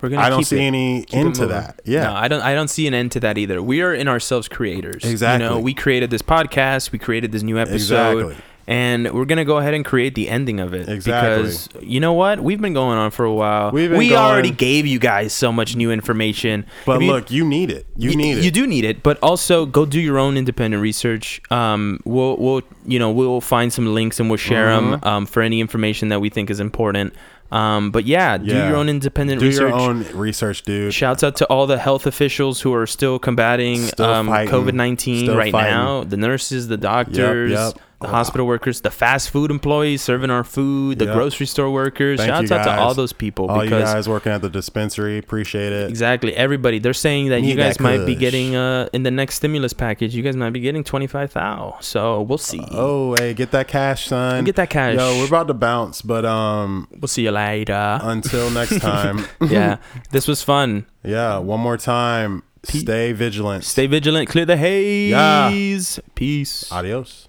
[SPEAKER 1] We're gonna.
[SPEAKER 2] I don't see
[SPEAKER 1] it-
[SPEAKER 2] any end to that. Yeah.
[SPEAKER 1] No, I don't. I don't see an end to that either. We are in ourselves creators.
[SPEAKER 2] Exactly.
[SPEAKER 1] You know, we created this podcast. We created this new episode.
[SPEAKER 2] Exactly.
[SPEAKER 1] And we're gonna go ahead and create the ending of it
[SPEAKER 2] Exactly.
[SPEAKER 1] because you know what? We've been going on for a while.
[SPEAKER 2] We've been
[SPEAKER 1] we
[SPEAKER 2] going-
[SPEAKER 1] already gave you guys so much new information.
[SPEAKER 2] But
[SPEAKER 1] you-
[SPEAKER 2] look, you need it. You
[SPEAKER 1] Y-
[SPEAKER 2] need it.
[SPEAKER 1] You do need it, but also go do your own independent research. Um, we'll we'll you know we'll find some links and we'll share them
[SPEAKER 2] Mm-hmm.
[SPEAKER 1] um, for any information that we think is important. Um, but yeah, do
[SPEAKER 2] Yeah.
[SPEAKER 1] your own independent
[SPEAKER 2] Do
[SPEAKER 1] research.
[SPEAKER 2] your own research, dude.
[SPEAKER 1] Shouts out to all the health officials who are still combating
[SPEAKER 2] Still
[SPEAKER 1] um,
[SPEAKER 2] fighting.
[SPEAKER 1] COVID nineteen
[SPEAKER 2] Still
[SPEAKER 1] right
[SPEAKER 2] fighting.
[SPEAKER 1] now. The nurses, the doctors,
[SPEAKER 2] yep.
[SPEAKER 1] The hospital workers, the fast food employees serving our food, the
[SPEAKER 2] Yep.
[SPEAKER 1] grocery store workers.
[SPEAKER 2] Thank
[SPEAKER 1] Shouts out to all those people
[SPEAKER 2] All you guys working at the dispensary, appreciate it.
[SPEAKER 1] Exactly. Everybody. They're saying that you guys
[SPEAKER 2] that
[SPEAKER 1] might be getting uh in the next stimulus package. You guys might be getting twenty five thou. So we'll see.
[SPEAKER 2] Oh, hey, get that cash, son.
[SPEAKER 1] Get that cash.
[SPEAKER 2] Yo, we're about to bounce, but um,
[SPEAKER 1] We'll see you later.
[SPEAKER 2] until next *laughs* time.
[SPEAKER 1] yeah. *laughs* This was fun.
[SPEAKER 2] yeah, one more time. Stay vigilant.
[SPEAKER 1] Stay vigilant. Clear the haze.
[SPEAKER 2] Yeah.
[SPEAKER 1] Peace.
[SPEAKER 2] Adios.